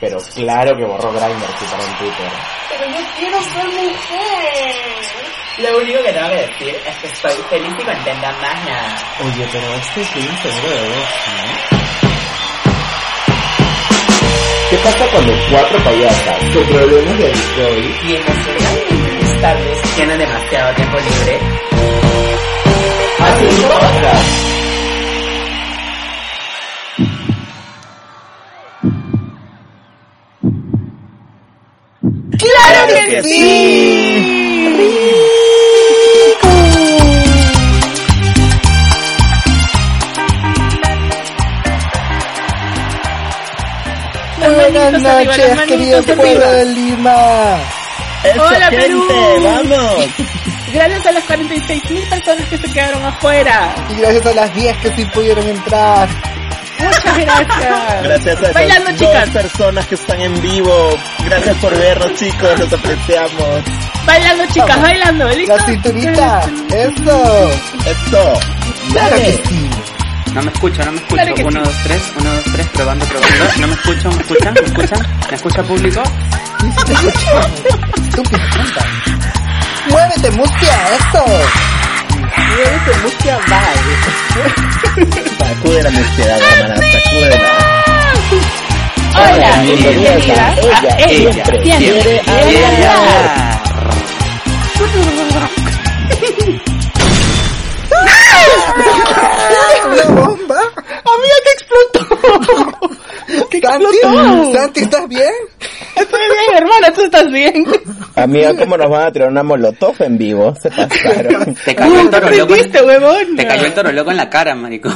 Pero claro que borró Grindr si para en Twitter. Pero yo quiero ser mujer. Lo único que tengo que decir es que estoy feliz y contenta más nada. Oye, pero este es un seguro de voz, ¿no? ¿Qué pasa cuando cuatro payasas con problemas de alcohol Y emocionalmente estables tienen demasiado tiempo libre. hacen un que sí! Buenas noches, querido pueblo de Lima. Hola, Perú. ¡Vamos! Gracias a las 46.000 personas que se quedaron afuera. Y gracias a las 10 que sí pudieron entrar. Muchas gracias. Gracias a esas Bailando, dos chicas. personas que están en vivo. Gracias por vernos, chicos. Los apreciamos. Bailando, chicas, Vamos. bailando. ¿Listo? La cinturita. Eso. Esto. Claro que sí. No me escucho, no me escucho. Claro uno, sí. dos, tres, uno, dos, tres, probando, probando. No me escucho, ¿me escuchan? ¿Me escuchan? ¿Me escucha público? Estúpida tonta. Muévete, mustia. Eso. Muévete, mustia. Bye. Sacude la mustia, hermana. Sacúdela. Hola, bienvenida a ella, a ella, siempre quiere hablar. ¿Una bomba? Amiga, que explotó. ¿Qué Santi, explotó? Santi, ¿estás bien? Estoy bien, hermana, ¿tú estás bien? Amiga, ¿cómo nos van a tirar una molotov en vivo? Se pasaron. Te cayó el ¿Qué toro loco. en- huevón? Te cayó el toro loco en la cara, maricón.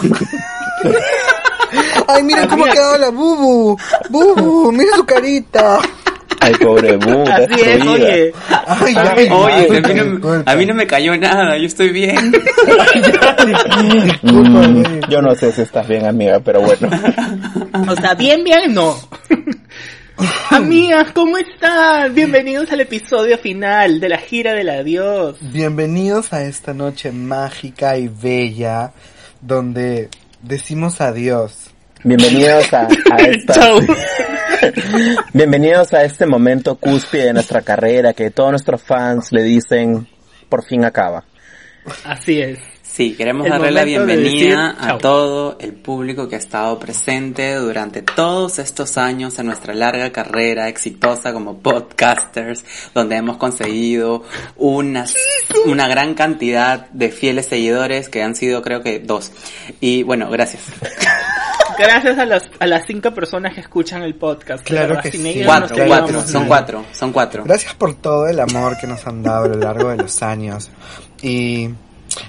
Ay, mira cómo ha quedado la bubu. Bubu, mira su carita. Ay, pobre Bu, Así es, oye. Ay, ya Oye, a mí, no, a mí no me cayó nada, yo estoy bien. Mm, yo no sé si estás bien, amiga, pero bueno. O sea, bien, bien, no. Amigas, ¿cómo están? Bienvenidos al episodio final de la gira del adiós. Bienvenidos a esta noche mágica y bella donde decimos adiós. Bienvenidos a, a esta... Chau. Bienvenidos a este momento cúspide de nuestra carrera que todos nuestros fans le dicen por fin acaba. Así es. Sí, queremos darle la bienvenida decir a todo el público que ha estado presente durante todos estos años en nuestra larga carrera exitosa como podcasters, donde hemos conseguido una, una gran cantidad de fieles seguidores que han sido creo que dos. Y bueno, gracias. Gracias a las, a las cinco personas que escuchan el podcast. Claro verdad, que sí. Cuatro, cuatro, son cuatro, son cuatro. Gracias por todo el amor que nos han dado a lo largo de los años y,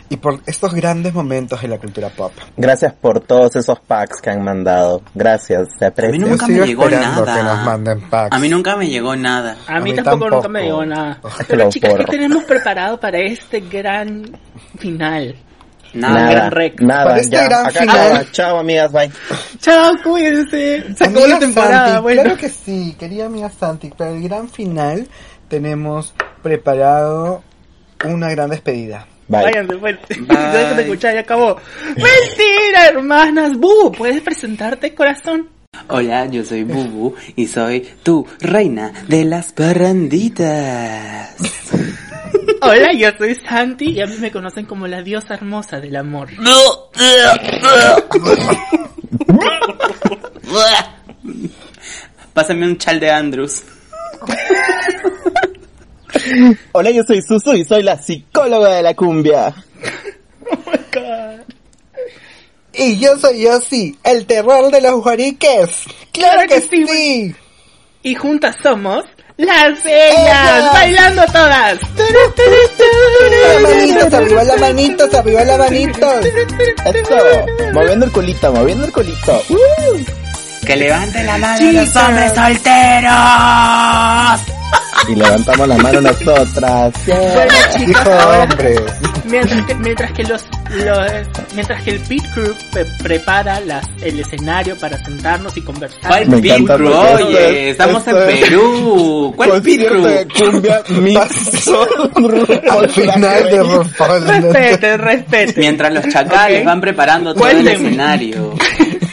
y por estos grandes momentos de la cultura pop. Gracias por todos esos packs que han mandado. Gracias, se A mí aprecia. nunca me llegó nada. que nos manden packs. A mí nunca me llegó nada. A mí, A mí tampoco, nunca tampoco. me llegó nada. Pero chicas, ¿qué tenemos preparado para este gran final? Nada. gran rec. nada, Para este ya, gran acá final. acaba. Chao, amigas, bye. Chao, cuídense. Se acabó la temporada. Santi, bueno. Claro que sí, querida amiga Santi. Para el gran final tenemos preparado una gran despedida. Bye. Váyanse, pues. Bye. Dejen de escuchar, ya acabó. Mentira, hermanas. Bu, ¿puedes presentarte, corazón? Hola, yo soy Bubu y soy tu reina de las parranditas. Hola, yo soy Santi y a mí me conocen como la diosa hermosa del amor. Pásame un chal de Andrews. Hola, yo soy Susu y soy la psicóloga de la cumbia. Y yo soy Yossi, el terror de los guariques. ¡Claro, Claro que, que sí, sí! Y juntas somos las bellas, Ellas. bailando todas. La manitos, arriba la manitos, arriba la manitos. Eso, moviendo el culito, moviendo el culito. Uh. Que levante la mano los hombres solteros. Y levantamos la mano nosotras. Bueno, chicas, Dijo ahora, hombre. mientras que, mientras que los, los- mientras que el pit crew pre- prepara las, el escenario para sentarnos y conversar. ¿Cuál Me pit crew? Oye, es- estamos en Perú. ¿Cuál pit crew? de cumbia mix. Al final de RuPaul. Respete, respete. Mientras los chacales van preparando todo el escenario.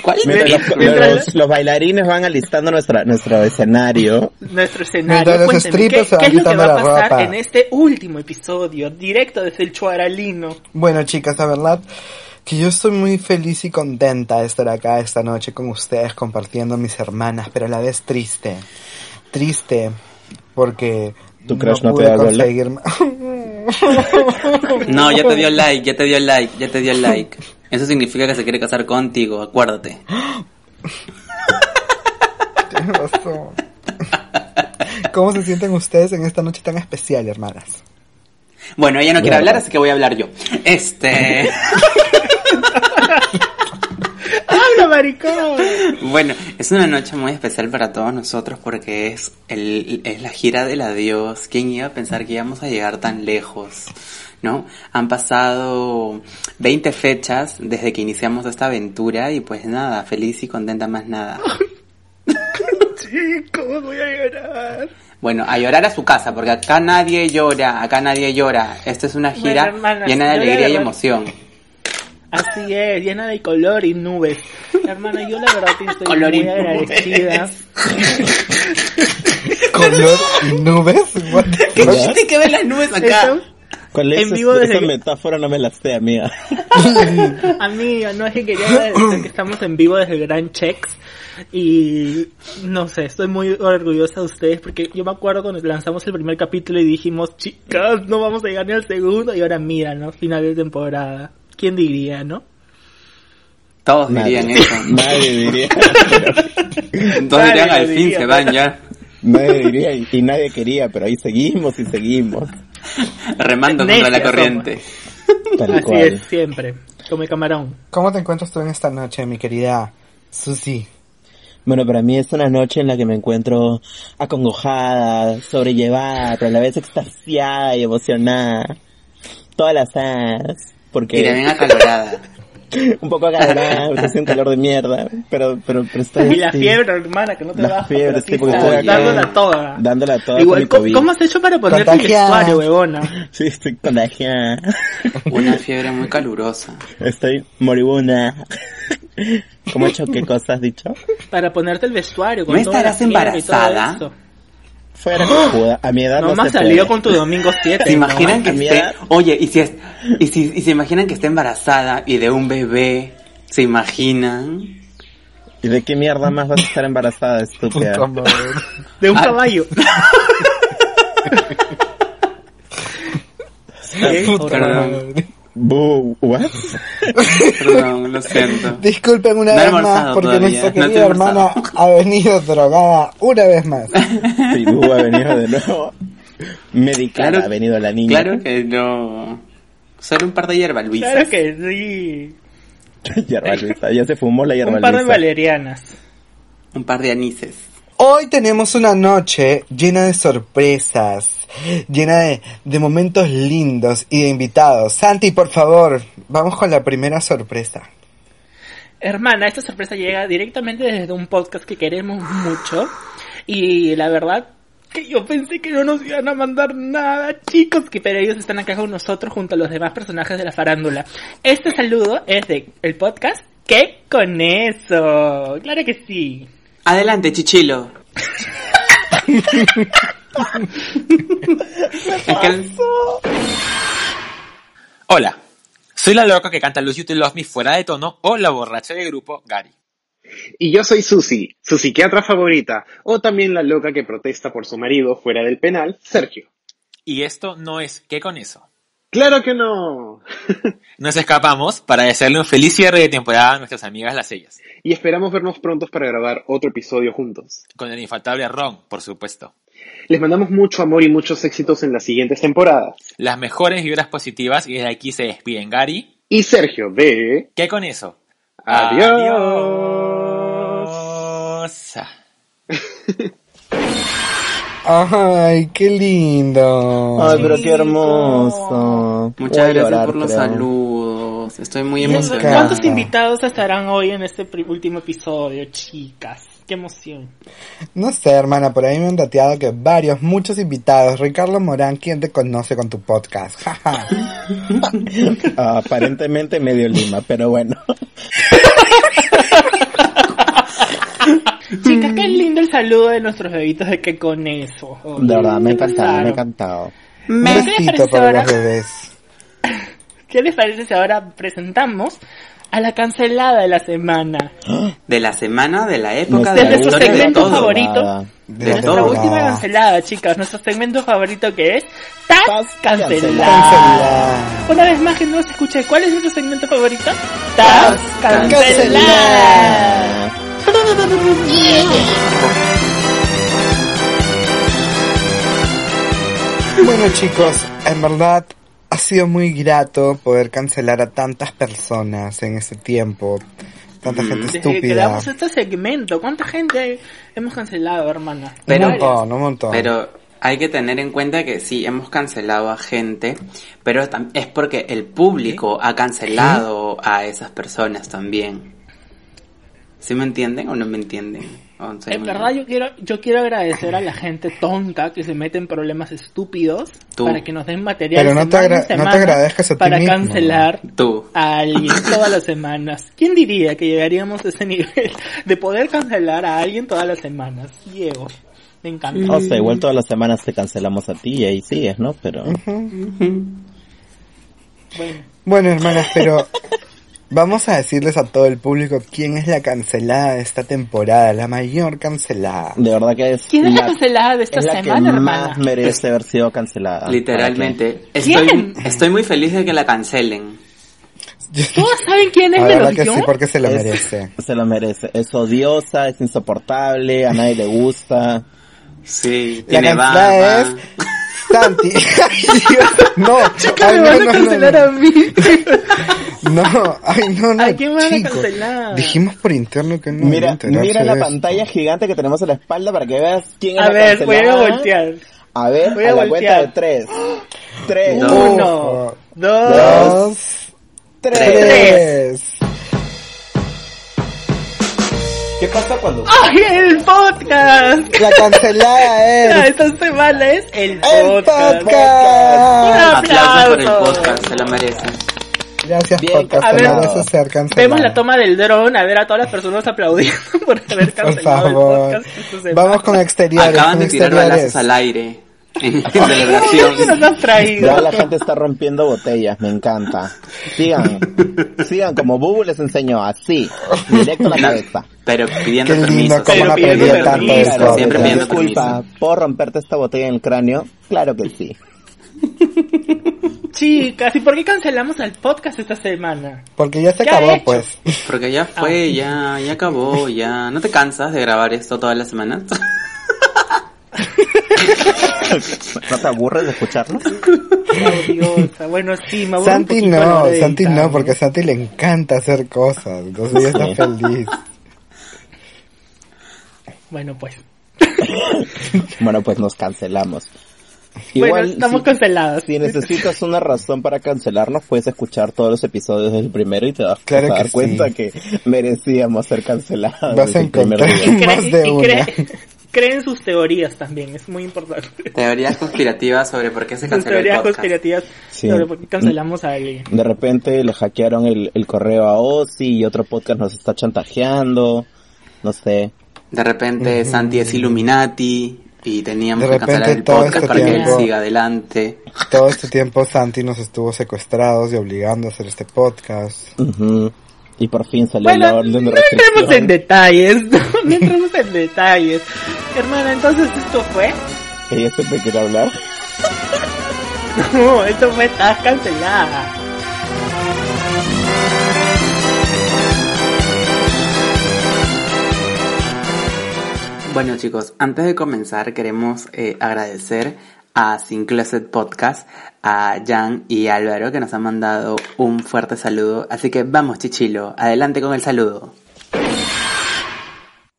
¿Cuál Mientras los, los- los bailarines van alistando nuestra, nuestro escenario. Nuestro escenario. Mientras los Cuéntenme, strippers ¿qué, se van qué es lo que va a pasar ropa? en este último episodio? Directo desde el Chuaralino. Bueno, chicas, la verdad que yo estoy muy feliz y contenta de estar acá esta noche con ustedes compartiendo mis hermanas, pero a la vez triste. Triste porque ¿Tu crush no te pude da gol? conseguir... No, ya te dio like, ya te dio like, ya te dio like. Eso significa que se quiere casar contigo, acuérdate. Tienes razón. ¿Cómo se sienten ustedes en esta noche tan especial, hermanas? Bueno, ella no quiere hablar, así que voy a hablar yo. Este, ¡Habla, maricón! bueno, es una noche muy especial para todos nosotros porque es el, es la gira del adiós. ¿Quién iba a pensar que íbamos a llegar tan lejos? ¿No? Han pasado 20 fechas desde que iniciamos esta aventura y pues nada, feliz y contenta más nada. Chicos, voy a llorar. Bueno, a llorar a su casa, porque acá nadie llora, acá nadie llora. Esta es una Bueno, gira llena de alegría y emoción. Así es, llena de color y nubes. Hermana, yo la verdad que estoy Color y muy agradecida. ¿Color y nubes? ¿Qué tiene que ver las nubes acá? Eso, ¿Cuál es En esa- vivo esa desde que- metáfora? No me la sé, amiga. amiga, no es que quería decir que estamos en vivo desde el Gran Chex. Y no sé, estoy muy orgullosa de ustedes porque yo me acuerdo cuando lanzamos el primer capítulo y dijimos, chicas, no vamos a llegar ni al segundo. Y ahora mira, ¿no? Final de temporada. ¿Quién diría, no? Todos Nadie. dirían eso. Nadie diría. Todos dirían al fin diría, se van ya. Nadie diría y, y nadie quería, pero ahí seguimos y seguimos. Remando contra la corriente. Tal Así cual. es, siempre. Como el camarón. ¿Cómo te encuentras tú en esta noche, mi querida Susi? Bueno, para mí es una noche en la que me encuentro acongojada, sobrellevada, pero a la vez extasiada y emocionada. Todas las as. Porque Y también acalorada. un poco me hace un calor de mierda, pero, pero, pero estoy Y la así, fiebre, hermana, que no te La baja. fiebre, sí, aquí porque estás, estoy acá. dándola toda. dándola toda Igual, con mi ¿cómo, COVID. cómo has hecho para ponerte el vestuario, huevona? Sí, estoy contagiada. Una fiebre muy calurosa. Estoy moribunda. ¿Cómo he hecho? ¿Qué cosas has dicho? Para ponerte el vestuario. Con ¿No toda la estarás fiebre y todo embarazada? Fuera que joda, a mi edad no, No se salido con tu domingo 7. ¿Se imaginan que a mi esté... edad- Oye, y si, es... y, si, y se imaginan que esté embarazada y de un bebé, ¿se imaginan? ¿Y de qué mierda más vas a estar embarazada, estúpida? Puta madre. De un Ah. caballo. Qué Puta horror. madre. Boo, what? Perdón, lo siento. Disculpen una No vez más porque todavía, nuestra no querida he hermana ha venido drogada una vez más. Sí, Boo ha venido de nuevo. Medicada Claro- ha venido la niña. Claro que no. Solo un par de hierbas, Luisa. Claro que sí. Hierba Luisa, ya se fumó la hierba Un par de Luisa. valerianas. Un par de anises. Hoy tenemos una noche llena de sorpresas, llena de, momentos lindos y de invitados. Santi, por favor, vamos con la primera sorpresa. Hermana, esta sorpresa llega directamente desde un podcast que queremos mucho. Y la verdad que yo pensé que no nos iban a mandar nada, chicos, que pero ellos están acá con nosotros junto a los demás personajes de la farándula. Este saludo es de el podcast ¿Qué con eso? Claro que sí. Adelante, Chichilo. es que el- Hola, soy la loca que canta Lose You to Love Me fuera de tono o la borracha del grupo Gary. Y yo soy Susi, su psiquiatra favorita, o también la loca que protesta por su marido fuera del penal, Sergio. Y esto no es ¿qué con eso? ¡Claro que no! Nos escapamos para desearle un feliz cierre de temporada a nuestras amigas las ellas, y esperamos vernos prontos para grabar otro episodio juntos. con el infaltable Ron, por supuesto. Les mandamos mucho amor y muchos éxitos en las siguientes temporadas. Las mejores vibras positivas y desde aquí se despiden Gary. Y Sergio de... ¿Qué con eso? Adiós. Adiós. Ay, qué lindo. Ay, pero qué hermoso. Muchas gracias llorar, por los creo. saludos. Estoy muy ¿Y emocionada. ¿Cuántos invitados estarán hoy en este último episodio, chicas? Qué emoción. No sé, hermana, por ahí me han dateado que varios, muchos invitados. Ricardo Morán, ¿quién te conoce con tu podcast? Ah, aparentemente medio Lima, pero bueno. Chicas, qué lindo el saludo de nuestros bebitos de que con eso. De verdad, me ha ¿Qué encantado, me ha encantado. Un ¿Qué les besito parece para ahora? los bebés. ¿Qué les parece si ahora presentamos a la cancelada de la semana? De la semana, de la época, de de segmento todo. favorito. De Nuestra todo. última cancelada, chicas. Nuestro segmento favorito que es TAS. Cancelada. Una vez más que no se escuche, ¿cuál es nuestro segmento favorito? TAS Cancelada. Bueno chicos, en verdad ha sido muy grato poder cancelar a tantas personas en ese tiempo. Tanta gente Desde que estúpida. creamos este segmento, ¿cuánta gente hemos cancelado, hermana? Pero- un montón, un montón. Pero hay que tener en cuenta que sí, hemos cancelado a gente, pero es porque el público ha cancelado a esas personas también. ¿Sí me entienden o no me entienden? O sea, En verdad yo quiero, yo quiero agradecer a la gente tonta que se mete en problemas estúpidos Tú. para que nos den material Pero no te agra- no te agradezcas a ti para mismo. cancelar Tú. a alguien todas las semanas. ¿Quién diría que llegaríamos a ese nivel de poder cancelar a alguien todas las semanas? Diego, me encanta. O sea, igual todas las semanas te cancelamos a ti y ahí sigues, ¿no? Pero Bueno, Bueno, hermanas, pero vamos a decirles a todo el público quién es la cancelada de esta temporada, la mayor cancelada. de verdad que es ¿quién es la cancelada de esta es la que semana, más hermana? merece haber sido cancelada. Literalmente. ¿Quién? Estoy, estoy muy feliz de que la cancelen. ¿Todos saben quién es La verdad que sí, porque se lo Es- merece. Se lo merece. Es odiosa, es insoportable, a nadie le gusta. Sí, La tiene cancelada es Santi. Ay, Dios, no, Chicas, ay, me no, van a no, no, cancelar no. a mí. No, ay, no, no, ¿A quién van a cancelar? Dijimos por interno que no Mira, mira la pantalla gigante que tenemos en la espalda para que veas quién es A ver, voy a voltear. A ver, Voy a, a la cuenta de tres. Tres, Dos. Uno, dos, Dos, tres. tres. ¿Qué pasa cuando ¡Ay, el podcast! La cancelada es Esta semana es el el podcast. podcast. Un Aplausos por el aplauso. podcast, se lo merecen. Gracias, Bien podcast. A ver, mereces ser. Vemos la toma del dron, a ver a todas las personas aplaudiendo por haber Por cancelado el favor. podcast. esta semana. Vamos con exteriores. Acaban con de tirar exteriores. balazos al aire. En, en ¿Qué nos celebración. has traído? Ya la gente está rompiendo botellas, me encanta. Sigan, sigan como Bubu les enseñó, así, directo a la cabeza. Pero pidiendo permiso. cómo Pero pidiendo permiso. Claro, Siempre pidiendo disculpa, permiso. ¿puedo romperte esta botella en el cráneo? Claro que sí. Chicas, ¿y por qué cancelamos el podcast esta semana? Porque ya se ¿Qué ha acabó, pues. Porque ya fue, ya, ya acabó, ya. ¿No te cansas de grabar esto todas las semanas? ¿No te aburres de escucharlo? Odiosa. Bueno, sí, me aburro un Santi la no, de Santi editar, no, porque a Santi le encanta hacer cosas. Entonces ya está feliz. Bueno, pues. Bueno, pues nos cancelamos. bueno, estamos si, canceladas. si necesitas una razón para cancelarnos, puedes escuchar todos los episodios del primero y te vas Claro a que dar sí. cuenta que merecíamos ser cancelados. Vas a encontrar- Más de una. Cree- creen sus teorías también, es muy importante. Teorías conspirativas sobre por qué se canceló el teorías podcast. conspirativas Sí. sobre por qué cancelamos a alguien. De repente le hackearon el, el correo a Ozzy y otro podcast nos está chantajeando. No sé. De repente Santi es Illuminati y teníamos De que cancelar repente el todo podcast este para que él tiempo- siga adelante. Todo este tiempo Santi nos estuvo secuestrados y obligando a hacer este podcast. Ujú. Y por fin salió Bueno, la no orden de entremos en detalles, no, no entremos en detalles. Hermana, entonces esto fue, Ella siempre quiere hablar. no, esto fue, estás cancelada. Bueno chicos, antes de comenzar queremos eh, agradecer a Sin Closet Podcast, a Jan y Álvaro que nos han mandado un fuerte saludo. Así que vamos Chichilo, adelante con el saludo.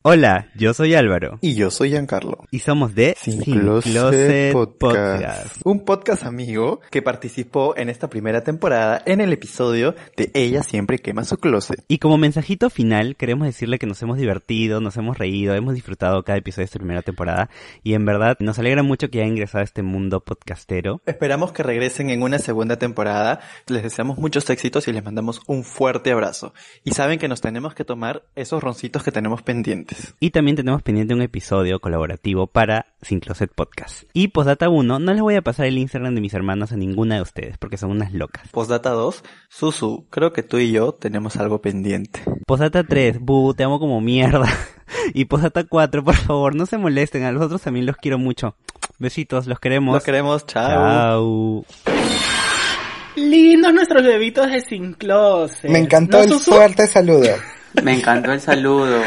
Hola, yo soy Álvaro Y yo soy Giancarlo. y somos de Sin Closet Podcast. Podcast. Un podcast amigo que participó en esta primera temporada en el episodio de Ella siempre quema su closet. Y como mensajito final, queremos decirle que nos hemos divertido, nos hemos reído, hemos disfrutado cada episodio de esta primera temporada y en verdad nos alegra mucho que haya ingresado a este mundo podcastero. Esperamos que regresen en una segunda temporada. Les deseamos muchos éxitos y les mandamos un fuerte abrazo. Y saben que nos tenemos que tomar esos roncitos que tenemos pendientes. Y también tenemos pendiente un episodio colaborativo para Sin Closet Podcast. Y postdata 1, no les voy a pasar el Instagram de mis hermanos a ninguna de ustedes porque son unas locas. Postdata 2, Susu, creo que tú y yo tenemos algo pendiente. Postdata 3, bu, te amo como mierda. Y postdata 4, por favor, no se molesten, a los otros también los quiero mucho. Besitos, los queremos. Los queremos, chao. Chao. Lindos nuestros bebitos de Sin Closet. Me encantó ¿No, el Susu? fuerte saludo. Me encantó el saludo.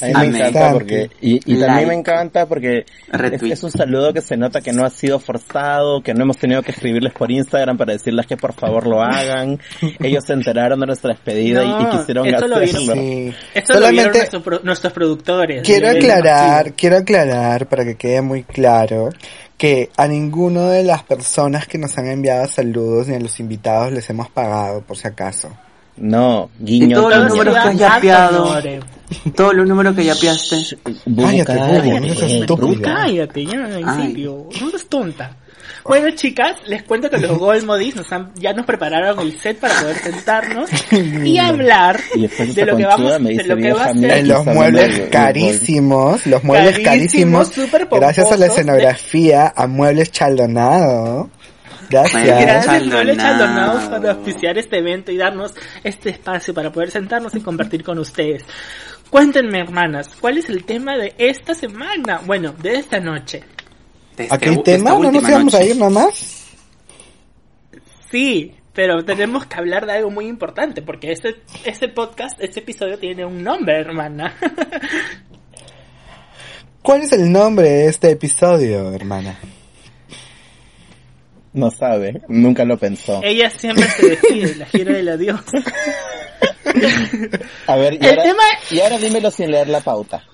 A mí me encanta porque, y, y también Like. me encanta porque es, es un saludo que se nota que no ha sido forzado, que no hemos tenido que escribirles por Instagram para decirles que por favor lo hagan. Ellos se enteraron de nuestra despedida y- quisieron eso lo vieron. hacerlo. Sí. Esto lo vieron Solamente nuestro pro- nuestros productores. quiero aclarar, quiero aclarar para que quede muy claro que a ninguno de las personas que nos han enviado saludos ni a los invitados les hemos pagado, por si acaso. No, Y guiño. todos los guiño. números que has yapeado. Todos los números que yapeaste. Cállate, cállate, no bruta. Cállate, ya, en Ay. serio. No eres tonta. Bueno, chicas, les cuento que los Golmodis nos han, ya nos prepararon el set para poder sentarnos y hablar Y de lo que vamos, me de lo que va a ser los muebles carísimos, los muebles Carísimos, gracias a la escenografía, a Muebles Chaldonado. Gracias. Gracias. Muebles Chaldonados, por auspiciar este evento y darnos este espacio para poder sentarnos y compartir con ustedes. Cuéntenme, hermanas, ¿cuál es el tema de esta semana? Bueno, de esta noche. Este ¿Aquí hay u- de esta tema? ¿No nos íbamos a ir nomás? Sí, pero tenemos que hablar de algo muy importante, porque este, este podcast, este episodio tiene un nombre, hermana. ¿Cuál es el nombre de este episodio, hermana? No sabe, nunca lo pensó. Ella siempre se decide, la gira de la diosa. A ver, y El ahora, tema- y ahora dímelo sin leer la pauta.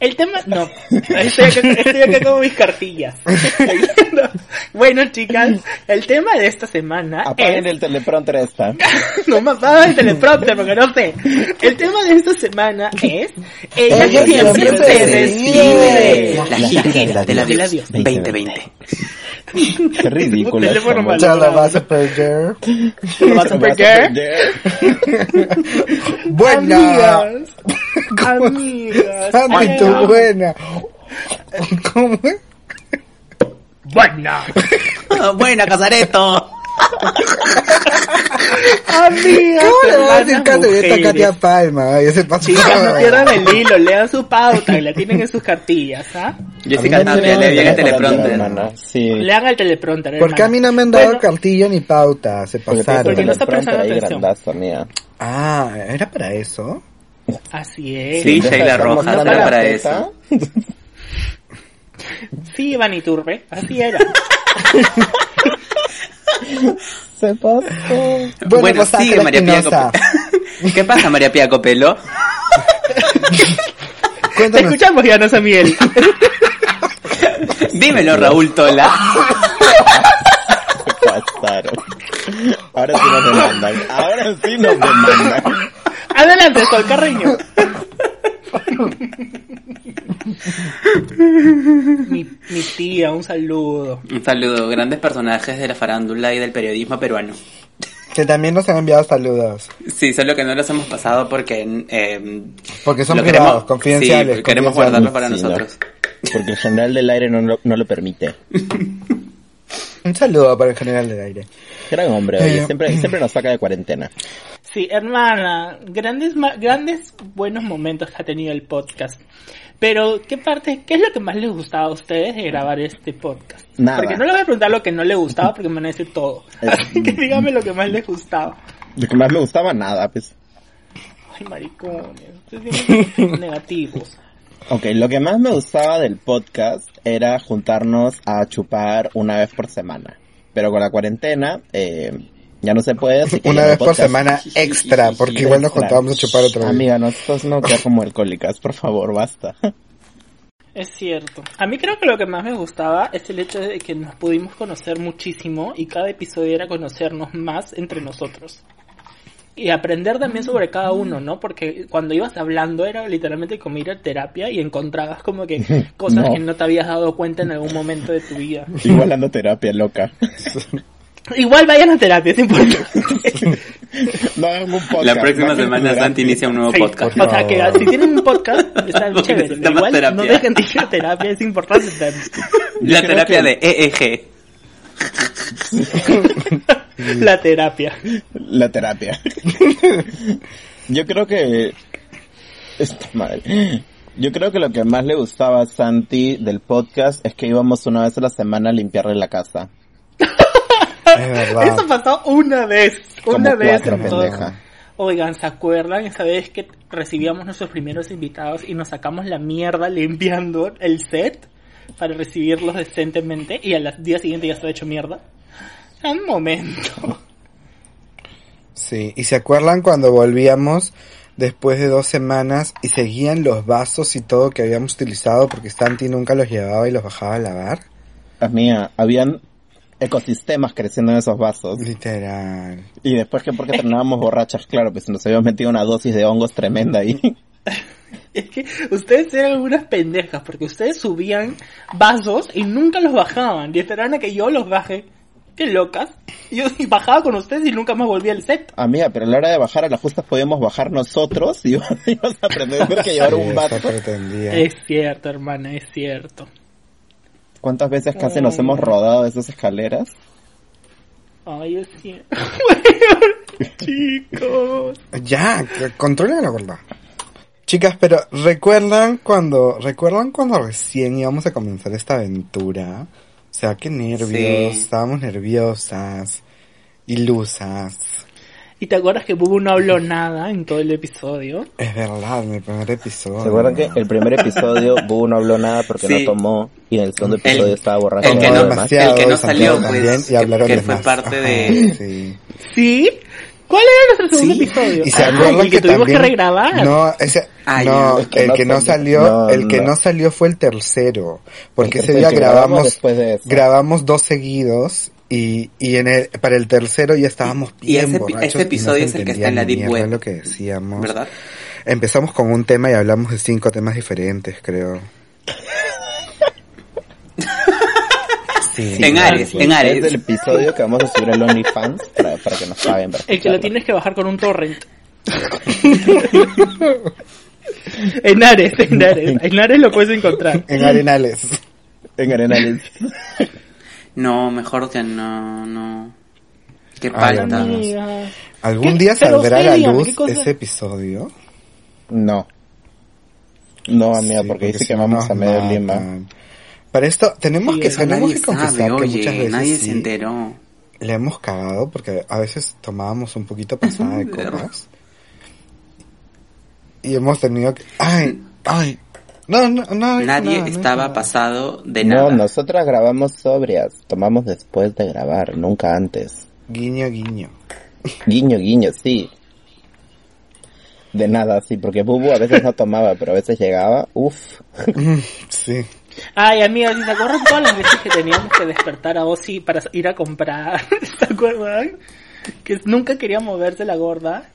El tema, no, estoy acá, estoy acá con mis cartillas. bueno, chicas, el tema de esta semana Apaguen es... el teleprompter esta. No me apagas el teleprompter porque no sé. El tema de esta semana es... Ella, Ella siempre, siempre se decide. La gira de la de la Dios Dios. 2020. Qué malo. Ya la vas a perder. ¿Lo vas a perder? Buena. Amigas. Amigas. Buena. ¿Cómo es? Buena. Buena, Casareto. Amigas. ¿Cómo le vas a decir mujeres. Katia Palma? Ay, ese pasó. Chicas, no pierdan el hilo, lean su pauta y la tienen en sus cartillas, ¿ah? Jessica Tapia, le bien el teleprompter. hermana. Sí. Lean el teleprompter, ¿Por qué a mí no me han dado Bueno, cartilla ni pauta? Se Porque pasaron. Porque no está prestando atención. grandazo, mía. Ah, ¿era para eso? Así es. Sí, Sheila Rojas, era para teta. Sí, Iván Iturbe, así era. Se pasó. Bueno, Bueno, pues, sigue María Pía. Copelo. ¿Qué pasa, María Pía Copelo? Te escuchamos, Diana Samiel. Dímelo, Raúl Tola. Se pasaron. Ahora sí nos demandan. Ahora sí nos demandan. Adelante, Sol Carreño. Mi, mi tía, un saludo. Un saludo, grandes personajes de la farándula y del periodismo peruano. Que también nos han enviado saludos. Sí, solo que no los hemos pasado porque... Eh, Porque son privados, queremos- confidenciales, Sí, queremos confidenciales. guardarlos para Sí, no. nosotros. Porque el general del aire no no lo permite. Un saludo para el general del aire. Gran hombre, oye, Eh, siempre, siempre nos saca de cuarentena. Sí, hermana, grandes, ma- grandes buenos momentos que ha tenido el podcast. Pero, ¿qué parte, qué es lo que más les gustaba a ustedes de grabar este podcast? Nada. Porque no les voy a preguntar lo que no les gustaba porque me van a decir todo. Así que dígame lo que más les gustaba. Lo que más me gustaba, nada, pues. Ay, maricones, ustedes negativos. Ok, lo que más me gustaba del podcast era juntarnos a chupar una vez por semana. Pero con la cuarentena, eh, ya no se puede. así que Una vez por semana extra, porque igual nos juntábamos a chupar otra vez. Amiga, nosotros no quedar como alcohólicas, por favor, basta. Es cierto. A mí creo que lo que más me gustaba es el hecho de que nos pudimos conocer muchísimo y cada episodio era conocernos más entre nosotros. Y aprender también sobre cada uno, ¿no? Porque cuando ibas hablando era literalmente como ir a terapia y encontrabas como que cosas No. que no te habías dado cuenta en algún momento de tu vida. Igual ando terapia, loca. Igual vayan a terapia, es importante. No hagan un podcast. La próxima semana. Santi inicia un nuevo Sí, podcast. O sea, que si tienen un podcast, está Porque chévere. Igual terapia. no dejen de ir a terapia, es importante. también. La terapia que- de EEG. La terapia. La terapia. Yo creo que... Está mal. Yo creo que lo que más le gustaba a Santi del podcast es que íbamos una vez a la semana a limpiarle la casa. Es. Eso pasó una vez. Como Una vez. cuatro, pendeja. Oigan, ¿se acuerdan esa vez que recibíamos nuestros primeros invitados y nos sacamos la mierda limpiando el set para recibirlos decentemente y al día siguiente ya estaba hecho mierda? Un momento. Sí, y se acuerdan cuando volvíamos después de dos semanas y seguían los vasos y todo que habíamos utilizado porque Santi nunca los llevaba y los bajaba a lavar. La mía, habían ecosistemas creciendo en esos vasos. Literal. Y después que porque terminábamos borrachas, claro, pues nos habíamos metido una dosis de hongos tremenda ahí. Es que ustedes eran algunas pendejas porque ustedes subían vasos y nunca los bajaban y esperaban a que yo los baje. Qué locas. Yo bajaba con ustedes y nunca más volví al set. Amiga, pero a la hora de bajar a las justas podíamos bajar nosotros y ibas a aprender que llevar un pretendía. Es cierto, hermana, es cierto. ¿Cuántas veces casi nos hemos rodado de esas escaleras? Ay, es cierto. Chicos. Ya, controlen la gorda. Chicas, pero ¿recuerdan cuando, recuerdan cuando recién íbamos a comenzar esta aventura? O sea, qué nervios, Sí. estábamos nerviosas, ilusas. ¿Y te acuerdas que Bubu no habló nada en todo el episodio? Es verdad, mi primer episodio. ¿Se acuerdan que el primer episodio Boo no habló nada porque Sí. no tomó y en el segundo episodio El- estaba borracho? el que no- el que no salió, pues, también, y que- que fue más. parte de- sí. ¿Sí? ¿Cuál era nuestro segundo Sí. episodio? Y se Ah, acuerdan el que, tuvimos también- que regrabar. No, ese, Ay, no, no, es que el no que no salió. No, el que no. no salió fue el tercero, porque El ese día grabamos grabamos, después de eso. grabamos dos seguidos y, y en el, para el tercero ya estábamos Y bien ese borrachos ese y no episodio es el que está en la Deep Web. lo que decíamos. ¿Verdad? Empezamos con un tema y hablamos de cinco temas diferentes, creo. Sí. En Ares, en Es el Ares. episodio que vamos a subir al OnlyFans para, para que nos paguen. para El que lo tienes que bajar con un torrent. en Ares, en Ares. En Ares lo puedes encontrar. En Arenales. En Arenales. No, mejor que no, no. Qué palta. ¿Algún ¿Qué? día saldrá a la luz ese episodio? No. No, amiga, Sí, porque dice si que vamos a medio. Lima. Para esto tenemos Sí, que, tenemos que confesar sabe, que muchas oye, veces nadie sí se enteró. le hemos cagado porque a veces tomábamos un poquito pasada de copas y hemos tenido que ay ay no no no Nadie no, no, estaba no. pasado de No, nada. nosotras grabamos sobrias. Tomamos después de grabar, nunca antes. guiño guiño Guiño, guiño, sí. De nada, sí, porque Bubu a veces no tomaba, pero a veces llegaba, uff. sí Ay, amiga, ¿sí ¿se acuerdan todas las veces que teníamos que despertar a Ozzy para ir a comprar? ¿Se acuerdan? Que nunca quería moverse la gorda.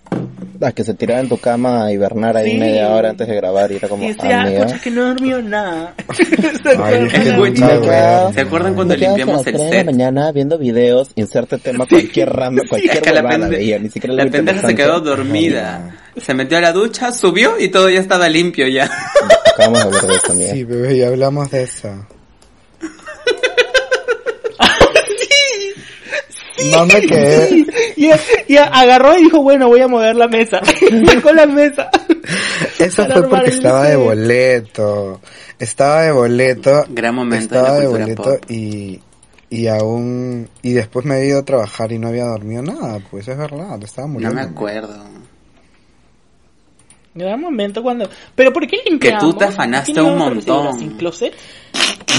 A que se tiraba en tu cama a hibernar ahí Sí. media hora antes de grabar y era como, Y decía, pucha, es que no dormió nada. ¿Se Ay, es que acuerdan? ¿se acuerdan cuando limpiamos el de la set? mañana viendo videos, inserte tema cualquier rama, cualquier Es que la, pende- veía, ni siquiera la lo pendeja se quedó dormida. Se metió a la ducha, subió y todo ya estaba limpio ya. Acabamos de hablar de eso, amiga. sí bebé ya hablamos de eso no me quedé Y, y agarró y dijo, bueno, voy a mover la mesa. Sacó la mesa. eso fue porque estaba de boleto estaba de boleto Gran momento de estaba la de boleto pop. y y aún y después me había ido a trabajar y no había dormido nada pues es verdad estaba No muriendo me acuerdo. Era un momento cuando... ¿Pero por qué limpiamos? tú te afanaste ¿Quién un montón. ¿Sin closet?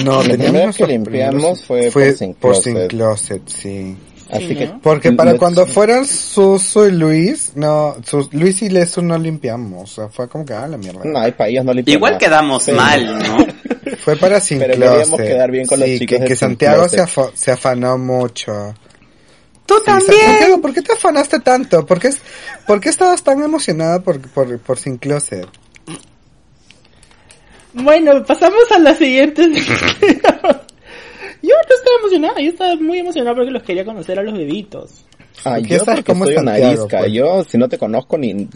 No, La primera teníamos que limpiamos primeros- fue por Sin por Closet. Sin Closet, sí. Así Sí, que... ¿no? Porque para Let's- cuando fueran Suso y Luis, no, Sus- Luis y Lesu no limpiamos, o sea, fue como que, ah, la mierda. No, y para ellos no limpiamos. Igual quedamos Sí. mal, ¿no? Fue para Sin Pero Closet. queríamos quedar bien con los sí, chicos que, que Santiago se, se afanó mucho. ¡Tú Sí, Sa- Santiago, ¿por qué te afanaste tanto? ¿Por qué, por qué estabas tan emocionada por, por, por Sin Closet? Bueno, pasamos a la siguiente. yo no estaba emocionada, yo estaba muy emocionada porque los quería conocer a los bebitos. Ah, yo porque cómo soy es arisca. pues. Yo, si no te conozco, ni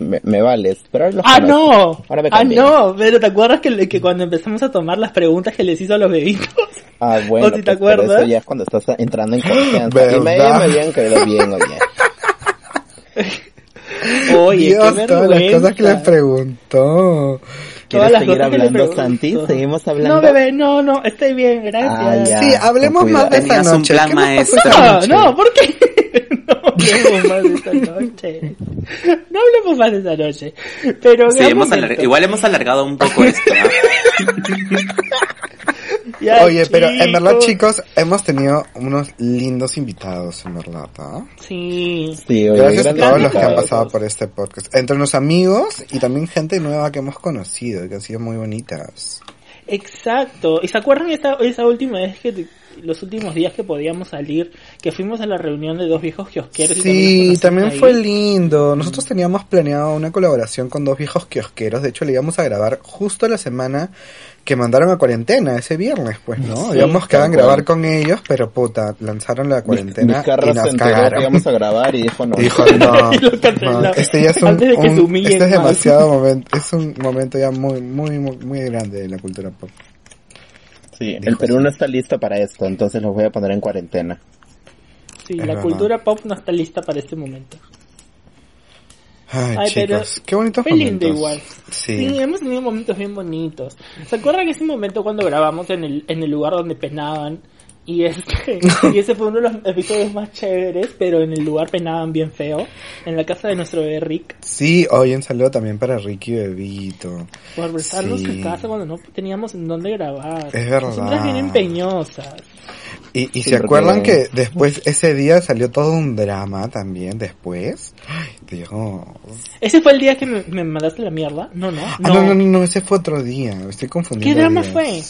me, me vales. Pero ahora los Ah, conozco. no. Ahora me Ah, no. Pero ¿te acuerdas que, que cuando empezamos a tomar las preguntas que les hizo a los bebitos? Ah, bueno, ¿O si te pues, pero acuerdas? eso ya es cuando estás entrando en confianza. y me, habían caído bien, oye. Oye, Dios, qué todas las cosas que le vergüenza. preguntó. ¿Quieres seguir hablando. Santi? ¿Seguimos hablando? No, bebé, no, no, estoy bien, gracias. Ah. Sí, hablemos más de esta Tenías un noche. plan ¿Qué nos pasó maestro. esta No, noche? no, ¿por qué? no hablemos más de esa noche. No hablemos más de esa noche. Pero Sí, hemos igual hemos alargado un poco esto. ¿no? Ya, Oye, pero en verdad, chicos. hemos tenido unos lindos invitados, en verdad, ¿ah? Sí. Sí, oye, Gracias a todos los que han pasado por este podcast. Entre los amigos y también gente nueva que hemos conocido y que han sido muy bonitas. Exacto. ¿Y se acuerdan esa, esa última vez que te- los últimos días que podíamos salir, que fuimos a la reunión de dos viejos kiosqueros? y Sí, nos también conocimos fue lindo. Nosotros teníamos planeado una colaboración con dos viejos kiosqueros. De hecho, le íbamos a grabar justo la semana que mandaron a cuarentena, ese viernes, pues, ¿no? Sí, íbamos que tal a grabar con ellos, pero puta, lanzaron la cuarentena y nos se que cagaron. íbamos a grabar y dijo no. Dijo, no, no, este ya es un, Antes de que un- se humillen este es demasiado momento, es un momento ya muy, muy, muy, muy grande de la cultura pop. Sí, el Perú así. no está listo para esto, entonces los voy a poner en cuarentena. Sí, Es la verdad. cultura pop no está lista para este momento. Ay, Ay, pero chicos, qué bonitos fue lindo momentos. igual. Sí. Sí, hemos tenido momentos bien bonitos. ¿Se acuerdan ese momento cuando grabamos en el, en el lugar donde penaban? Y este, y ese fue uno de los episodios más chéveres, pero en el lugar penaban bien feo. En la casa de nuestro bebé Rick. Sí, hoy un saludo también para Ricky Bebito. Por prestarnos Sí. su casa cuando no teníamos en dónde grabar. Es verdad. Nosotras bien empeñosas. Y, y Sí, se acuerdan que después, ese día salió todo un drama también después. Ay, Dios. ¿Ese fue el día que me, me mandaste la mierda? No, no. Ah, no, no, no, no, ese fue otro día. Estoy confundiendo. ¿Qué drama días. fue?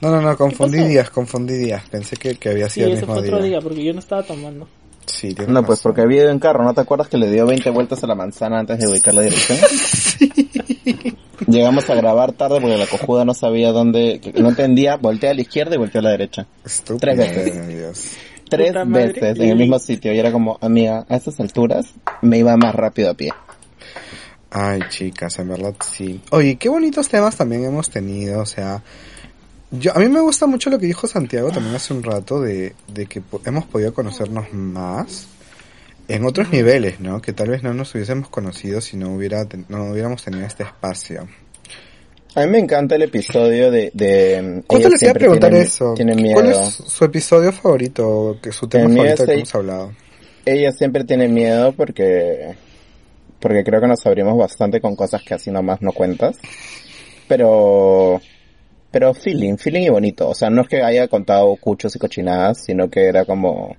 No, no, no, confundí días, confundí días. Pensé que, que había Sí, sido el ese mismo fue otro día. día porque yo no estaba tomando. Sí, No, pues porque había ido en carro, ¿no te acuerdas que le dio 20 vueltas a la manzana antes de ubicar la dirección? Llegamos a grabar tarde porque la cojuda no sabía dónde, no entendía, voltea a la izquierda y voltea a la derecha. Estúpido, Tres veces. Dios. Tres Puta madre, veces en el mismo sitio y era como, amiga, a estas alturas me iba más rápido a pie. Ay, chicas, en verdad sí. Oye, qué bonitos temas también hemos tenido, o sea, yo a mí me gusta mucho lo que dijo Santiago también hace un rato de, de que po- hemos podido conocernos más en otros niveles, ¿no? Que tal vez no nos hubiésemos conocido si no hubiera no hubiéramos tenido este espacio. A mí me encanta el episodio de... de Justo les iba a preguntar eso. Miedo. ¿Cuál es su episodio favorito, que su tema El favorito que hemos hablado? Ella siempre tiene miedo porque porque creo que nos abrimos bastante con cosas que así nomás no cuentas. Pero pero feeling, feeling y bonito. O sea, no es que haya contado cuchos y cochinadas, sino que era como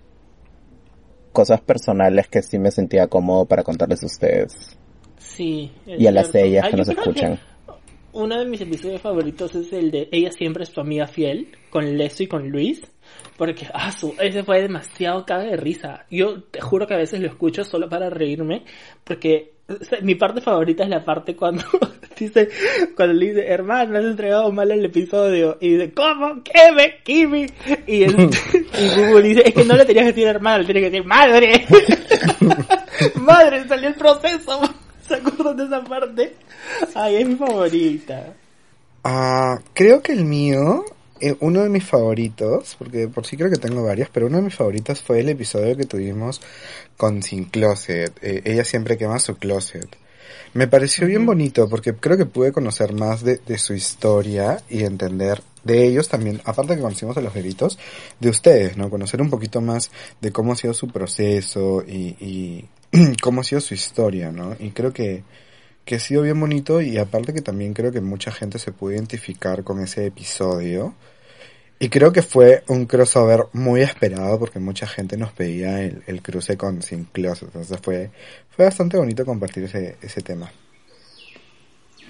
cosas personales que sí me sentía cómodo para contarles a ustedes Sí. y a las ellas Ay, que nos escuchan. Uno de mis episodios favoritos es el de Ella siempre es tu amiga fiel, con Leso y con Luis. Porque, ah, su, ese fue demasiado caga de risa. Yo te juro que a veces lo escucho solo para reírme, porque o sea, mi parte favorita es la parte cuando dice, cuando le dice, hermano, has entregado mal el episodio. Y dice, ¿cómo? ¿Qué me? Kimi. Y, el, y Google dice, es que no le tenías que decir hermano, le tenías que decir madre. madre, salió el proceso. ¿Se acuerdan de esa parte? Ay, es mi favorita. Ah, creo que el mío, eh, uno de mis favoritos, porque por sí creo que tengo varios, pero uno de mis favoritos fue el episodio que tuvimos con Sin Closet. Eh, ella siempre quema su closet. Me pareció bien bonito porque creo que pude conocer más de, de su historia y entender de ellos también, aparte que conocimos a los bebitos, de ustedes, ¿no? Conocer un poquito más de cómo ha sido su proceso y, y cómo ha sido su historia, ¿no? Y creo que, que ha sido bien bonito y aparte que también creo que mucha gente se pudo identificar con ese episodio. Y creo que fue un crossover muy esperado porque mucha gente nos pedía el, el cruce con Sin Closet. Entonces fue, fue bastante bonito compartir ese, ese tema.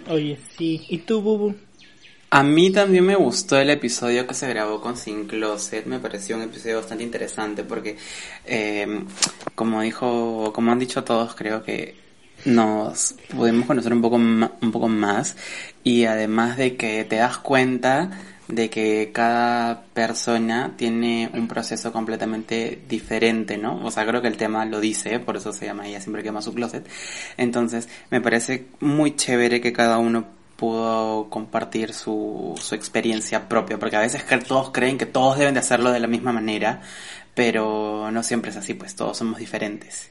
Oye, sí. ¿Y tú, Bubu? A mí también me gustó el episodio que se grabó con Sin Closet, me pareció un episodio bastante interesante porque, eh, como dijo, como han dicho todos, creo que nos pudimos conocer un poco, un poco más y además de que te das cuenta de que cada persona tiene un proceso completamente diferente, ¿no? O sea, creo que el tema lo dice, por eso se llama ella siempre quema su closet. Entonces, me parece muy chévere que cada uno pudo compartir su, su experiencia propia, porque a veces todos creen que todos deben de hacerlo de la misma manera, pero no siempre es así, pues todos somos diferentes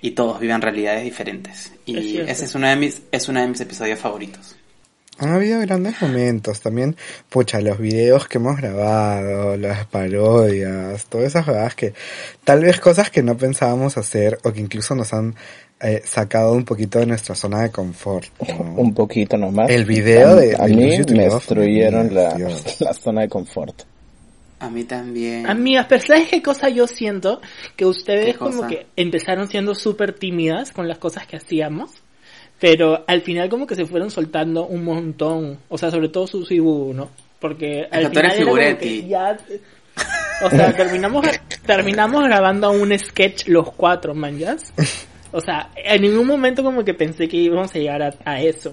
y todos viven realidades diferentes. Es Y ese es uno de mis es uno de mis episodios favoritos. Han habido grandes momentos también, pucha, los videos que hemos grabado, las parodias, todas esas jugadas que tal vez cosas que no pensábamos hacer o que incluso nos han eh, sacado un poquito de nuestra zona de confort. ¿no? Un poquito nomás. El video a, de- A de mí me destruyeron la, la zona de confort. A mí también. Amigas, pero ¿sabes qué cosa yo siento? Que ustedes ¿Qué como que empezaron siendo súper tímidas con las cosas que hacíamos, pero al final como que se fueron soltando un montón, o sea, sobre todo Bubu, ¿no? Porque al final era que ya... O sea, terminamos, terminamos grabando un sketch los cuatro, manjas. O sea, en ningún momento como que pensé que íbamos a llegar a, a eso.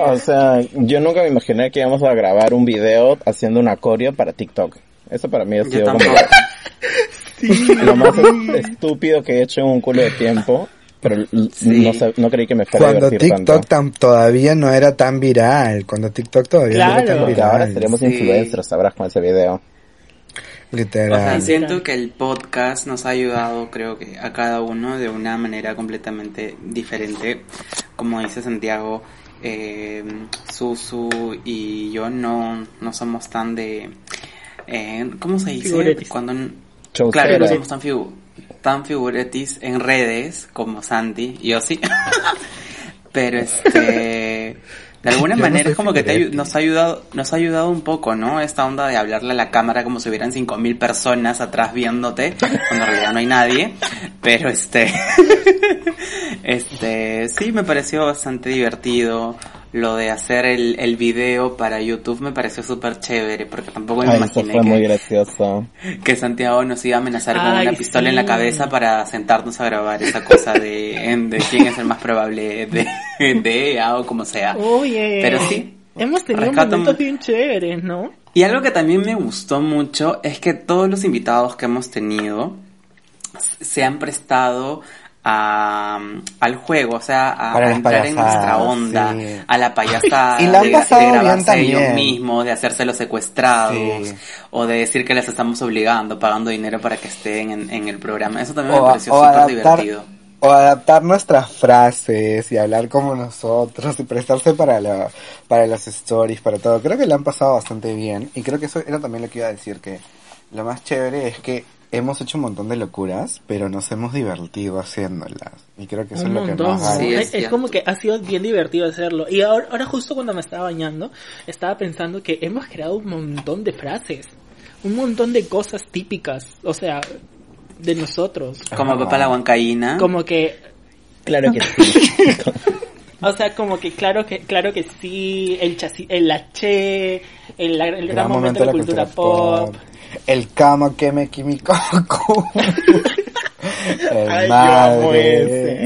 O sea, yo nunca me imaginé que íbamos a grabar un video haciendo una coreo para TikTok. Eso para mí ha sido como lo más es- estúpido que he hecho en un culo de tiempo. Pero l- no, sab- no creí que me fuera a Cuando divertir TikTok tanto. tam- todavía no era tan viral, cuando TikTok todavía no era tan viral. ahora seremos Sí. influencers, sabrás con ese video. O Literal. sea, siento que el podcast nos ha ayudado, creo que a cada uno de una manera completamente diferente. Como dice Santiago, eh, Susu y yo no, no somos tan de... Eh, ¿Cómo se dice? Figuretis. Cuando, claro, no somos tan, figu tan figuretis en redes como Santi, yo sí. Pero este... De alguna Yo manera es como que te nos ha ayudado, nos ha ayudado un poco, ¿no? Esta onda de hablarle a la cámara como si hubieran cinco mil personas atrás viéndote, cuando en realidad no hay nadie. Pero este, este, sí me pareció bastante divertido. Lo de hacer el, el video para YouTube me pareció súper chévere, porque tampoco me Ay, eso imaginé muy que, gracioso. que Santiago nos iba a amenazar con Ay, una pistola en la cabeza para sentarnos a grabar esa cosa de, en- de quién es el más probable de, de ella o como sea. Oye, Pero sí, hemos tenido rescato momentos bien chéveres, ¿no? Y algo que también me gustó mucho es que todos los invitados que hemos tenido se han prestado a, al juego, o sea, a, entrar en nuestra onda, sí. a la payasada, Y la han de, de bien grabarse ellos mismos, de hacerse los secuestrados, Sí. o de decir que les estamos obligando, pagando dinero para que estén en, en el programa. Eso también O, me pareció súper divertido. o adaptar nuestras frases y hablar como nosotros y prestarse para, la, para las stories, para todo. Creo que lo han pasado bastante bien y creo que eso era también lo que iba a decir, que lo más chévere es que hemos hecho un montón de locuras, pero nos hemos divertido haciéndolas. Y creo que eso Un es lo que más Sí, es como que ha sido bien divertido hacerlo. Y ahora, ahora justo cuando me estaba bañando, estaba pensando que hemos creado un montón de frases, un montón de cosas típicas, o sea, de nosotros. Como Papá la Huancaína. Como que, Claro que sí. o sea, como que claro que claro que sí, el chasi, el H, el, el gran, momento de la cultura, pop. El cama que me químico. el Ay, madre.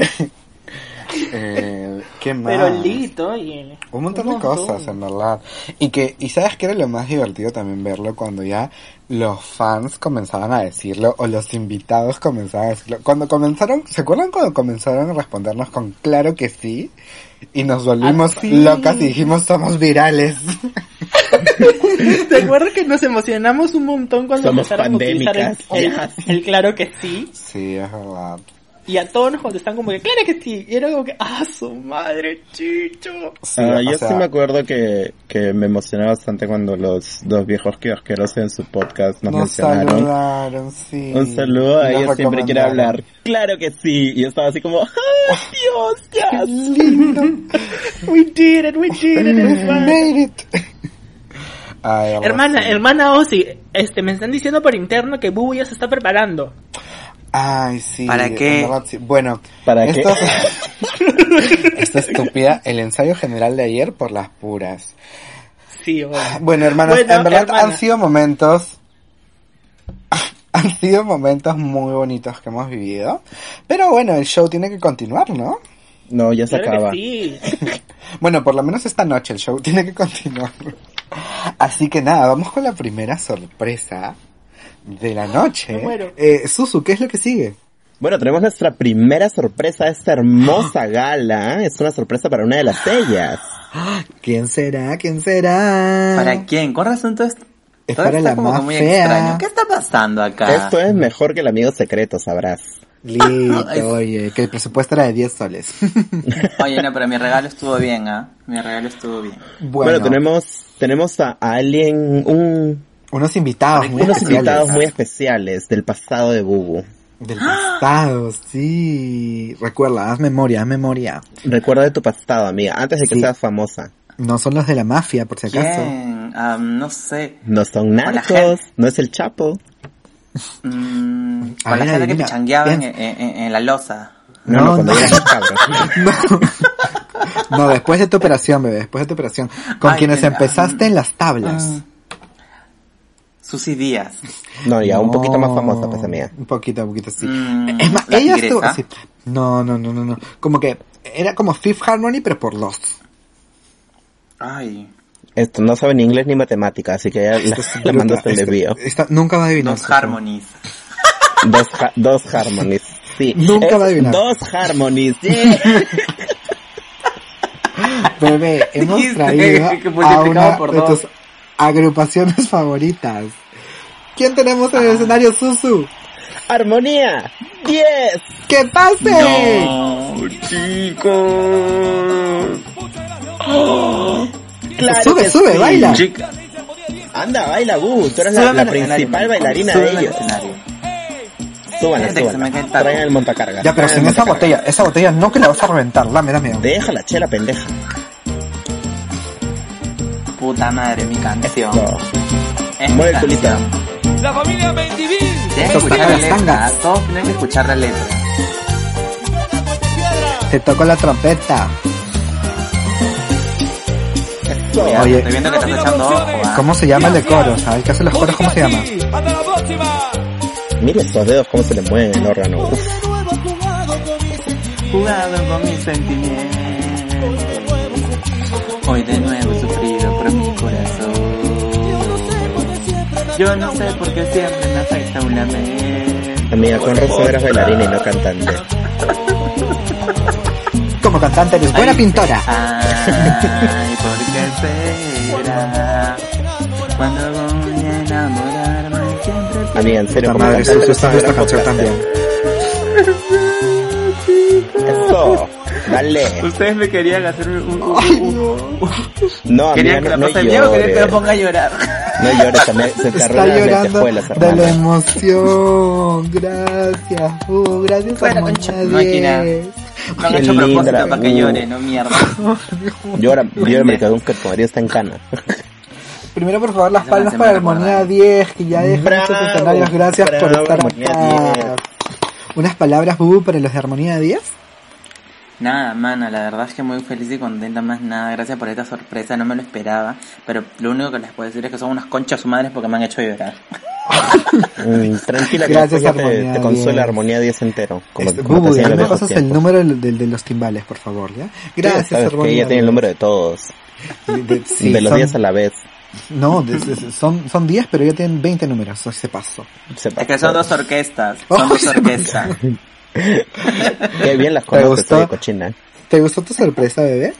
Eh, ¿Qué más? Pero Lito, oye. Un montón un de cosas, en verdad. Y que, y sabes que era lo más divertido también verlo cuando ya los fans comenzaban a decirlo o los invitados comenzaban a decirlo. Cuando comenzaron, ¿se acuerdan cuando comenzaron a respondernos con claro que sí? Y nos volvimos Ah, sí. locas y dijimos somos virales. ¿Te acuerdas que nos emocionamos un montón cuando Somos empezaron a utilizar el, el- el claro que sí? sí, es verdad. Y a todos nos contestan como que, claro que sí. Y era como que, ah, su madre, chicho. Sí, Ah, yo sea, sí me acuerdo que, que me emocioné bastante cuando los dos viejos kiosqueros en su podcast nos, nos mencionaron. saludaron, sí. Un saludo a ella siempre quiere hablar. Claro que sí. Y yo estaba así como, ¡ay, Dios! Qué ¡Ya! lindo. We did it, we did it. it's fine. Made it. Ay, verdad, Hermana, hermana Ozzy, este, me están diciendo por interno que Bubu ya se está preparando. Ay, sí. ¿Para qué? verdad, sí. Bueno, ¿Para esto, esta estúpida, el ensayo general de ayer por las puras. Sí. Bueno, hermanos, Bueno, en verdad hermana. han sido momentos, han sido momentos muy bonitos que hemos vivido. Pero bueno, el show tiene que continuar, ¿no? No, ya se Claro acaba. que sí. Bueno, por lo menos esta noche el show tiene que continuar. Así que nada, vamos con la primera sorpresa de la noche. Eh, Susu, ¿qué es lo que sigue? Bueno, tenemos nuestra primera sorpresa de esta hermosa gala. Es una sorpresa para una de las ellas. ¿Quién será? ¿Quién será? ¿Para quién? Con razón todo esto. Es todo para está la como más que muy fea. extraño. ¿Qué está pasando acá? Esto es mejor que el amigo secreto, sabrás. Listo, oye, que el presupuesto era de 10 soles. Oye, no, pero mi regalo estuvo bien, ¿ah? Mi regalo estuvo bien. Bueno, tenemos, tenemos a, a alguien, un, unos invitados muy unos especiales. invitados muy especiales del pasado de Bubu. Del pasado, sí. Recuerda, haz memoria, haz memoria. Recuerda de tu pasado, amiga, antes de que Sí. seas famosa. No son los de la mafia, por si acaso. ¿Quién? Ah, no sé. No son narcos, no es el Chapo. Mm, A con la gente que pichangueaba en, en- en- en la losa. No, no, cabro. No. no, después de tu operación, bebé, después de tu operación. Con Ay, quienes empezaste en las tablas. Ah. Susy Díaz. No, ya, un No, poquito más famosa, pues, amiga. Un poquito, un poquito, sí. Mm, es más, la ella tigresa. estuvo... sí. No, no, no, no, no. Como que era como Fifth Harmony, pero por dos. Ay. Esto no sabe ni inglés ni matemática, así que ya la, la mandaste el desvío. esta- nunca va a adivinar. Dos Harmonies. Dos, ha- dos harmonies. Sí. Nunca Es va a adivinar. Dos harmonies. yeah. Bebé, hemos traído a una por de tus agrupaciones favoritas. ¿Quién tenemos en el escenario, Susu? Armonía. 10. ¡Que pase! No, chicos. Claro sube, sube, sí. baila. Chica. Anda, baila, Bu. Tú eres la, principal bailarina Súbeme de ellos. escenario. Súbanla, súbanla. Traigan el montacargas. Ya, pero sin esa botella, esa botella no que la vas a reventar, dame, dame. Deja la chela, pendeja. Puta madre, mi canción. No. Es mi Mueve el culito. La familia Mendivil. Tienes que escuchar la tangas, letra. tangas. Todos tienen que escuchar la letra. Te toco la trompeta. Oye. estoy viendo que estás echando ojo. ¿ah? ¿Cómo se llama el de coros? ¿Sabes qué hace los coros? ¿Cómo se llama? Hasta la próxima. Mira esos dedos cómo se le mueven el órgano. Uf. Jugado con mis sentimientos. Hoy de nuevo he sufrido por mi corazón. Yo no sé por qué siempre me afecta una mente. Amiga, con razón eras bailarina y no cantante. Como cantante eres buena Ay. pintora. Ay, ¿por qué será? Cuando Puta como madre, Susu eres está en gran canción también. Eso. Dale. Ustedes me querían hacer un... un- un- un- No, amiga, querían que no, la no pase bien o querían que la ponga a llorar. No llores, también se te Está arruinan las llorando de la emoción. Gracias, uh, gracias Fuera, Armonía concha máquina. 10. Me han hecho propósito para que uh. llore, no mierda. Llora, llora Mercadón que marido está en cana. Primero, por favor, las Esa palmas para. Armonía 10, que ya dejan Bravo, estos escenarios. Gracias por estar Armonía acá. 10. Unas palabras, Bubu, para los de Armonía 10. Nada, mana, la verdad es que muy feliz y contenta más nada. Gracias por esta sorpresa, no me lo esperaba. Pero lo único que les puedo decir es que son unas conchas su madres porque me han hecho llorar. Mm, tranquila, que Gracias, después ya te, Armonía te consuela 10. Armonía 10 entero. Como, Este, como Bubu, te en me pasas el número del, del- de los timbales, por favor, ¿ya? Sí, Gracias, que Armonía ella tiene el 10. número de todos. De, de- sí, de los son- 10 a la vez. No, son, son 10, pero ya tienen 20 números, se pasó. Se Es que son dos orquestas, Oh, son dos orquestas. Qué bien las ¿Te gustó? oye, cochina. ¿Te gustó tu sorpresa, bebé?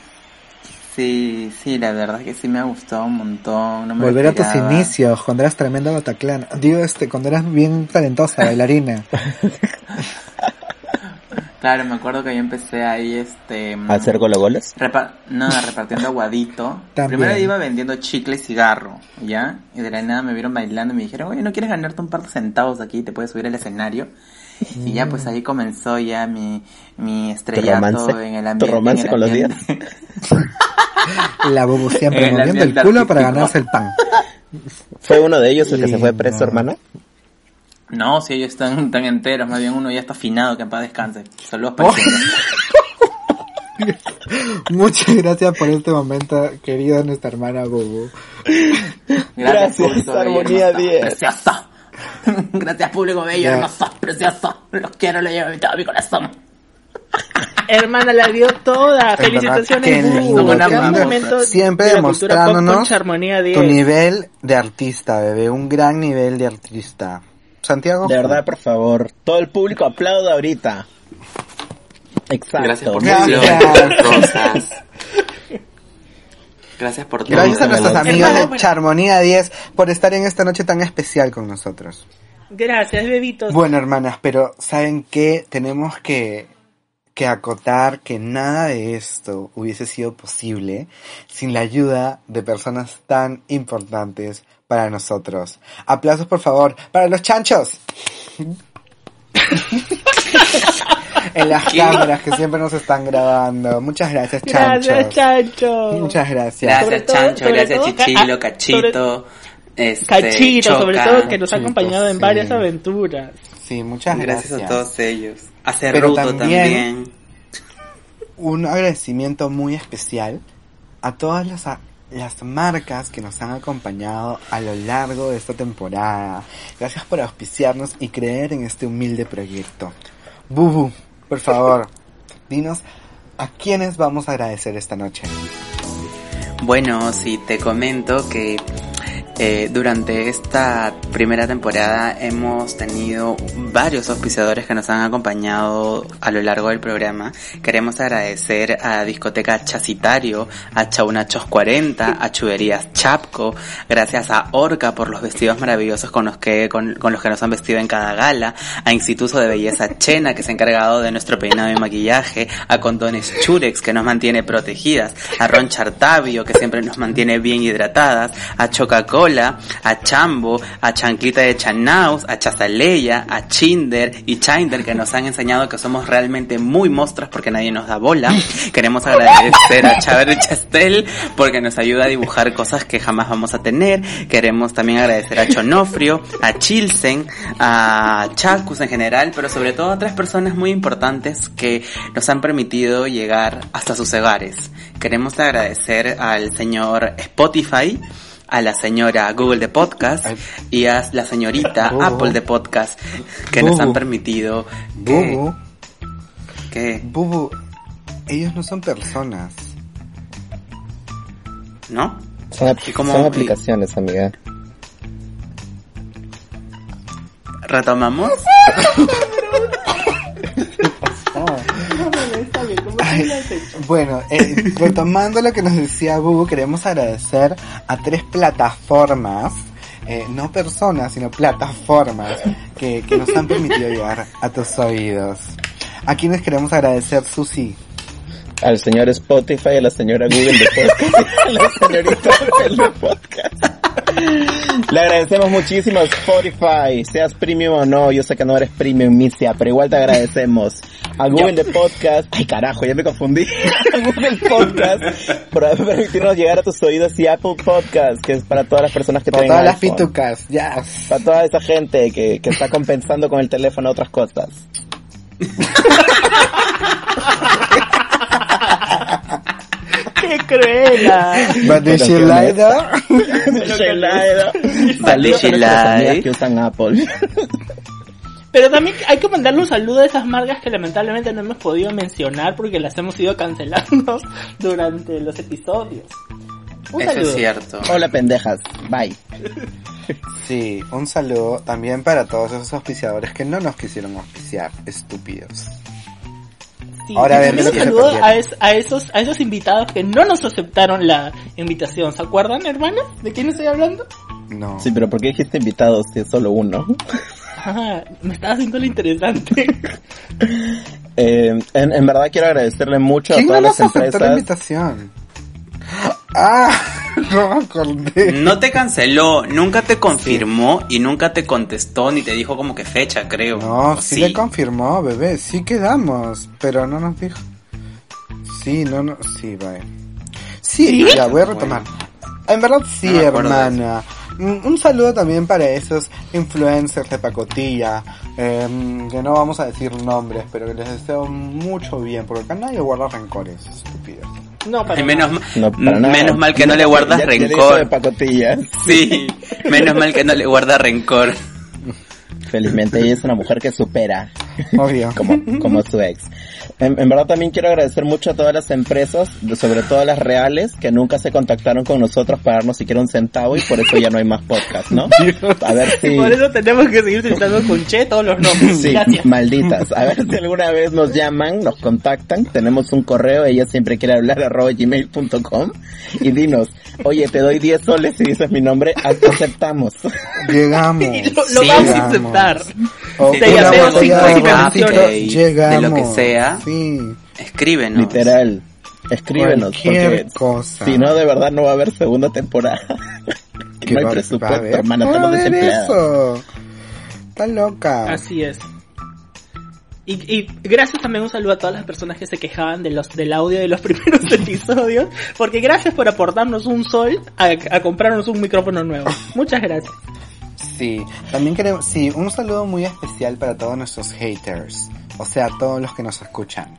Sí, sí, la verdad es que sí me ha gustado un montón. No me lo Volver a tus inicios, cuando eras tremenda bataclana. Digo, este, cuando eras bien talentosa, bailarina. Claro, me acuerdo que yo empecé ahí, este... ¿A hacer? Repa no, repartiendo aguadito. También. Primero iba vendiendo chicle y cigarro, ¿ya? Y de la nada me vieron bailando y me dijeron, oye, ¿no quieres ganarte un par de centavos aquí? ¿Te puedes subir al escenario? Y ya, pues ahí comenzó ya mi, mi estrellato romance? en el ¿Tu ambiente. romance en el con los ambiente. La bobo siempre moviendo el culo para ganarse el pan. ¿Fue uno de ellos el que se fue preso, hermana? No, si ellos están tan enteros, más bien uno ya está afinado, que en paz descanse. Saludos para Oh. Muchas gracias por este momento, querida nuestra hermana Bobo. Gracias, público bello, Armonía hermoso, 10. Precioso. Gracias, público bello, Ya. hermoso, precioso. Los quiero, lo llevo todo mi corazón. Hermana, la dio toda. En verdad, Felicitaciones, momento Siempre de demostrándonos con Charmonía 10. tu nivel de artista, bebé, un gran nivel de artista. Santiago. De verdad, por favor. Todo el público aplauda ahorita. Exacto. Gracias por Gracias. rosas. Gracias por todo. Gracias a nuestros amigos de. Charmonía 10 por estar en esta noche tan especial con nosotros. Gracias, bebitos. Bueno, hermanas, pero ¿saben qué? Tenemos que, que acotar que nada de esto hubiese sido posible sin la ayuda de personas tan importantes para nosotros. Aplausos, por favor, para los chanchos. en las cámaras que siempre nos están grabando. Muchas gracias, chanchos. Gracias, Chancho. Muchas gracias. Gracias, todo- Chancho. Gracias, todo- Chichilo, Cachito. Este, Cachito, sobre todo que nos ha acompañado en sí. varias aventuras. Sí, muchas Gracias gracias. a todos ellos. A Cerruto también- también. un agradecimiento muy especial a todas las, a- las marcas que nos han acompañado a lo largo de esta temporada. Gracias por auspiciarnos y creer en este humilde proyecto. Bubu, por favor, dinos a quiénes vamos a agradecer esta noche. Bueno, sí, te comento que eh, durante esta primera temporada hemos tenido varios auspiciadores que nos han acompañado a lo largo del programa. Queremos agradecer a Discoteca Chacitario, a Chaunachos 40, a Chuberías Chapco, gracias a Orca por los vestidos maravillosos con los que, con, con los que nos han vestido en cada gala, a Instituto de Belleza Chena que se ha encargado de nuestro peinado y maquillaje, a Condones Churex que nos mantiene protegidas, a Ron Chartavio que siempre nos mantiene bien hidratadas, a Coca-Cola, a Chambo, a Chanquita de Chanaus, a Chazaleya, a Chinder y Chinder que nos han enseñado que somos realmente muy monstruos porque nadie nos da bola. Queremos agradecer a Chaver Chastel porque nos ayuda a dibujar cosas que jamás vamos a tener. Queremos también agradecer a Chonofrio, a Chilsen, a Chacus en general, pero sobre todo a tres personas muy importantes que nos han permitido llegar hasta sus hogares. Queremos agradecer al señor Spotify, a la señora Google de Podcast y a la señorita. Apple de Podcast que nos han permitido que, Bubu, que Bubu, ellos no son personas. ¿no? Son, como- son aplicaciones, amiga. Retomamos. Ay, bueno, eh, retomando lo que nos decía Bubu, queremos agradecer a tres plataformas, eh, no personas, sino plataformas, que, que nos han permitido llegar a tus oídos. A quienes queremos agradecer, Susi. Al señor Spotify, a la señora Google de Podcast, a la señorita Apple de Podcast. Le agradecemos muchísimo a Spotify, seas premium o no, yo sé que no eres premium, Misia, pero igual te agradecemos. A Google de Podcast, ay carajo, ya me confundí. A Google Podcast por permitirnos llegar a tus oídos y Apple Podcast, que es para todas las personas que Para tienen todas las pitucas, ya. Para toda esa gente que, que está compensando con el teléfono otras cosas. Lie though? Salishilai. que usan Apple. Pero también hay que mandarle un saludo a esas marcas que lamentablemente no hemos podido mencionar porque las hemos ido cancelando durante los episodios. Un Eso saludo. es cierto. Hola pendejas, bye. Sí, un saludo también para todos esos auspiciadores que no nos quisieron auspiciar, estúpidos. Sí, Ahora y un saludo a, es- a esos a esos invitados que no nos aceptaron la invitación. ¿Se acuerdan, hermanos? ¿De quién estoy hablando? No. Sí, pero ¿por qué dijiste invitados si es solo uno? Ah, me estaba haciendo lo interesante. Eh, en, en verdad quiero agradecerle mucho a ¿Quién no todas nos las aceptó la empresas. invitación? Ah, no me acordé. No te canceló, nunca te confirmó y nunca te contestó ni te dijo como que fecha, creo. No, ¿O sí, le confirmó, bebé, sí quedamos, pero no nos dijo. Sí, no, no, sí, vaya. Sí, ¿Sí? ya voy a retomar. En verdad sí, No hermana. Un un saludo también para esos influencers de pacotilla, em, que no vamos a decir nombres, pero que les deseo mucho bien, porque acá nadie guarda rencores, estúpidos. No, para Ay, menos, No, para nada. menos mal que no le guardas Ya- ya dijo de rencor. Sí, menos mal que no le guardas rencor. Felizmente ella es una mujer que supera. Obvio. como, como su ex. En, en verdad también quiero agradecer mucho a todas las empresas, sobre todo las reales, que nunca se contactaron con nosotros para darnos siquiera un centavo y por eso ya no hay más podcast, ¿no? A ver si... Por eso tenemos que seguir citando con Che todos los nombres. Sí, Gracias. malditas. A ver si alguna vez nos llaman, nos contactan, tenemos un correo, ella siempre quiere hablar arroba gmail.com y dinos, oye, te doy 10 soles si dices mi nombre, aceptamos. Llegamos. Y lo, lo vamos a aceptar. Una botella Llegamos. de lo que sea, Sí. escríbenos. Literal. Escríbenos, Cualquier porque cosa. si no, de verdad no va a haber segunda temporada. ¿Qué no hay va- presupuesto, haber? hermana, No va a estamos desempleados. eso. Está loca. Así es. Y, y gracias también un saludo a todas las personas que se quejaban de los, del audio de los primeros episodios, porque gracias por aportarnos un sol a, a comprarnos un micrófono nuevo. Muchas gracias. Sí, también queremos, sí, un saludo muy especial para todos nuestros haters. O sea, todos los que nos escuchan.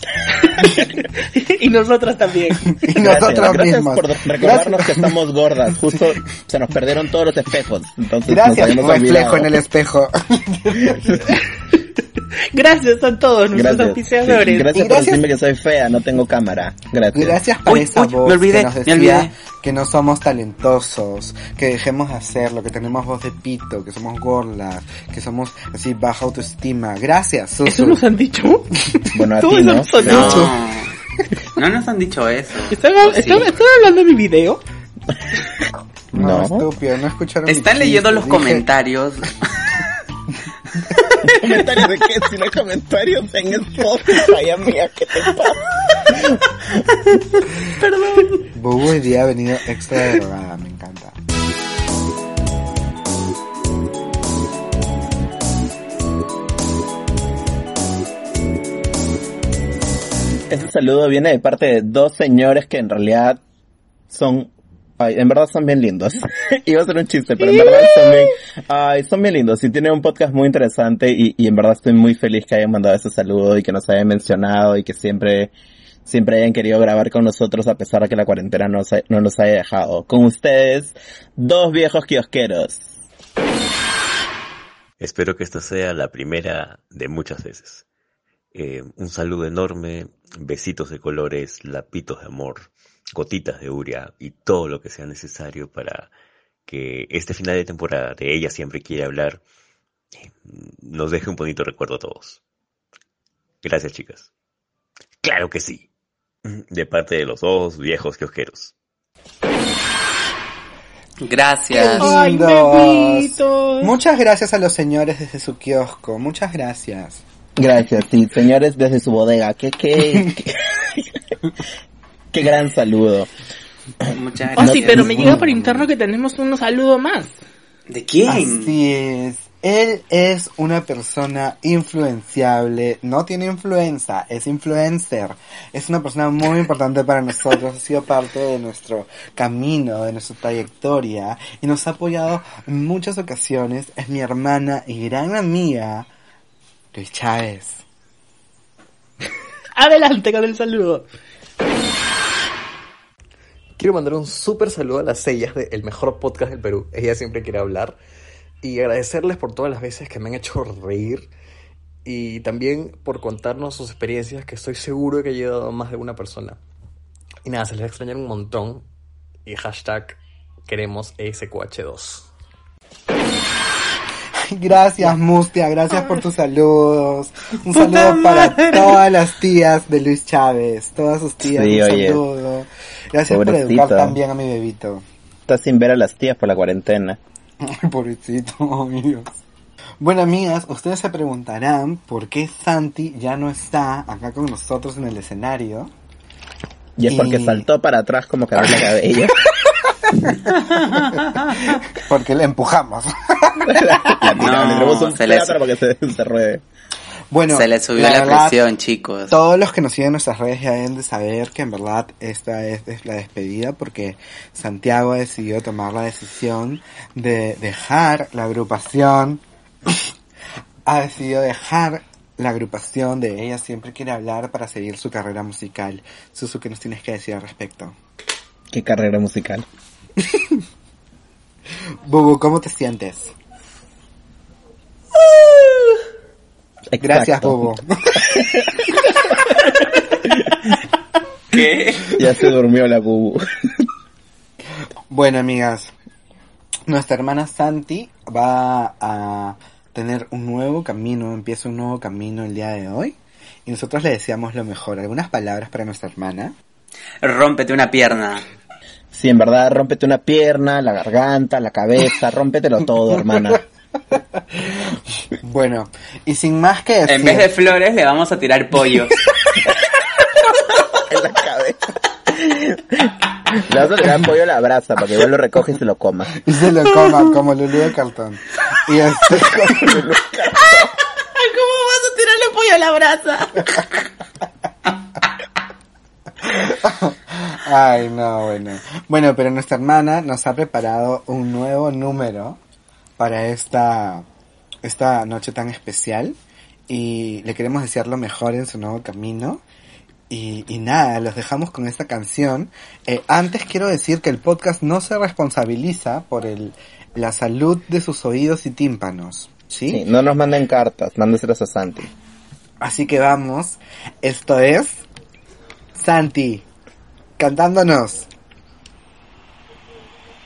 y nosotros también. Y Gracias, nosotros gracias mismos. por recordarnos Gracias. que estamos gordas. Justo se nos perdieron todos los espejos. Entonces nos Gracias, habíamos reflejo olvidado. en el espejo. Gracias a todos nuestros Gracias. auspiciadores. Sí, gracias Y por gracias- decirme que soy fea, no tengo cámara. Gracias. Gracias por Uy, esa uy, voz me olvidé, que nos me decía olvidé. que no somos talentosos, que dejemos de hacerlo, que tenemos voz de pito, que somos gordas, que somos así baja autoestima. Gracias, Susu. ¿Eso nos han dicho? Bueno, a ti eso no. nos han No, dicho. no nos han dicho eso. ¿Están, ¿O sí? están- están hablando de mi video? No, No. estúpido, no escucharon mi Están chiste, leyendo los dije- comentarios. ¿Comentarios de qué? Si no hay comentarios en Spotify, amiga, ¿qué te pasa? Perdón. Bubu hoy día ha venido extra drogada, me encanta. Este saludo viene de parte de dos señores que en realidad son, ay, en verdad son bien lindos. Iba a ser un chiste, pero en verdad son bien, ay, son bien lindos y tienen un podcast muy interesante y, y en verdad estoy muy feliz que hayan mandado ese saludo y que nos hayan mencionado y que siempre, siempre hayan querido grabar con nosotros a pesar de que la cuarentena no, se- no nos haya dejado. Con ustedes, dos viejos kiosqueros. Espero que esta sea la primera de muchas veces. Eh, un saludo enorme, besitos de colores, lapitos de amor, gotitas de uria y todo lo que sea necesario para que este final de temporada de ella siempre quiere hablar eh, nos deje un bonito recuerdo a todos. Gracias chicas. Claro que sí. De parte de los dos viejos kiosqueros. Gracias. Ay. Muchas gracias a los señores desde su kiosco, muchas gracias. Gracias, sí, señores desde su bodega. Qué, qué, qué, qué gran saludo. Muchas Oh, gracias. sí, pero me llega por interno que tenemos un saludo más. ¿De quién? Así es. Él es una persona influenciable, no tiene influenza, es influencer. Es una persona muy importante para nosotros, ha sido parte de nuestro camino, de nuestra trayectoria y nos ha apoyado en muchas ocasiones. Es mi hermana y gran amiga, Luis Chávez. Adelante con el saludo. Quiero mandar un súper saludo a las sellas de El Mejor Podcast del Perú. Ella siempre quiere hablar. Y agradecerles por todas las veces que me han hecho reír. Y también por contarnos sus experiencias que estoy seguro de que ha ayudado a más de una persona. Y nada, se les va a extrañar un montón. Y hashtag queremos SQH2. Gracias, Mustia, gracias por tus saludos. Un saludo para todas las tías de Luis Chávez, todas sus tías, Sí, un oye. saludo. Gracias por Pobrecito. educar también a mi bebito. Está sin ver a las tías por la cuarentena. Pobrecito, oh, mi Dios. Bueno, amigas, ustedes se preguntarán por qué Santi ya no está acá con nosotros en el escenario. Y es porque saltó para atrás como Camila Cabello. Porque le empujamos. La tiramos, le traemos un se le- para que se, se ruede. Bueno, Se le subió la la, verdad, presión, chicos. Todos los que nos siguen en nuestras redes ya deben de saber que en verdad esta es, es la despedida porque Santiago decidió tomar la decisión de dejar la agrupación. ha decidido dejar la agrupación de ella siempre quiere hablar para seguir su carrera musical. Susu, ¿qué nos tienes que decir al respecto? Qué carrera musical. Bubu, ¿cómo te sientes? Gracias. Bobo. ¿Qué? Ya se durmió la bubu. Bueno, amigas, nuestra hermana Santi va a tener un nuevo camino, empieza un nuevo camino el día de hoy. Y nosotros le deseamos lo mejor. ¿Algunas palabras para nuestra hermana? Rómpete una pierna. Sí, en verdad, rómpete una pierna, la garganta, la cabeza, rómpetelo todo, hermana. Bueno, y sin más que decir... En vez de flores le vamos a tirar pollo. en la cabeza. Le vas a tirar pollo a la brasa para que igual lo recoge y se lo coma. Y se lo coma como Lulú de cartón. Y este... ¿Cómo vas a tirarle pollo a la brasa? Ay, no, bueno. Bueno, pero nuestra hermana nos ha preparado un nuevo número para esta, esta noche tan especial. Y le queremos desear lo mejor en su nuevo camino. Y, y nada, los dejamos con esta canción. Eh, antes quiero decir que el podcast no se responsabiliza por el, la salud de sus oídos y tímpanos. ¿sí? Sí, no nos manden cartas, mándeselas a Santi. Así que vamos. Esto es Santi cantándonos.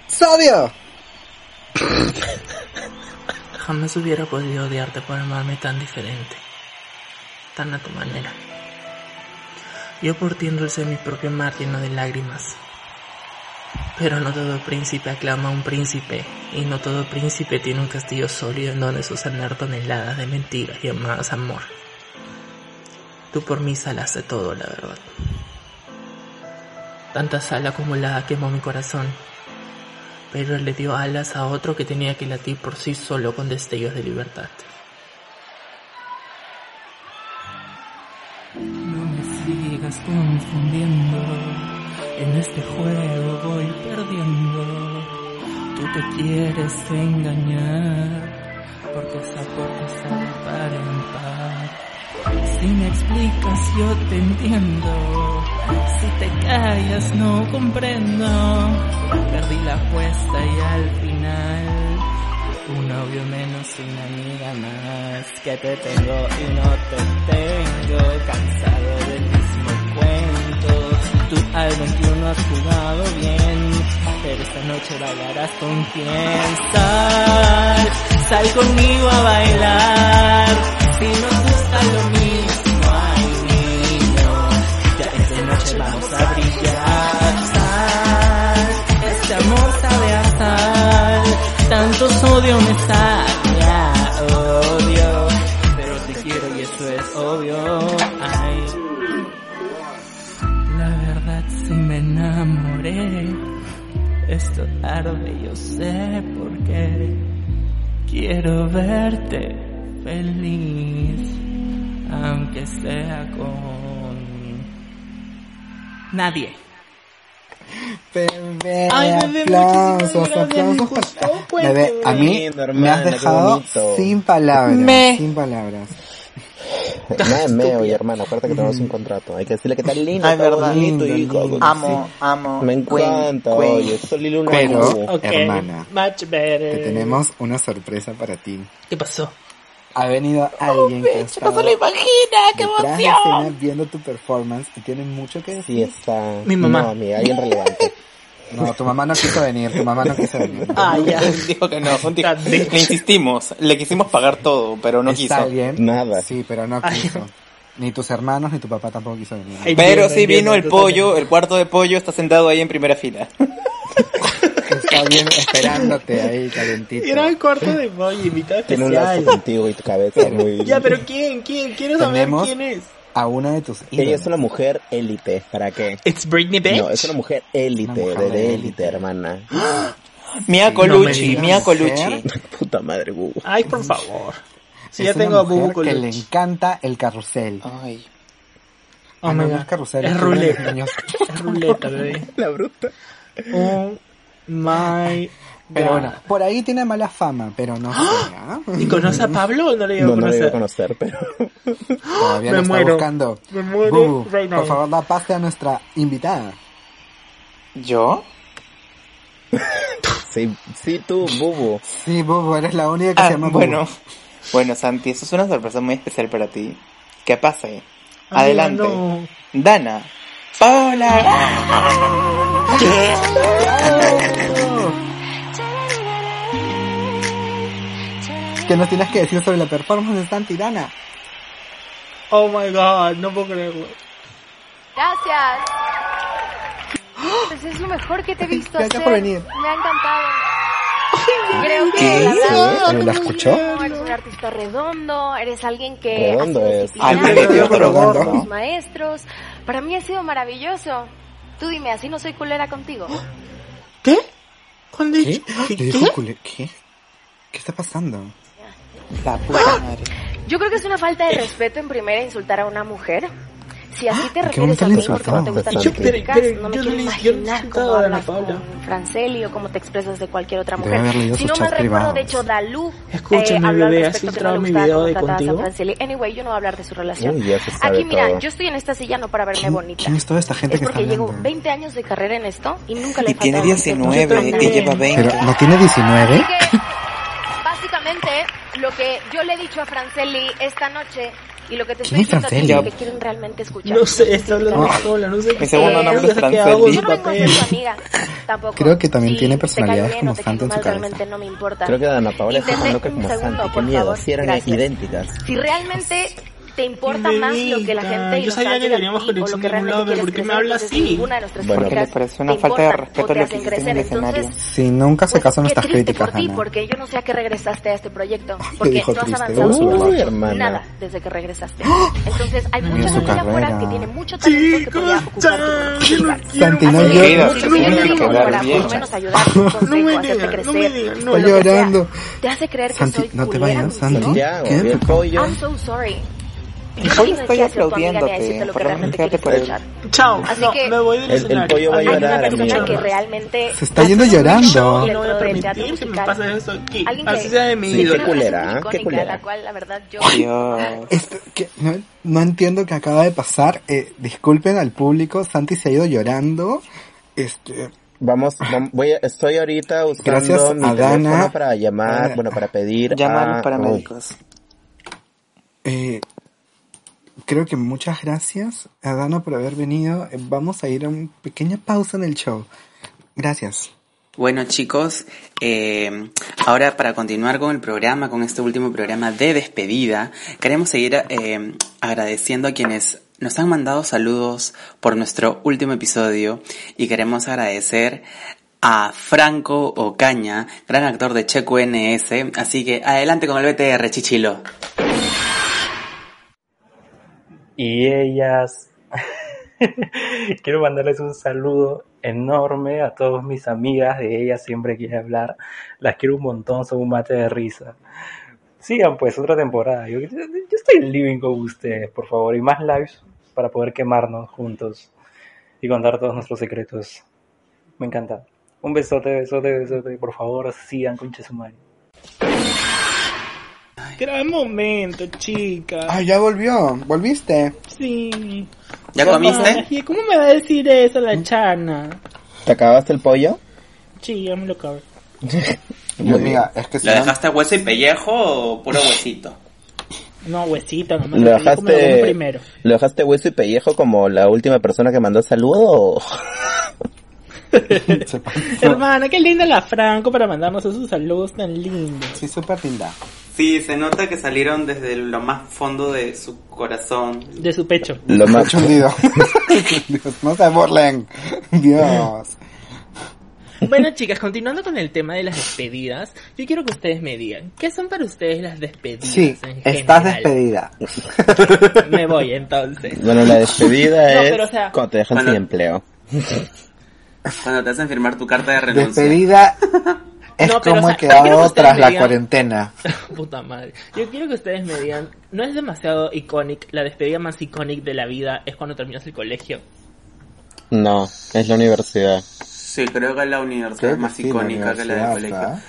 ¡Sodio! Jamás hubiera podido odiarte por amarme tan diferente, tan a tu manera. Yo por ti endulcé mi propio mar lleno de lágrimas. Pero no todo príncipe aclama a un príncipe, y no todo príncipe tiene un castillo sólido en donde susanar toneladas de mentiras llamadas amor. Tú por mí salaste todo, la verdad. Tanta sal acumulada quemó mi corazón, pero le dio alas a otro que tenía que latir por sí solo con destellos de libertad. No me sigas confundiendo, en este juego voy perdiendo. Tú te quieres engañar, porque esa puerta está de par en par. Si me explicas yo te entiendo, si te callas no comprendo. Perdí la apuesta y al final un novio menos, una amiga más. Que te tengo y no te tengo, cansado del mismo cuento. Tú al 21 has jugado bien, pero esta noche bailarás con quien sal. Sal conmigo a bailar, si nos gusta lo tanto sodio me sabe a odio. Pero te quiero y eso es obvio. La verdad sí me enamoré. Esto arde, yo sé por qué. Quiero verte feliz, aunque sea con nadie. Bebé, Ay, bebé, aplausos, muchísimas gracias, aplausos. me gustó, pues, Bebé, a mí lindo, me has dejado sin palabras, Me. sin palabras. Nada de meo, y hermano, acuérdate que tenemos un contrato. Hay que decirle que está lindo, Ay, verdad. bonito, Lindo, hijo. lindo. Amo, amo. Me encanta, Queen, oye. Pero, Bubu. hermana, much te better. tenemos una sorpresa para ti. ¿Qué pasó? Ha venido alguien que ha No se lo imagina, qué emoción. viendo tu performance y tiene mucho que Sí, decir. está. Mi mamá. No, amiga, alguien relevante. No, tu mamá no quiso venir, tu mamá no quiso venir. Ah, ya. Dijo que no, dijo- bitch. le insistimos, le quisimos pagar todo, pero no Está quiso. alguien, Nada. sí, pero no Ay. quiso. Ni tus hermanos ni tu papá tampoco quiso venir. Ay, Pero Entiendo, sí vino entiendo, el pollo, el cuarto de pollo está sentado ahí en primera fila. Está bien esperándote ahí, calentito. Era el cuarto de pollo, invitado Tiene un lazo especial. contigo y tu cabeza muy... Ya, pero ¿quién? ¿Quién? Quiero saber quién es. A una de tus Ella ídolos. es una mujer élite, ¿para qué? It's Britney Bitch. No, es una mujer élite, Una mujer de, élite. élite, hermana. Mia no Colucci, digas. Mia Colucci. Puta madre, Bubu. Ay, por favor. Si Es ya una tengo a Bubu que le Colucci. encanta el carrusel. Ay. Oh Ah, no, no es carrusel, Es ruleta. Es ruleta, bebé. La bruta. Oh my Pero God. bueno, por ahí tiene mala fama, pero no sé. ¿ah? ¿Y conoce a Pablo o no le iba a No, no le iba conocer? a conocer, pero... Todavía Me lo está muero. buscando. Me muero Bubu, right now. por favor, da pase a nuestra invitada. ¿Yo? Sí, sí, tú, Bubu. Sí, Bubu, eres la única que Ah, se llama Bubu. bueno. Bueno, Santi, eso es una sorpresa muy especial para ti. ¿Qué pasa? Amiga, Adelante. no. Dana. Paola. ¿Qué nos tienes que decir sobre la performance de Santi Dana? Oh my god, no puedo creerlo. Gracias. Pues es lo mejor que te he visto Gracias hacer. por venir. Me ha encantado. Creo que ¿Qué? la ¿La escuchó? eres un artista redondo, eres alguien que Redondo ha sido es. Alguien que maestros. Para mí ha sido maravilloso. Tú dime, así no soy culera contigo. ¿Qué? ¿Cuándo ¿Qué? ¿Qué? ¿Qué está pasando? La puta madre. Yo creo que es una falta de respeto en primera insultar a una mujer. Si así te ¿A qué refieres a mí porque no te gustan las críticas, no me yo quiero imaginar cómo hablas con Franceli o cómo te expresas de cualquier otra mujer. Si no mal recuerdo, de hecho, Dalu eh, habló al bebé, ¿has respecto que no le gustaba cómo de tratabas a? Franceli. Anyway, yo no voy a hablar de su relación. Aquí, mira, yo estoy en esta silla no para verme ¿Quién, bonita. quién es toda esta gente que está porque llevo hablando? 20 años de carrera en esto y nunca le he Y tiene faltado respeto. 19 y lleva 20. Pero no tiene 19. Así que, básicamente, lo que yo le he dicho a Franceli esta noche y lo que te ¿Quién estoy es diciendo a ti es lo que quieren realmente escuchar. No sé, está hablando sola, no sé Mi segundo nombre es. Yo no papel. amiga, tampoco. Creo que también Si tiene personalidades como en su cabeza. realmente no me importa. Creo que Dana Paola está un como Santi. Qué miedo, si eran idénticas. Si realmente te importa más lo que la gente y Yo sabía que teníamos de conexión lo que en un lado, quieres ¿por qué me habla así? de Bueno, le parece una falta de respeto lo que hiciste en el escenario. Sí, nunca se casan triste críticas, por ti, porque yo no sé a qué regresaste a este proyecto. Porque no has avanzado nada desde que regresaste. Entonces, hay mucha gente afuera que tiene mucho talento que podría ocupar tu lugar. Santi, no llores. No me digas, no me digas, sea, llorando. te hace creer que soy no te vayas. Santi. I'm so sorry. Y no estoy aplaudiéndote, por que lo quédate por escuchar. Chao, Así no, que- me voy del El- el pollo va a Hay una llorar, persona que realmente Se está yendo llorando. No voy a permitir que me pase eso aquí. Alguien Así que sea de mi Sí, qué culera, Qué culera. la cual la verdad yo Dios. Esto, que, no, no entiendo qué acaba de pasar. Eh, disculpen al público, Santi se ha ido llorando. Este, Vamos, vam- voy a- estoy ahorita usando Gracias mi a Dana. para llamar, Dana. bueno, para pedir Llama a a... los paramédicos. eh, creo que muchas gracias a Dana por haber venido. Eh, vamos a ir a una pequeña pausa en el show. Gracias. Bueno chicos, eh, ahora para continuar con el programa, con este último programa de despedida, queremos seguir eh, agradeciendo a quienes nos han mandado saludos por nuestro último episodio y queremos agradecer a Franco Ocaña, gran actor de Checo NS, así que adelante con el BTR Chichilo. Y ellas. Quiero mandarles un saludo enorme a todas mis amigas de ellas, siempre quiere hablar. Las quiero un montón, son un mate de risa. Sigan pues otra temporada. Yo, yo estoy living con ustedes, por favor, y más lives para poder quemarnos juntos y contar todos nuestros secretos. Me encanta. Un besote, besote, besote. Por favor, sigan con Chesumari. Gran momento, chica. Ah, ya volvió. ¿Volviste? Sí. ¿Ya comiste? Ay, ¿Cómo me va a decir eso la chana? ¿Te acabaste el pollo? Sí, ya me lo acabo. Yo, amiga, es que si ¿Le no- dejaste hueso y pellejo o puro huesito? No, huesito, no me ¿Lo dejaste, primero. ¿Lo dejaste hueso y pellejo como la última persona que mandó saludo? Hermana, qué linda la Franco para mandarnos esos saludos tan lindos. Sí, súper linda. Sí, se nota que salieron desde lo más fondo de su corazón. De su pecho. Lo más... Chundido. Dios, no se burlen. Dios. Bueno, chicas, continuando con el tema de las despedidas, yo quiero que ustedes me digan, ¿qué son para ustedes las despedidas? Sí, en estás general? despedida. Me voy entonces. Bueno, la despedida No, es pero, o sea- cuando te dejan Bueno. sin empleo. Cuando te hacen firmar tu carta de renuncia. Despedida es No, como o he sea, quiero que quedado tras la digan- cuarentena. Puta madre. Yo quiero que ustedes me digan, ¿no es demasiado icónico? La despedida más icónica de la vida es cuando terminas el colegio. No, es la universidad. Sí, creo que la universidad Creo es que más la icónica que la del colegio.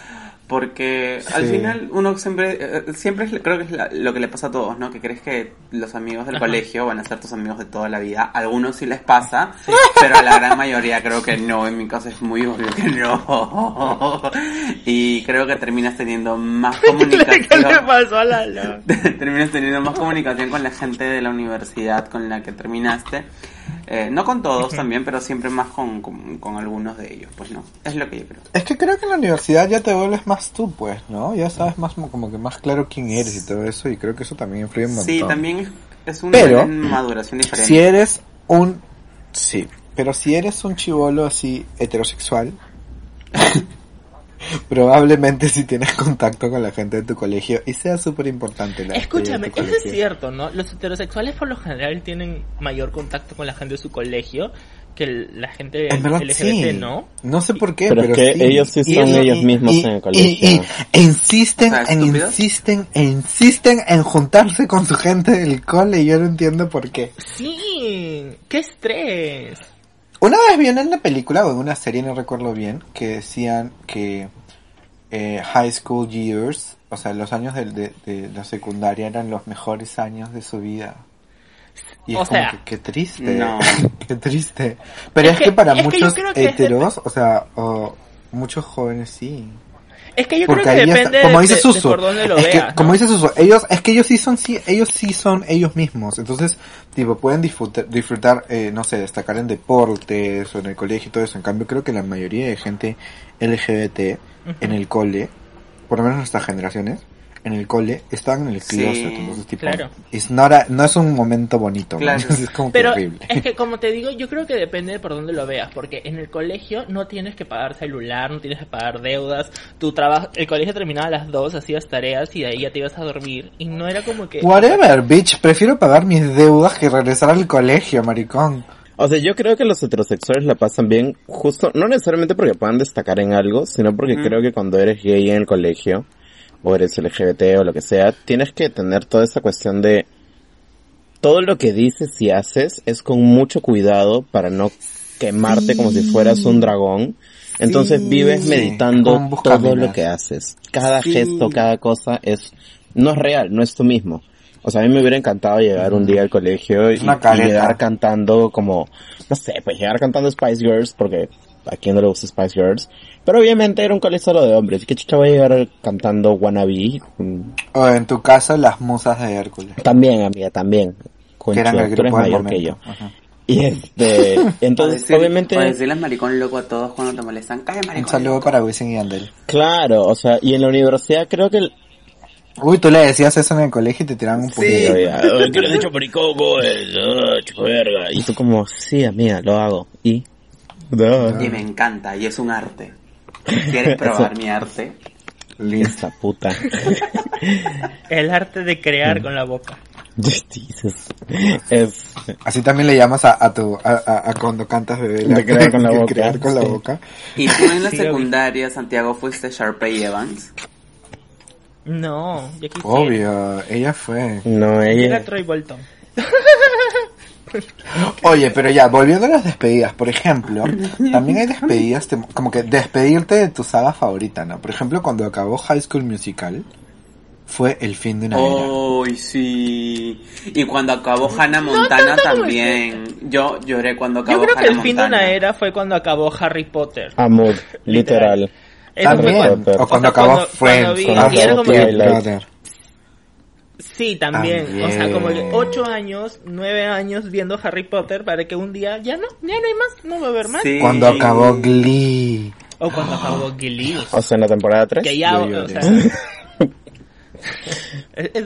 Porque al Sí. final uno siempre, eh, siempre es- creo que es la- lo que le pasa a todos, ¿no? Que crees que los amigos del Ajá. colegio van a ser tus amigos de toda la vida. A algunos sí les pasa, pero a la gran mayoría creo que no. En mi caso es muy obvio que no. Y creo que terminas teniendo más ¿Qué le comunicación. pasó a Lalo? terminas teniendo más comunicación con la gente de la universidad con la que terminaste. Eh, no con todos también, pero siempre más con, con, con algunos de ellos. Pues no, es lo que yo creo. Es que creo que en la universidad ya te vuelves más tú, pues, ¿no? Ya sabes más como que más claro quién eres y todo eso, y creo que eso también influye un montón. Sí, también es, es un Pero, nivel de maduración diferente. Si eres un... Sí, pero si eres un chivolo así heterosexual, probablemente si tienes contacto con la gente de tu colegio y sea súper importante la Escúchame, eso es cierto, ¿no? Los heterosexuales por lo general tienen mayor contacto con la gente de su colegio que la gente En verdad, LGBT, sí. ¿no? No sé por qué, Pero pero, es que ellos sí son ellos mismos y- en el y- colegio. Y, e insisten, O sea, en, insisten, e insisten en juntarse con su gente del cole y yo no entiendo por qué. Sí, qué estrés. Una vez vi en una película o en una serie, no recuerdo bien, que decían que eh, high school years, o sea, los años de, de, de la secundaria eran los mejores años de su vida. Y O es como que qué triste, no. qué triste. Pero Es es, que- que, para muchos heteros, o sea, muchos jóvenes sí. Es que yo Porque creo que está- depende como dice de- Suso, de por dónde lo es que, veas. ¿no? como dice Suso, ellos, es que ellos sí son, sí, ellos sí son ellos mismos, entonces, tipo, pueden disfrutar, disfrutar eh, no sé, destacar en deportes o en el colegio y todo eso, en cambio creo que la mayoría de gente LGBT en el cole, por lo menos nuestras generaciones, en el cole, están en el Sí, closet, entonces, tipo, claro. it's not a- no es un momento bonito, ¿no? Claro. Es como que Pero horrible. es que como te digo, yo creo que depende de por dónde lo veas, porque en el colegio no tienes que pagar celular, no tienes que pagar deudas, tu trabajo, el colegio terminaba a las 2, hacías tareas y de ahí ya te ibas a dormir y no era como que Whatever, bitch, prefiero pagar mis deudas que regresar al colegio, maricón. O sea, yo creo que los heterosexuales la pasan bien, justo, no necesariamente porque puedan destacar en algo, sino porque Mm. creo que cuando eres gay en el colegio, o eres LGBT o lo que sea, tienes que tener toda esa cuestión de todo lo que dices y haces es con mucho cuidado para no quemarte como si fueras un dragón. Entonces Sí. vives meditando todo lo que haces. Cada Sí. gesto, cada cosa es, no es real, no es tú mismo. O sea, a mí me hubiera encantado llegar un día al colegio y, y llegar cantando como, no sé, pues llegar cantando Spice Girls, porque a quién no le gusta Spice Girls. Pero obviamente era un colegio solo de hombres. ¿Qué chucha voy a llegar cantando Wannabe? O en tu caso, las musas de Hércules. También, amiga, también. que eran el tú eres grupo mayor que momento. yo. Ajá. Y este, entonces decir- obviamente, o decirles maricón loco a todos cuando te molestan. Cae maricón Un saludo loco. para Wisin y Andel. claro, o sea, y en la universidad creo que el, Uy, tú le decías eso en el colegio y te tiraban un Sí, "Ay, ¿qué le has dicho? Ah, chupa verga. Y tú como, sí, amiga, lo hago. ¿Y? No. Y me encanta, y es un arte. ¿Quieres probar Eso- mi arte? Esta puta. el arte de crear con la boca. Jesus. Es, Así también le llamas a, a tu, a, a- a cuando cantas bebé. De crear con la boca, crear con la sí. boca. ¿Y tú en la Sí, secundaria, Santiago, fuiste Sharpay Evans? No, yo. Obvio, ella fue. no, Era ella, Troy Bolton. Oye, pero ya, volviendo a las despedidas, por ejemplo, también hay despedidas, como que despedirte de tu saga favorita, ¿no? Por ejemplo, cuando acabó High School Musical, fue el fin de una era. ¡Ay, sí! Y cuando acabó Hannah Montana también. Yo lloré cuando Yo acabó creo que Hannah el fin de Montana. una era fue cuando acabó Harry Potter. amor, literal. Eso fue También, cuando- o cuando o sea, acabó cuando- Friends, cuando vi- acabó Twilight. Sí, también. O sea, También. como que ocho años, nueve años viendo Harry Potter para que un día ya no, ya no hay más, no va a haber más. Sí. Cuando acabó Glee. O cuando acabó Glee. O sea, en la temporada 3. Que ya, yo o lloré. sea...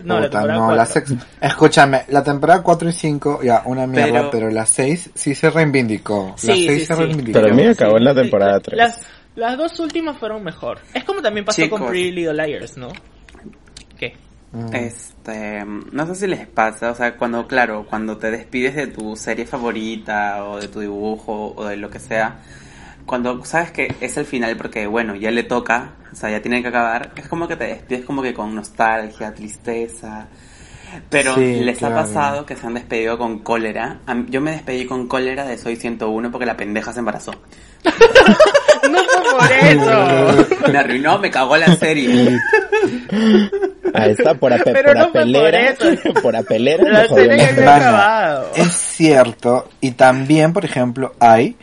no, la Puta, temporada no, la cuatro. sex- Escúchame, la temporada 4 y 5, ya, una mierda, Pero- pero, la 6 sí se reivindicó. Sí, la 6 sí, se sí. reivindicó. Pero a mí acabó en la temporada la- 3. Las, las dos últimas fueron mejor. Es como también pasó Chicos. con Pretty Little Liars, ¿no? ¿Qué? Mm. Este, no sé si les pasa, o sea, cuando, claro, cuando te despides de tu serie favorita o de tu dibujo o de lo que sea, cuando sabes que es el final porque, bueno, ya le toca, o sea, ya tiene que acabar, es como que te despides como que con nostalgia, tristeza. Pero Sí, les claro. ha pasado que se han despedido con cólera. Yo me despedí con cólera de Soy 101 porque la pendeja se embarazó. no fue por eso. Me arruinó, me cagó la serie. Ahí está, por, ape- Pero por no fue por apelera. eso. Por apelera. La me serie que había serie. acabado. Es cierto, y también, por ejemplo, hay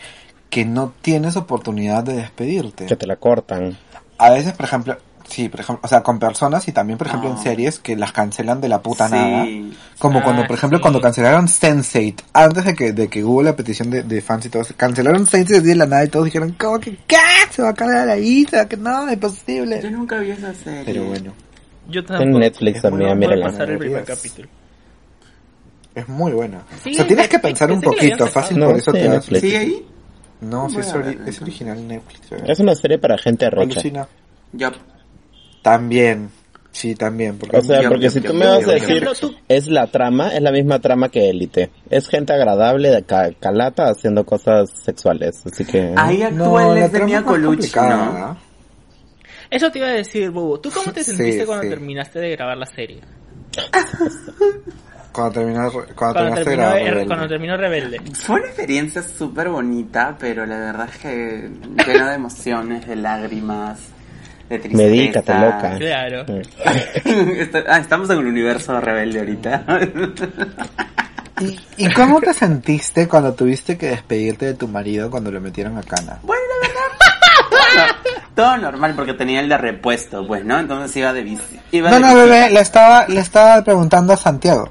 que no tienes oportunidad de despedirte. Que te la cortan. A veces, por ejemplo, sí, por ejemplo, o sea, con personas y también, por ejemplo, en series que las cancelan de la puta Sí. nada. Como cuando, Ah, por ejemplo, sí. cuando cancelaron Sense8, antes de que, de que hubo la petición de, de fans y todo, cancelaron Sense8 de la nada y todos dijeron, ¿cómo que qué? Se va a caer ahí, se va a que no, es posible. Yo nunca vi esa serie. Pero bueno, Yo En tampoco. Netflix también, Voy a mírala. pasar el primer capítulo. es muy buena. Sí, o sea, tienes es- que pensar un la poquito, fácil No, por eso sí, te. Netflix. ¿Sigue ahí? No, sí, es, ori- es original Netflix. bebé. Es una serie para gente rocha. Alucina. Yo. También, sí, también. Porque O sea, Yo- porque yo- si yo- tú me vas a decir, es la trama, es la misma trama que Élite. Es gente agradable de ca- calata haciendo cosas sexuales. Así que... Ahí actúa no, el de Mia Colucci. ¿no? Eso te iba a decir, Bubu. ¿Tú cómo te Sí, sentiste cuando sí. terminaste de grabar la serie? Cuando terminas, cuando Cuando terminaste de terminó, grabar er- Rebelde. cuando terminó Rebelde. Fue una experiencia súper bonita, pero la verdad es que llena de emociones, de lágrimas, de tristeza. Medícate, loca. Claro. Ah, estamos en el universo rebelde ahorita. ¿Y, ¿Y cómo te sentiste cuando tuviste que despedirte de tu marido cuando lo metieron a cana? Bueno, la verdad. Todo normal porque tenía el de repuesto, pues, ¿no? Entonces iba de bici. Iba No, de no, bici. bebé, le estaba, le estaba preguntando a Santiago.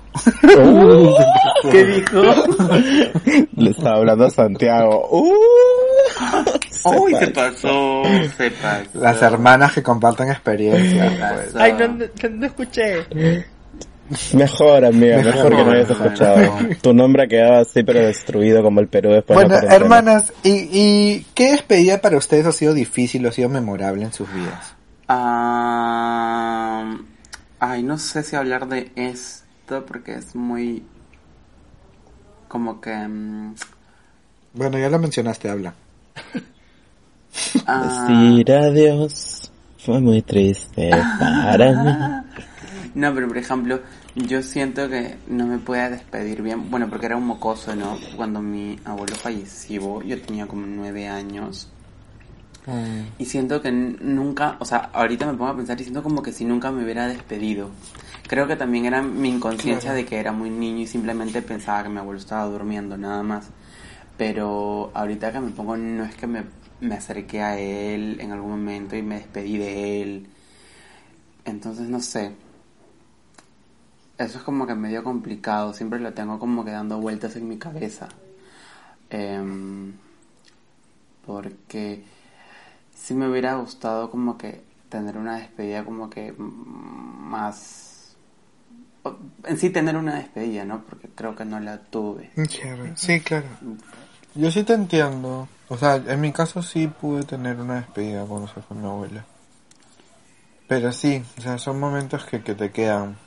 ¿Qué dijo? Le estaba hablando a Santiago. Uh, Uy, se pasó. pasó, se pasó. Las hermanas que comparten experiencias. pues. Ay, no, no, no escuché. Mejor, amiga, mejor, Mejor, que no hayas mejor. escuchado. Tu nombre ha quedado así, pero destruido como el Perú después de Bueno, cuarentena. hermanas, ¿y, ¿y qué despedida para ustedes ha sido difícil o ha sido memorable en sus vidas? Ah, ay, no sé si hablar de esto porque es muy... Como que... mm, Bueno, ya lo mencionaste, habla. ah, Decir adiós fue muy triste para mí. No, pero por ejemplo, yo siento que no me pueda despedir bien. Bueno, porque era un mocoso, ¿no? Cuando mi abuelo falleció, yo tenía como nueve años. Y siento que nunca, o sea, ahorita me pongo a pensar y siento como que si nunca me hubiera despedido. Creo que también era mi inconsciencia Claro. de que era muy niño y simplemente pensaba que mi abuelo estaba durmiendo, nada más. Pero ahorita que me pongo, no es que me, me acerqué a él en algún momento y me despedí de él. Entonces, no sé. Eso es como que medio complicado. Siempre lo tengo como que dando vueltas en mi cabeza. Em, porque sí me hubiera gustado como que tener una despedida como que más... En sí tener una despedida, ¿no? Porque creo que no la tuve. Sí, claro. Yo sí te entiendo. O sea, en mi caso sí pude tener una despedida cuando se fue mi abuela. Pero sí, o sea, son momentos que, que te quedan.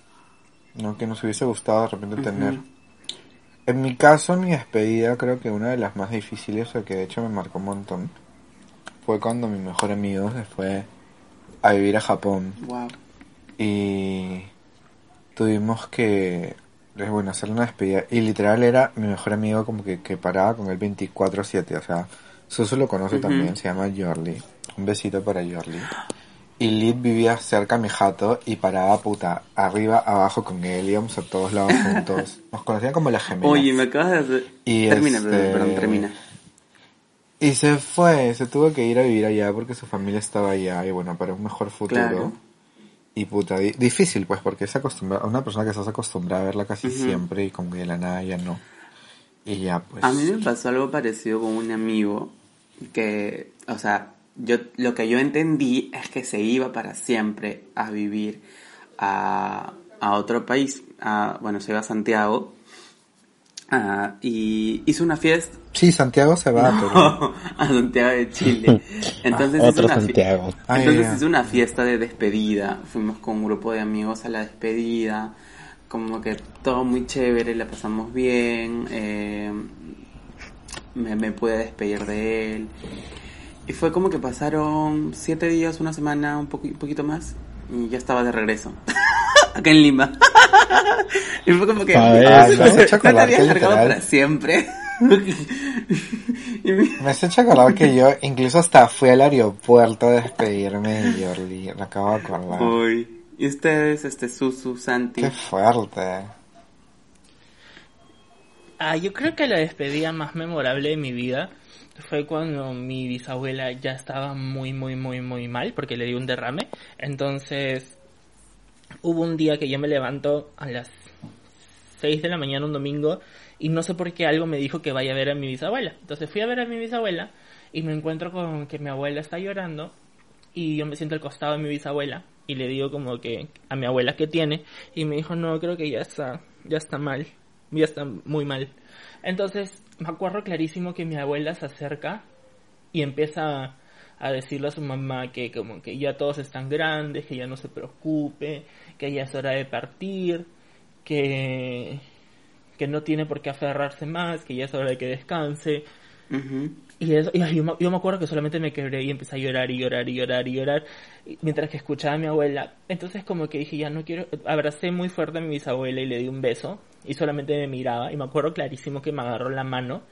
¿No? Que nos hubiese gustado de repente tener. En mi caso, mi despedida creo que una de las más difíciles, o que de hecho me marcó un montón, fue cuando mi mejor amigo se fue a vivir a Japón. Wow. Y tuvimos que, eh, bueno, hacer una despedida. Y literal era mi mejor amigo como que, que paraba con él 24-7. O sea, Susu lo conoce también, se llama Jorli. Un besito para Jorli. Y Lid vivía cerca a mi jato y paraba puta, arriba, abajo con él, íbamos a todos lados juntos. Nos conocían como las gemelas. Oye, me acabas de hacer... Y termina, este- perdón, termina. Y se fue, se tuvo que ir a vivir allá porque su familia estaba allá y bueno, para un mejor futuro. Claro. Y puta, di- difícil pues porque es acostumbra una persona que estás acostumbrada a verla casi siempre y como que de la nada ya no. Y ya pues. A mí me pasó algo parecido con un amigo que, o sea, yo lo que yo entendí es que se iba para siempre a vivir a, a otro país, a, bueno, se iba a Santiago y hizo una fiesta Sí, Santiago se va, pero... a Santiago de Chile. Entonces, Ah, hizo otro una fi- Santiago. Ay, Entonces hizo una fiesta de despedida. Fuimos con un grupo de amigos a la despedida. Como que todo muy chévere, la pasamos bien. eh, me, me pude despedir de él. Y fue como que pasaron siete días, una semana, un, poqui- un poquito más. Y ya estaba de regreso. Acá en Lima. y fue como que... Ver, "Ah, me has no te que largado literal- para siempre. Me has hecho acordar que yo incluso hasta fui al aeropuerto a despedirme de Yorli. Me acabo de acordar. Uy. ¿Y ustedes, este, Susu, Santi? Qué fuerte. Ah, yo creo que la despedida más memorable de mi vida fue cuando mi bisabuela ya estaba muy, muy, muy, muy mal porque le dio un derrame. Entonces, hubo un día que yo me levanto a las 6 de la mañana un domingo y no sé por qué algo me dijo que vaya a ver a mi bisabuela. Entonces fui a ver a mi bisabuela y me encuentro con que mi abuela está llorando y yo me siento al costado de mi bisabuela y le digo como que a mi abuela que tiene y me dijo no creo que ya está ya está mal ya está muy mal entonces me acuerdo clarísimo que mi abuela se acerca y empieza a decirle a su mamá que como que ya todos están grandes que ya no se preocupe que ya es hora de partir que que no tiene por qué aferrarse más que ya es hora de que descanse y, eso, y yo, me- yo me acuerdo que solamente me quebré y empecé a llorar y llorar y llorar y llorar mientras que escuchaba a mi abuela. Entonces como que dije, ya no quiero... Abracé muy fuerte a mi bisabuela y le di un beso y solamente me miraba y me acuerdo clarísimo que me agarró la mano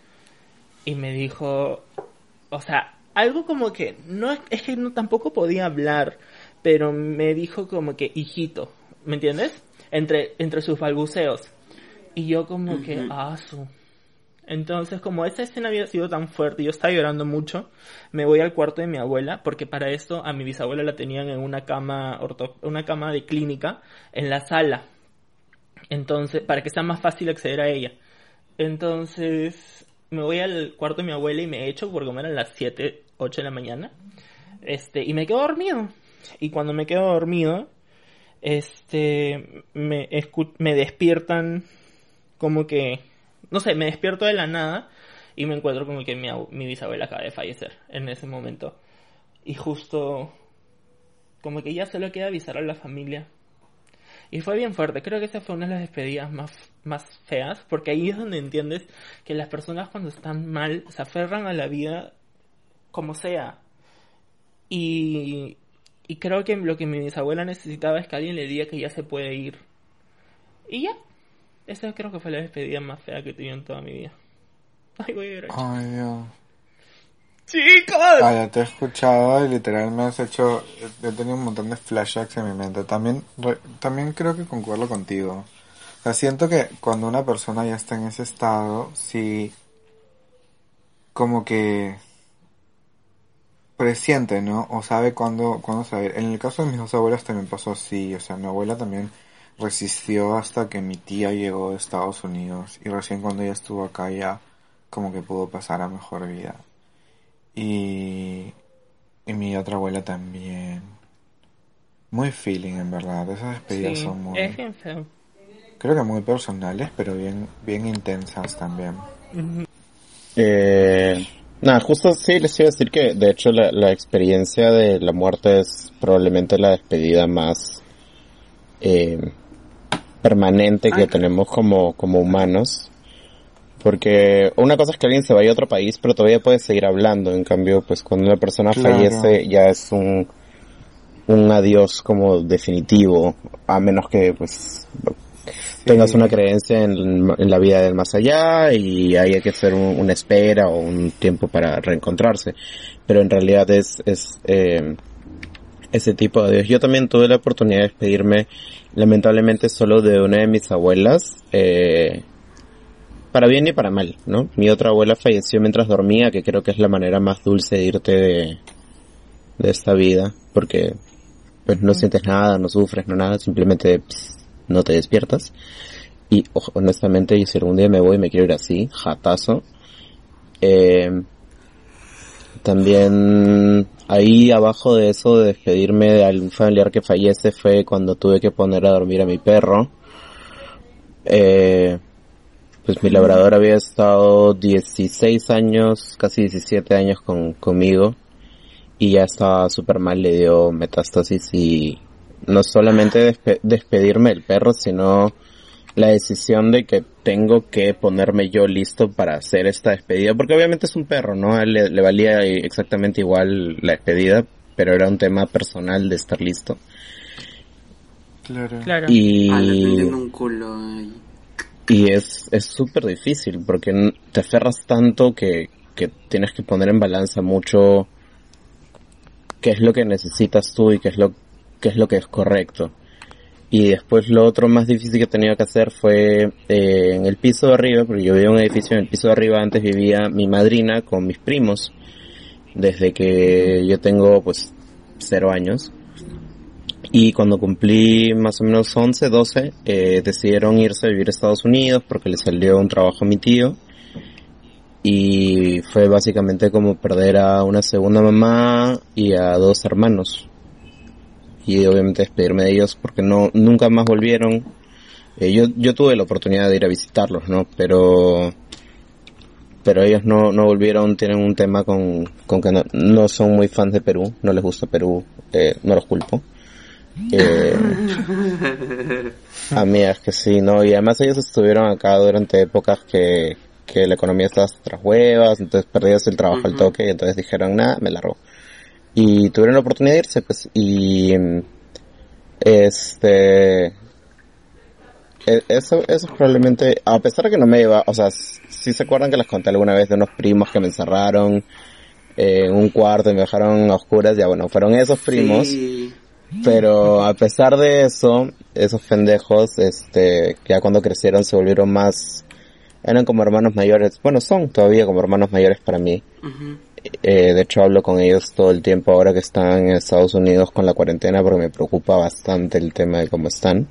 y me dijo, o sea, algo como que no es, que no tampoco podía hablar, pero me dijo como que hijito, ¿me entiendes? Entre entre sus balbuceos. Y yo como que, ah, su. Entonces, como esa escena había sido tan fuerte, yo estaba llorando mucho, me voy al cuarto de mi abuela, porque para esto a mi bisabuela la tenían en una cama orto- una cama de clínica en la sala. Entonces, para que sea más fácil acceder a ella. Entonces, me voy al cuarto de mi abuela y me echo, porque eran las 7, 8 de la mañana, este, y me quedo dormido. Y cuando me quedo dormido, este, me, me despiertan como que, no sé, me despierto de la nada y me encuentro como que mi, mi bisabuela acaba de fallecer en ese momento. Y justo, como que ya solo queda avisar a la familia. Y fue bien fuerte, creo que esa fue una de las despedidas más, más feas, porque ahí es donde entiendes que las personas cuando están mal se aferran a la vida como sea. Y, y creo que lo que mi bisabuela necesitaba es que alguien le diga que ya se puede ir. Y ya. Esa creo que fue la despedida más fea que he tenido en toda mi vida. Ay, voy a llorar. Ay, Dios. ¡Chicos! Ya te he escuchado y literal me has hecho... He tenido un montón de flashbacks en mi mente. También, re- también creo que concuerdo contigo. O sea, siento que cuando una persona ya está en ese estado, sí... Como que... Presiente, ¿no? O sabe cuándo, cuándo saber. En el caso de mis dos abuelas también pasó así. O sea, mi abuela también resistió hasta que mi tía llegó de Estados Unidos. Y recién cuando ella estuvo acá ya como que pudo pasar a mejor vida. Y, y mi otra abuela también. Muy feeling, en verdad. Esas despedidas Sí, son muy... es. Creo que muy personales, pero bien, bien intensas también. Eh, nada, justo sí les iba a decir que de hecho la, la experiencia de la muerte es probablemente la despedida más eh, permanente que tenemos como, como humanos. Porque una cosa es que alguien se vaya a otro país, pero todavía puede seguir hablando. En cambio, pues cuando una persona Claro. fallece ya es un, un adiós como definitivo, a menos que pues tengas una creencia en, en la vida del más allá y haya que hacer un- una espera o un tiempo para reencontrarse. Pero en realidad es, es eh, ese tipo de adiós. Yo también tuve la oportunidad de despedirme, lamentablemente solo de una de mis abuelas, eh, para bien y para mal, ¿no? Mi otra abuela falleció mientras dormía, que creo que es la manera más dulce de irte de, de esta vida, porque pues no sientes nada, no sufres, no nada, simplemente pss, no te despiertas. Y honestamente, si algún día me voy me quiero ir así, jatazo. Eh, también ahí abajo de eso de despedirme de algún familiar que fallece fue cuando tuve que poner a dormir a mi perro. Eh, pues mi labrador había estado 16 años, casi 17 años con, conmigo y ya estaba súper mal, le dio metástasis y no solamente despe- despedirme del perro, sino la decisión de que tengo que ponerme yo listo para hacer esta despedida, porque obviamente es un perro, ¿no? A él le, le valía exactamente igual la despedida, pero era un tema personal de estar listo. Claro. Y, Ah, un culo ahí. y es es súper difícil porque te aferras tanto que que tienes que poner en balanza mucho qué es lo que necesitas tú y qué es lo, qué es lo que es correcto. Y después lo otro más difícil que tenía que hacer fue eh, en el piso de arriba, porque yo vivía en un edificio en el piso de arriba, antes vivía mi madrina con mis primos, desde que yo tengo pues cero años. Y cuando cumplí más o menos 11, 12, eh, decidieron irse a vivir a Estados Unidos porque le salió un trabajo a mi tío. Y fue básicamente como perder a una segunda mamá y a dos hermanos. Y obviamente despedirme de ellos porque no, nunca más volvieron. Eh, yo, yo tuve la oportunidad de ir a visitarlos, ¿no? Pero, pero ellos no, no volvieron, tienen un tema con, con que no, no son muy fans de Perú, no les gusta Perú, eh, no los culpo. Eh, a mí es que sí, ¿no? Y además ellos estuvieron acá durante épocas que, que la economía estaba tras huevas, entonces perdías el trabajo al Ujú. toque y entonces dijeron, nada, me largo. Y tuvieron la oportunidad de irse, pues, y este e- eso, eso probablemente, a pesar de que no me iba, o sea, si se acuerdan que les conté alguna vez de unos primos que me encerraron eh, en un cuarto y me dejaron a oscuras, ya bueno, fueron esos primos. Sí. Pero a pesar de eso, esos pendejos, este, ya cuando crecieron se volvieron más, eran como hermanos mayores, bueno, son todavía como hermanos mayores para mí. Eh, de hecho hablo con ellos todo el tiempo ahora que están en Estados Unidos con la cuarentena porque me preocupa bastante el tema de cómo están.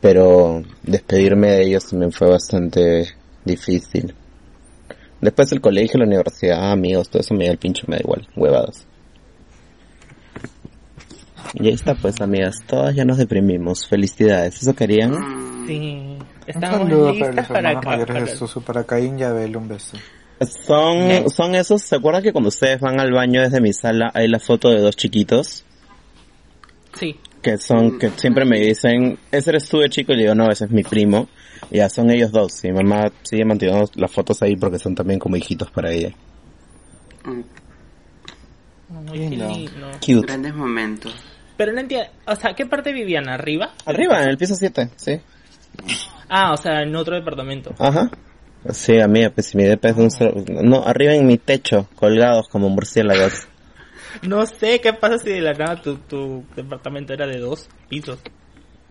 Pero despedirme de ellos también fue bastante difícil. Después el colegio, la universidad, amigos, todo eso me da el pincho, me da igual, huevadas. Y ahí está pues amigas, todas ya nos deprimimos, felicidades, ¿eso querían? Sí. Un Estamos saludo para listas los para, para- de Susu, para Caín y Abel, un beso. Son, son esos, ¿se acuerdan que cuando ustedes van al baño desde mi sala hay la foto de dos chiquitos? Sí. Que son, que siempre me dicen, ese eres tú de chico, y le digo, no, ese es mi primo. Y ya son ellos dos, y mi mamá sigue manteniendo las fotos ahí porque son también como hijitos para ella. Ay, qué lindo. Cute. Grandes momentos. Pero no entiendo, o sea, ¿qué parte vivían? ¿Arriba? Arriba, en el piso 7, sí. Ah, o sea, en otro departamento. Ajá. Sí, amiga, pues si mi depa es un solo- no, arriba en mi techo, colgados como murciélagos. No sé qué pasa si de la nada tu, tu departamento era de dos pisos.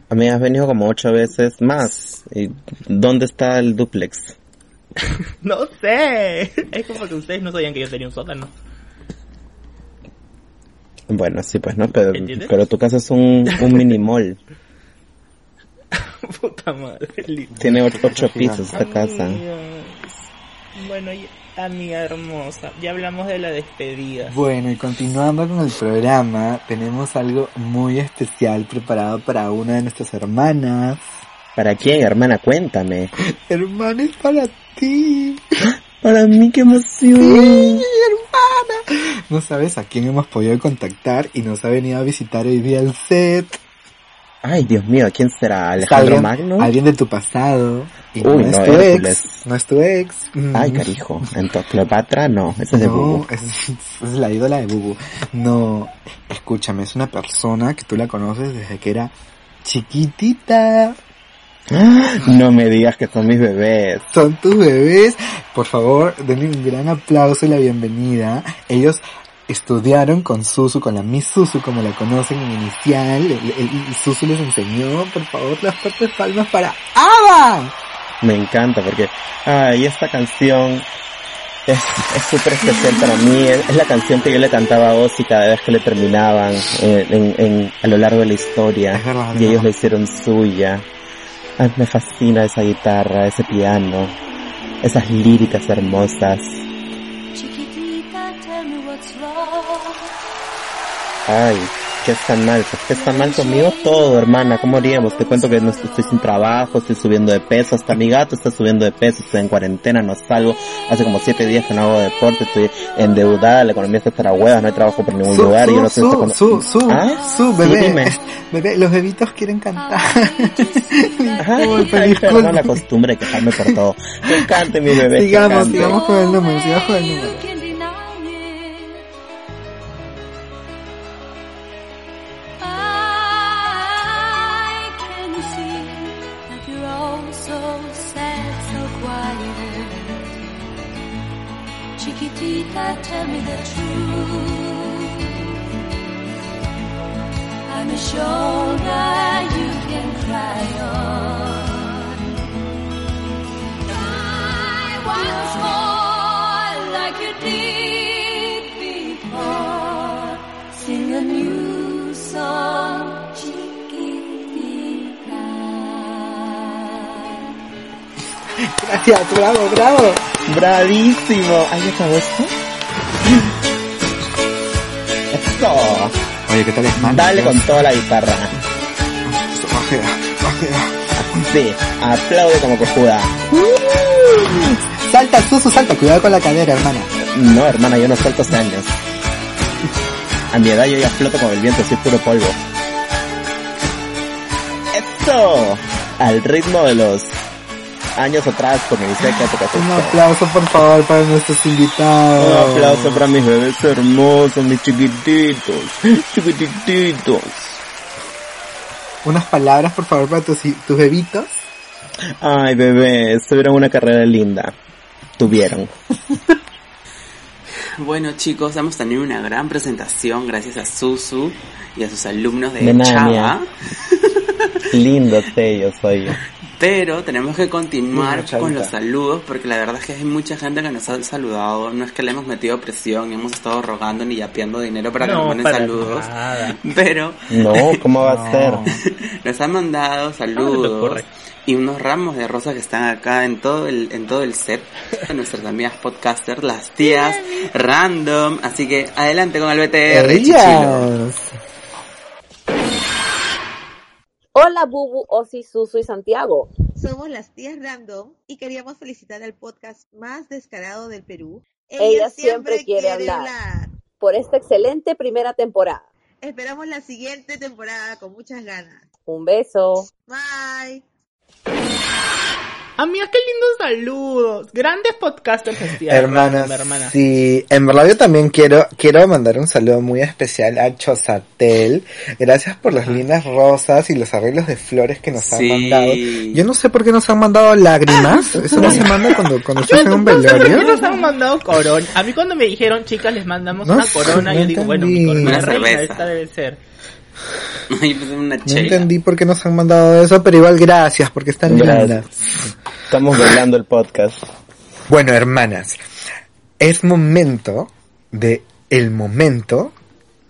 Amiga, has venido como ocho veces más. ¿Y dónde está el duplex? No sé. Es como que ustedes no sabían que yo tenía un sótano. Bueno, sí, pues no, pero, pero tu casa es un, un mini mall. Puta madre. lindo. Tiene ocho, pisos esta casa. Bueno, y- amiga hermosa, ya hablamos de la despedida. Bueno, y continuando con el programa, tenemos algo muy especial preparado para una de nuestras hermanas. ¿Para quién, hermana? Cuéntame. Hermana, es para ti. Para mí, qué emoción. Sí, hermana. No sabes a quién hemos podido contactar y nos ha venido a visitar hoy día al set. Ay, Dios mío, ¿quién será? ¿Alejandro alguien, Magno? Alguien de tu pasado. Y Uy, no, es tu Hércules. ex. No es tu ex. Mm. Ay, carijo. Entonces, Cleopatra, no, ese es de No, Bubu. es, es la ídola de Bubu. No, escúchame, es una persona que tú la conoces desde que era chiquitita. No me digas que son mis bebés. Son tus bebés. Por favor, denle un gran aplauso y la bienvenida. Ellos estudiaron con Susu, con la Miss Susu, como la conocen en inicial. El- el- y Susu les enseñó, por favor, las fuertes palmas para Ava. Me encanta porque, ay, esta canción es es súper especial para mí. Es, es la canción que yo le cantaba a Ozzy cada vez que le terminaban en, en- en- a lo largo de la historia. Es verdad, es y ellos la hicieron suya. Ay, me fascina esa guitarra, ese piano, esas líricas hermosas. Ay, ¿qué está mal? Pues, ¿Qué está mal conmigo? Todo, hermana, ¿cómo haríamos? Te cuento que no estoy, sin trabajo, estoy subiendo de peso, hasta mi gato está subiendo de peso, estoy en cuarentena, no salgo, hace como siete días que no hago deporte, estoy endeudada, la economía está la huevas, no hay trabajo por ningún Su, lugar, y yo no sé su, su, su, ¿Ah? su, Sí, bebé. dime. Bebé, los bebitos quieren cantar. Ay, perdón la costumbre de quejarme por todo. Que cante mi bebé, que Sigamos, sigamos con el número, sigamos con el número. Bravísimo. ¿Ahí acabó esto? Eso. Oye, ¿qué tal es man? Dale con toda la guitarra. Sí, aplaude como cojuda. Salta, Susu, salta. Cuidado con la cadera, hermana. No, hermana, yo no salto hace años. A mi edad yo ya floto con el viento, soy puro polvo. ¡Eso! Al ritmo de los años atrás con el seca toca Un aplauso, por favor, para nuestros invitados. Un aplauso para mis bebés hermosos, mis chiquititos, chiquititos. Unas palabras, por favor, para tus, tus bebitos. Ay, bebés, tuvieron una carrera linda. Tuvieron. Bueno chicos, hemos tenido una gran presentación gracias a Susu y a sus alumnos de, De Chava. Lindos ellos, oye. Pero tenemos que continuar con los saludos porque la verdad es que hay mucha gente que nos ha saludado. No es que le hemos metido presión, ni hemos estado rogando ni yapeando dinero para que No, nos manden saludos. nada. Pero No, ¿cómo va a ser? nos han mandado te saludos y unos ramos de rosas que están acá en todo el en todo el set de nuestras amigas podcasters, las tías random. Así que adelante con el BTR. Hola Bubu, Osi, Susu y Santiago. Somos las tías Random y queríamos felicitar al podcast más descarado del Perú. Ella, siempre, quiere, hablar, por esta excelente primera temporada. Esperamos la siguiente temporada con muchas ganas. Un beso. Bye. Amigas, qué lindos saludos. Grandes podcasters Hermanas, hermana. sí, en verdad yo también quiero, quiero mandar un saludo muy especial a Chosatel. Gracias por las lindas rosas y los arreglos de flores que nos Sí. han mandado. Yo no sé por qué nos han mandado lágrimas. Eso no se manda cuando, cuando estás en un No sé por qué velorio. nos han mandado corona. A mí cuando me dijeron, chicas, les mandamos No una corona, no yo digo, bueno, mi corona Una reina, cerveza. esta debe ser. Pues una No entendí por qué nos han mandado eso, pero igual gracias, porque están Gracias. lindas. Estamos velando el podcast. Bueno, hermanas, es momento de el momento,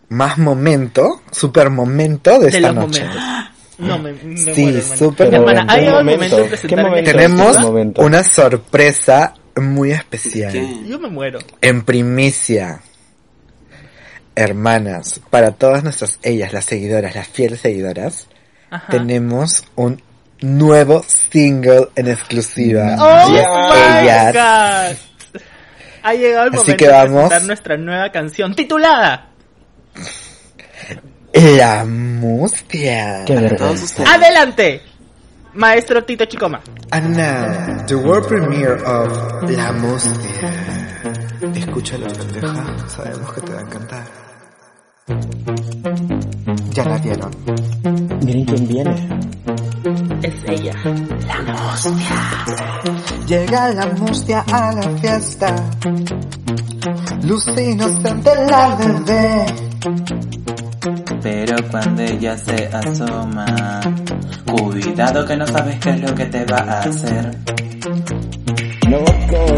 más momento, super momento de, De esta los noche. momentos. No, me, me Sí, Hermana, momento. el ¿Qué momento ¿Qué? Tenemos Este una sorpresa muy especial. Yo me muero. En primicia, hermanas, para todas nuestras ellas, las seguidoras, las fieles seguidoras, Ajá. tenemos un nuevo single en exclusiva. ¡Oh, my ellas. God! Ha llegado el Así momento que de vamos. presentar nuestra nueva canción titulada La mustia. Qué vergüenza. Adelante, maestro Tito Chicoma. And now, the world premiere of La Mustia. Escúchalo, pendeja. Sabemos que te va a encantar. Ya la vieron. Miren quién viene. Es ella. Llega la mustia a la fiesta. Luz inocente la bebé. Pero cuando ella se asoma, cuidado que no sabes qué es lo que te va a hacer.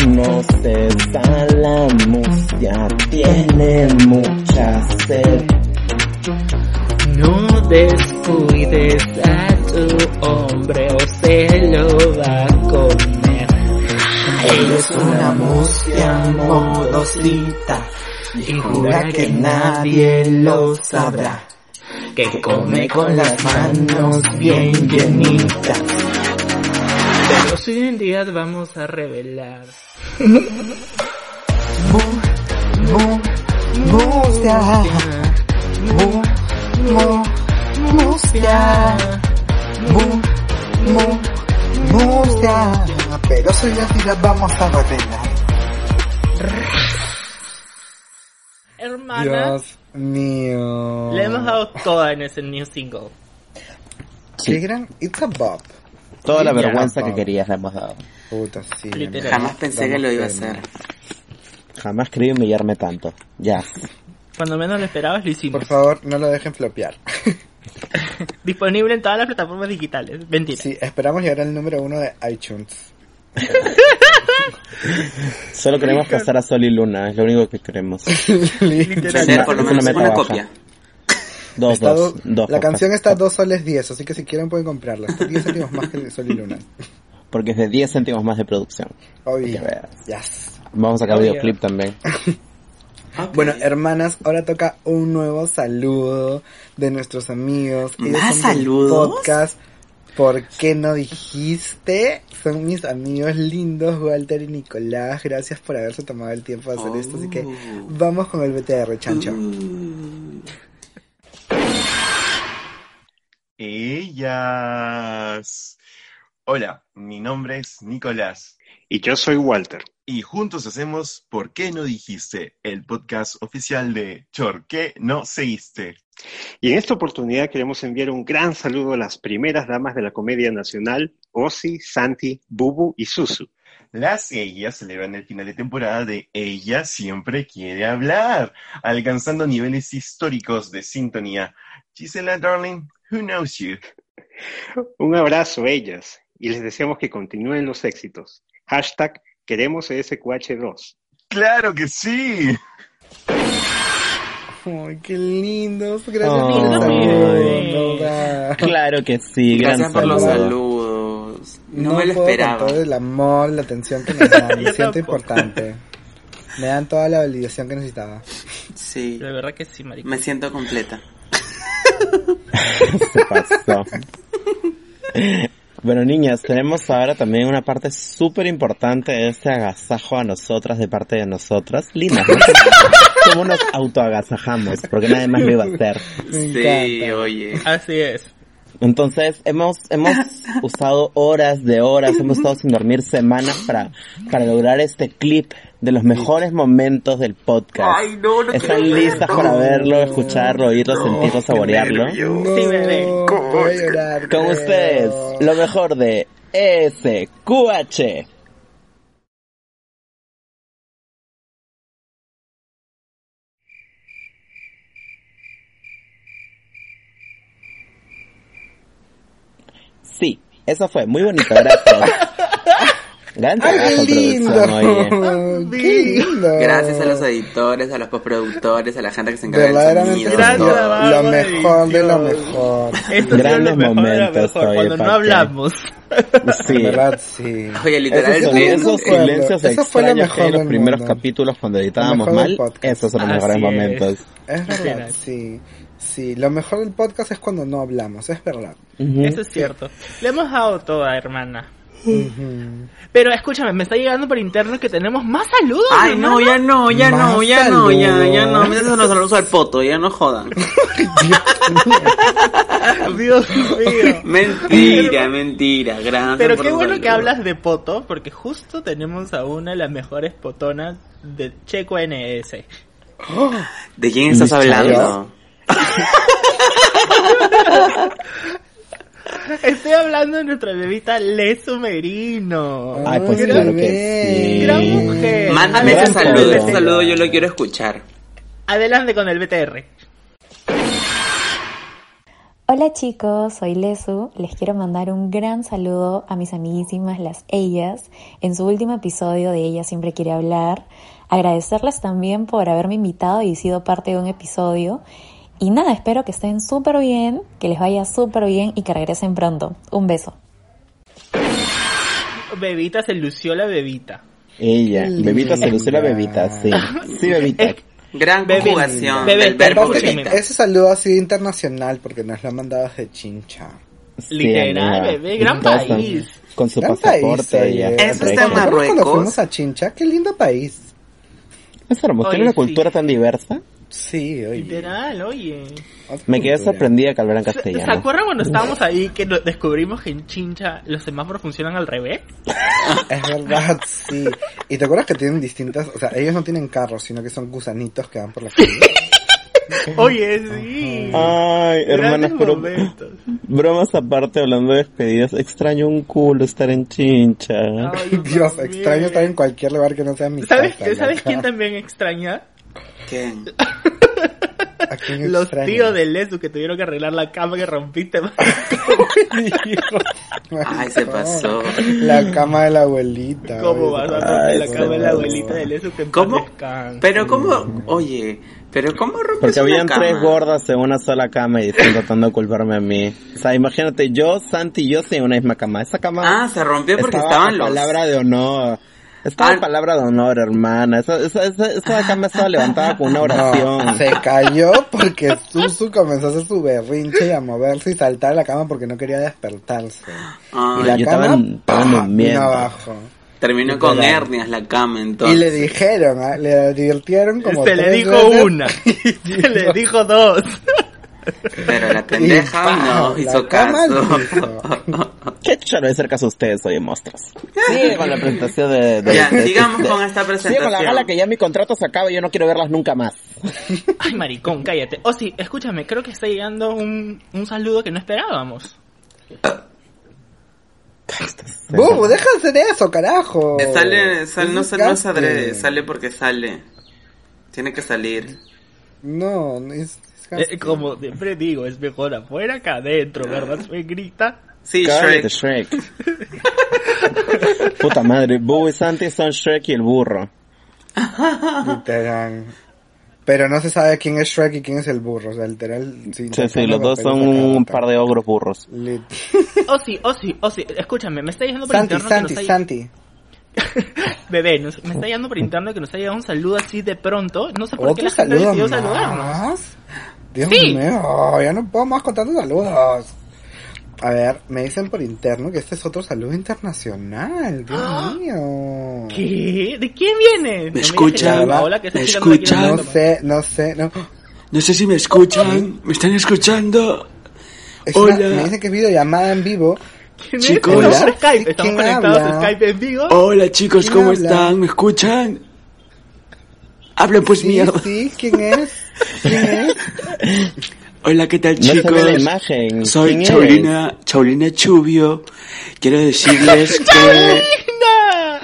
No conoces a la mustia, tiene mucha sed. No descuides a tu hombre o se lo va a comer. Ella es una mustia modosita. Y jura que nadie lo sabrá. Que Come con las manos bien llenitas. Pero un día vamos a revelar. Pero soy así la vamos a revelar. Hermana, Dios mío. le hemos dado toda en ese new single. Qué gran. It's a bop. Toda la vergüenza que querías la hemos dado. Puta, sí. Jamás pensé que lo iba a hacer. Jamás creí humillarme tanto. Ya. Cuando menos lo esperabas, lo hicimos. Por favor, no lo dejen flopear. Disponible en todas las plataformas digitales. Mentira. Sí, esperamos llegar al número uno de iTunes. Solo queremos pasar a Sol y Luna, es lo único que queremos. Vender por lo menos una baja. copia. Dos, Está dos, do- dos. La canción está a 2 soles 10, así que si quieren pueden comprarla. Está 10 céntimos más que Sol y Luna. Porque es de 10 céntimos más de producción. Obvio. Yes. Vamos a sacar Obvio. videoclip también. Bueno, hermanas, ahora toca un nuevo saludo de nuestros amigos. Ellos ¿Más saludos? Podcast. ¿Por qué no dijiste? Son mis amigos lindos, Walter y Nicolás. Gracias por haberse tomado el tiempo de hacer esto. Así que vamos con el BTR, chancho. Ellas. Hola, mi nombre es Nicolás. Y yo soy Walter. Y juntos hacemos ¿Por qué no dijiste? El podcast oficial de ¿Por qué no seguiste? Y en esta oportunidad queremos enviar un gran saludo a las primeras damas de la comedia nacional, Ozzy, Santi, Bubu y Susu. Las ellas celebran el final de temporada de Ella siempre quiere hablar, alcanzando niveles históricos de sintonía. Gisela, darling, who knows you? Un abrazo ellas y les deseamos que continúen los éxitos. Hashtag queremos SQH2. ¡Claro que sí! Ay, qué lindos. Gracias Oh. por el Ay. saludo. ¿verdad? Claro que sí, Gracias por los saludo. Saludos. No, me lo puedo con esperaba. todo el amor, la atención que me dan. Me siento importante. Me dan toda la validación que necesitaba. Sí. De verdad que sí, marica. Me siento completa. Se pasó. Bueno, niñas, tenemos ahora también una parte súper importante de este agasajo a nosotras de parte de nosotras. Lindas, ¿no? ¿Cómo nos autoagasajamos? Porque nadie más lo iba a hacer. Sí, oye. Así es. Entonces, hemos, hemos usado horas de horas, hemos estado sin dormir semanas para, para lograr este clip de los mejores momentos del podcast. Ay, no, no ¿Están quiero listas verlo. para verlo, escucharlo, oírlo, sentirlo, saborearlo? Sí, bebé. Con ustedes, lo mejor de SQH. Sí, eso fue, muy bonito, gracias. Gran Ay, trabajo, qué lindo. producción, oye. Qué lindo. Gracias a los editores, a los postproductores, a la gente que se encarga del sonido. Gran lo, trabajo lo de mejor de lo mejor. Grandes momentos, mejor, oye, cuando no hablamos. Sí. Verdad, sí. Oye, literal, Esos, el esos fue lo- silencios eso fue lo extraños que mejor hay en los primeros mundo. capítulos cuando editábamos mal, esos son los Así mejores es. momentos. Es verdad, sí. Sí, lo mejor del podcast es cuando no hablamos, es verdad. Eso es cierto. Le hemos dado toda, hermana. Pero escúchame, me está llegando por interno que tenemos más saludos. Ay, no, ya no, ya no, ya no, ya, ya no. Métanse los saludos al poto, ya no jodan. Dios mío. mentira, mentira. Gracias Pero qué bueno que hablas de poto, porque justo tenemos a una de las mejores potonas de Checo NS. ¿De quién estás hablando? Estoy hablando de nuestra bebita Leso Merino. Ay, pues Ay, claro que sí. Gran mujer. Mándame ese saludo, ese saludo yo lo quiero escuchar. Adelante con el BTR. Hola chicos, soy Lesu. Les quiero mandar un gran saludo a mis amiguísimas las Ellas en su último episodio de Ella siempre quiere hablar. Agradecerles también por haberme invitado y sido parte de un episodio. Y nada, espero que estén súper bien, que les vaya súper bien y que regresen pronto. Un beso. Bebita se lució la bebita. Ella, bebita se lució la bebita, sí. Sí, bebita. Gran Bebé, conjugación bebé, del verbo escúchame. bebita. Ese saludo ha sido internacional porque nos lo han mandado desde Chincha. Sí, Literal, amiga. bebé, gran país. Con su Gran pasaporte, país, ella. Eso está en ¿Te acuerdas Marruecos? Cuando fuimos a Chincha, qué lindo país. Es hermoso, tiene una sí. cultura tan diversa. Sí, oye. Literal, oye. Me quedé sorprendida que hablaran ¿Se, ¿Se castellano. acuerdan cuando estábamos ahí que descubrimos que en Chincha los semáforos funcionan al revés? Es verdad, sí. Y te acuerdas que tienen distintas, o sea, ellos no tienen carros, sino que son gusanitos que van por la calle. Oye, sí. Ay, hermanas, pero bromas aparte, hablando de despedidas, extraño un culo estar en chincha. Dios, extraño estar en cualquier lugar que no sea mi ¿Sabes, casa. ¿sabes quién también extraña? ¿Quién? ¿A quién Los tíos de Lesu que tuvieron que arreglar la cama que rompiste. Ay, se pasó. La cama de la abuelita. ¿Cómo vas a romper la cama de la abuelita de Lesu que ¿Cómo? Pero cómo, oye, pero cómo rompes Porque una habían cama? tres gordas en una sola cama y están tratando de culparme a mí. O sea, imagínate, yo, Santi y yo en una misma cama. Esa cama Ah, se rompió porque estaba estaban los... palabra de honor. Estaba a palabra de honor, hermana. Esa, esa, esa, esa cama estaba levantada con una oración. No, se cayó porque Susu comenzó a hacer su berrinche y a moverse y saltar a la cama porque no quería despertarse. Ay, y la yo cama estaba en- en abajo. Terminó con hernias la cama entonces. Y le dijeron, ¿ah? le advirtieron como Se le dijo veces. una. Se le dijo dos. Pero la pendeja Y, no la hizo caso. piso. Qué chulo de hacer caso a ustedes, oye, monstruos. Sigue con la presentación de... de- Ya, de- sigamos de- con esta Sigue con la presentación. gala que ya mi contrato se acaba y yo no quiero verlas nunca más. Ay, maricón, cállate. Oh, sí, escúchame, creo que está llegando un, un saludo que no esperábamos. Bubu, deja de hacer eso, carajo. Eh, Sale, sale, no, sale, no adrede, sale porque sale. Tiene que salir. No, no es... Eh, como siempre digo, es mejor afuera que adentro, ¿verdad, suegrita? Sí, Cállate, Shrek. Shrek. Puta madre, Boo y Santi son Shrek y el burro. Literal. Pero no se sabe quién es Shrek y quién es el burro. O sea, literal. Sí, Sí, sí, los dos son un par de ogros burros. Oh, sí, oh, sí, oh, sí, escúchame, me está llegando por Santi, interno Santi, que nos. Santi. Bebé, nos- me está llegando por interno que nos ha llegado un saludo así de pronto. No sé por qué ¿Otro la gente decidió saludarnos. Dios Sí. mío, ya no puedo más con tantos saludos. A ver, me dicen por interno que este es otro saludo internacional. Dios mío. ¿Qué? ¿De quién viene? No que escuchan? es que ¿Me escuchando aquí en la escuchan? No sé, no sé, no. No sé si me escuchan. ¿Me están escuchando? Es una- Hola. me dicen que es videollamada en vivo. ¿Quién es? Chicos. Hola. por Skype, estamos ¿Quién conectados habla? a Skype en vivo. Hola chicos, ¿Quién ¿cómo habla? están? ¿Me escuchan? Hablan pues Sí, mierda. sí, ¿quién es? Hola, ¿qué tal No chicos? ve la imagen. Soy ¿Quién Chaulina, Chaulina Chubio. Quiero decirles que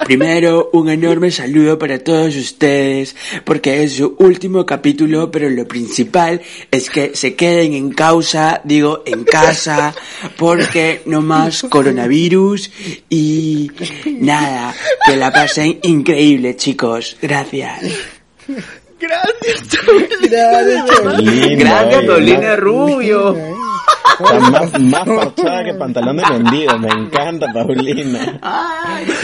primero un enorme saludo para todos ustedes porque es su último capítulo, pero lo principal es que se queden en causa, digo en casa, porque no más coronavirus y nada, que la pasen increíble chicos. Gracias. Gracias, Gracias, Chaulina, Gracias, Paulina más- Rubio. Está más, más parchada que pantalón de mendigo. Me encanta, Paulina.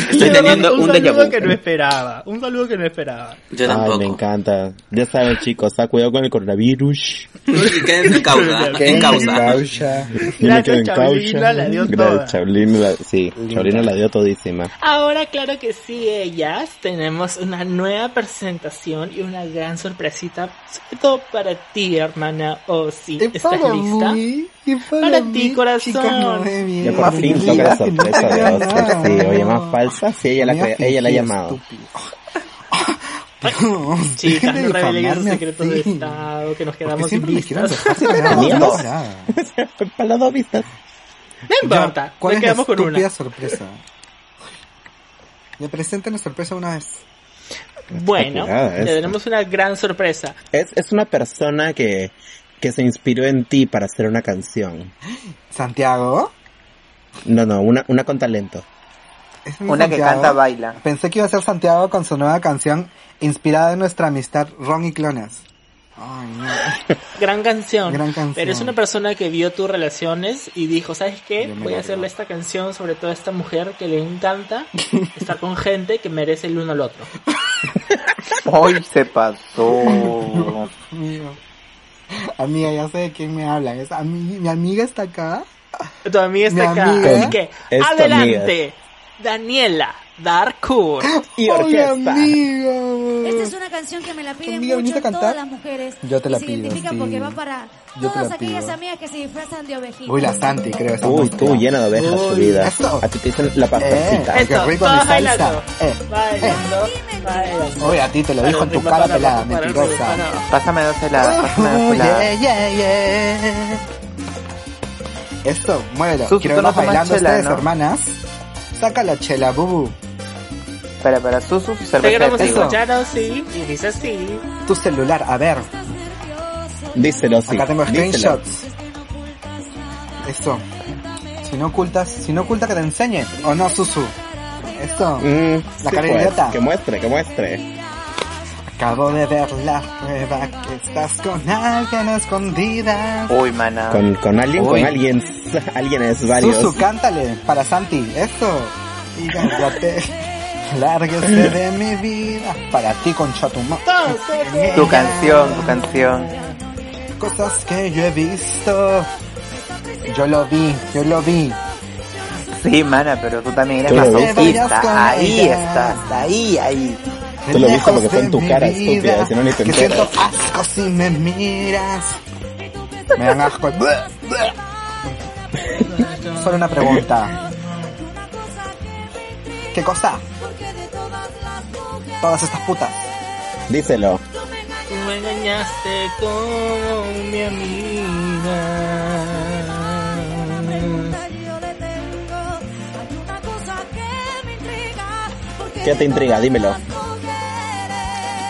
Estoy teniendo un déjà saludo vu. que no esperaba. Un saludo que no esperaba. Yo Ay, tampoco. me encanta. Ya saben, chicos, está cuidado con el coronavirus. Quédense en causa, en causa. Causa. Yo me quedo en Chaulina, causa. la dio toda. Chaulina la- sí, Chaulina la dio todísima. Ahora, claro que sí, ellas. Tenemos una nueva presentación y una gran sorpresita. Sobre todo para ti, hermana Ozzy. ¿Estás lista? mí, y para, mí, ti, corazón. chicas, no me mientan. Ya por fin toca la sorpresa de No, Oscar. no, Sí, no. oye, más falsa, sí, ella la, ella la ha llamado. Chicas, no de revelen esos difamarme secretos de. Estado que nos quedamos sin vistas. Para las dos vistas. No importa, ¿Cuál nos es la quedamos con estúpida una. sorpresa? Me presenten la sorpresa una vez. Bueno, te esta. tenemos una gran sorpresa. Es, es una persona que, que se inspiró en ti para hacer una canción. ¿Santiago? No, no, una, una con talento. ¿Es mi Una que canta, baila. Pensé que iba a ser Santiago con su nueva canción inspirada en nuestra amistad Ron y Clones. Ay, no. Gran canción. Gran canción. Pero es una persona que vio tus relaciones y dijo, ¿sabes qué? Voy a hacerle esta canción sobre todo a esta mujer que le encanta estar con gente que merece el uno al otro. Hoy se pasó. Mío. Amiga, ya sé de quién me hablan. Es ami- mi amiga está acá. Tu amiga está Mi acá. amiga. Así que, Es adelante, Daniela Darkwood. Y ¡Ay, orquesta. amigo! Esta es una canción que me la piden las mujeres. Yo te la y se pido, identifica sí. porque va para Yo te todas la aquellas pido. amigas que se disfrazan de ovejitas. Uy, la Santi, creo. esa Uy, tú llena de ovejas tu Uy, vida. eso. A ti te dicen la pastorcita. Eh, qué rico mi todos salsa. bailando. Eh, Bailando, bailando. Uy, a ti te lo dijo en tu cara pelada, mentirosa. Pásame dos heladas, pásame dos heladas. yeah, yeah, yeah. Esto, muévelo. Quiero tomas bailando ustedes, hermanas. Saca la chela, bubu. Espera, espera, queremos y dice así. Tu celular, a ver. Díselo, sí. Acá tengo díselo. screenshots. Esto. Si no ocultas, si no oculta que te enseñe. ¿O no, Susu? Esto. Mm, la sí, cara pues, idiota. Que muestre, que muestre. Acabo de ver la prueba que estás con alguien escondida. Uy, mana. Con, con alguien, Uy. con alguien. Alguien es varios. Susu, cántale para Santi. Esto. Y cállate. Lárguese de mi vida. Para ti, con Chatuma. Tu canción, tu canción. Cosas que yo he visto. Yo lo vi, yo lo vi. Sí, mana, pero tú también eres masoquista. Ahí ella. estás, ahí, ahí. Tú lo viste porque fue en tu cara, vida, estúpida, si no ni te Que siento asco si me miras. Me dan asco. Solo una pregunta. ¿Qué cosa? Todas estas putas. Díselo. Tú me engañaste con mi amiga. ¿Qué te intriga? Dímelo.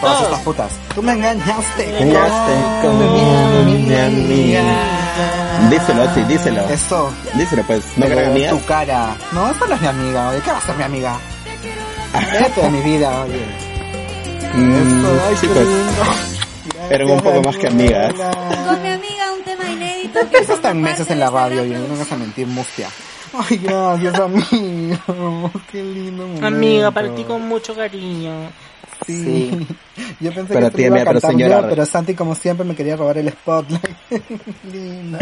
Todas estas putas. Tú me engañaste. Engañaste con mi amiga. Díselo, sí, díselo. Esto. Díselo, pues. ¿No amiga? tu cara. No, esta no es mi amiga, oye. ¿Qué va a ser mi amiga? Vete de mi vida, oye. Mm, Esto, ay, lindo. Eran un poco más que amigas. Con mi amiga un tema inédito. Eso está en meses en la radio y no me vas a mentir, mustia. Ay, gracias, amigo. Qué lindo momento. Amiga, para ti con mucho cariño. Sí. Yo pensé que tú ti, iba a cantar yo, pero Santi como siempre me quería robar el spotlight. Linda.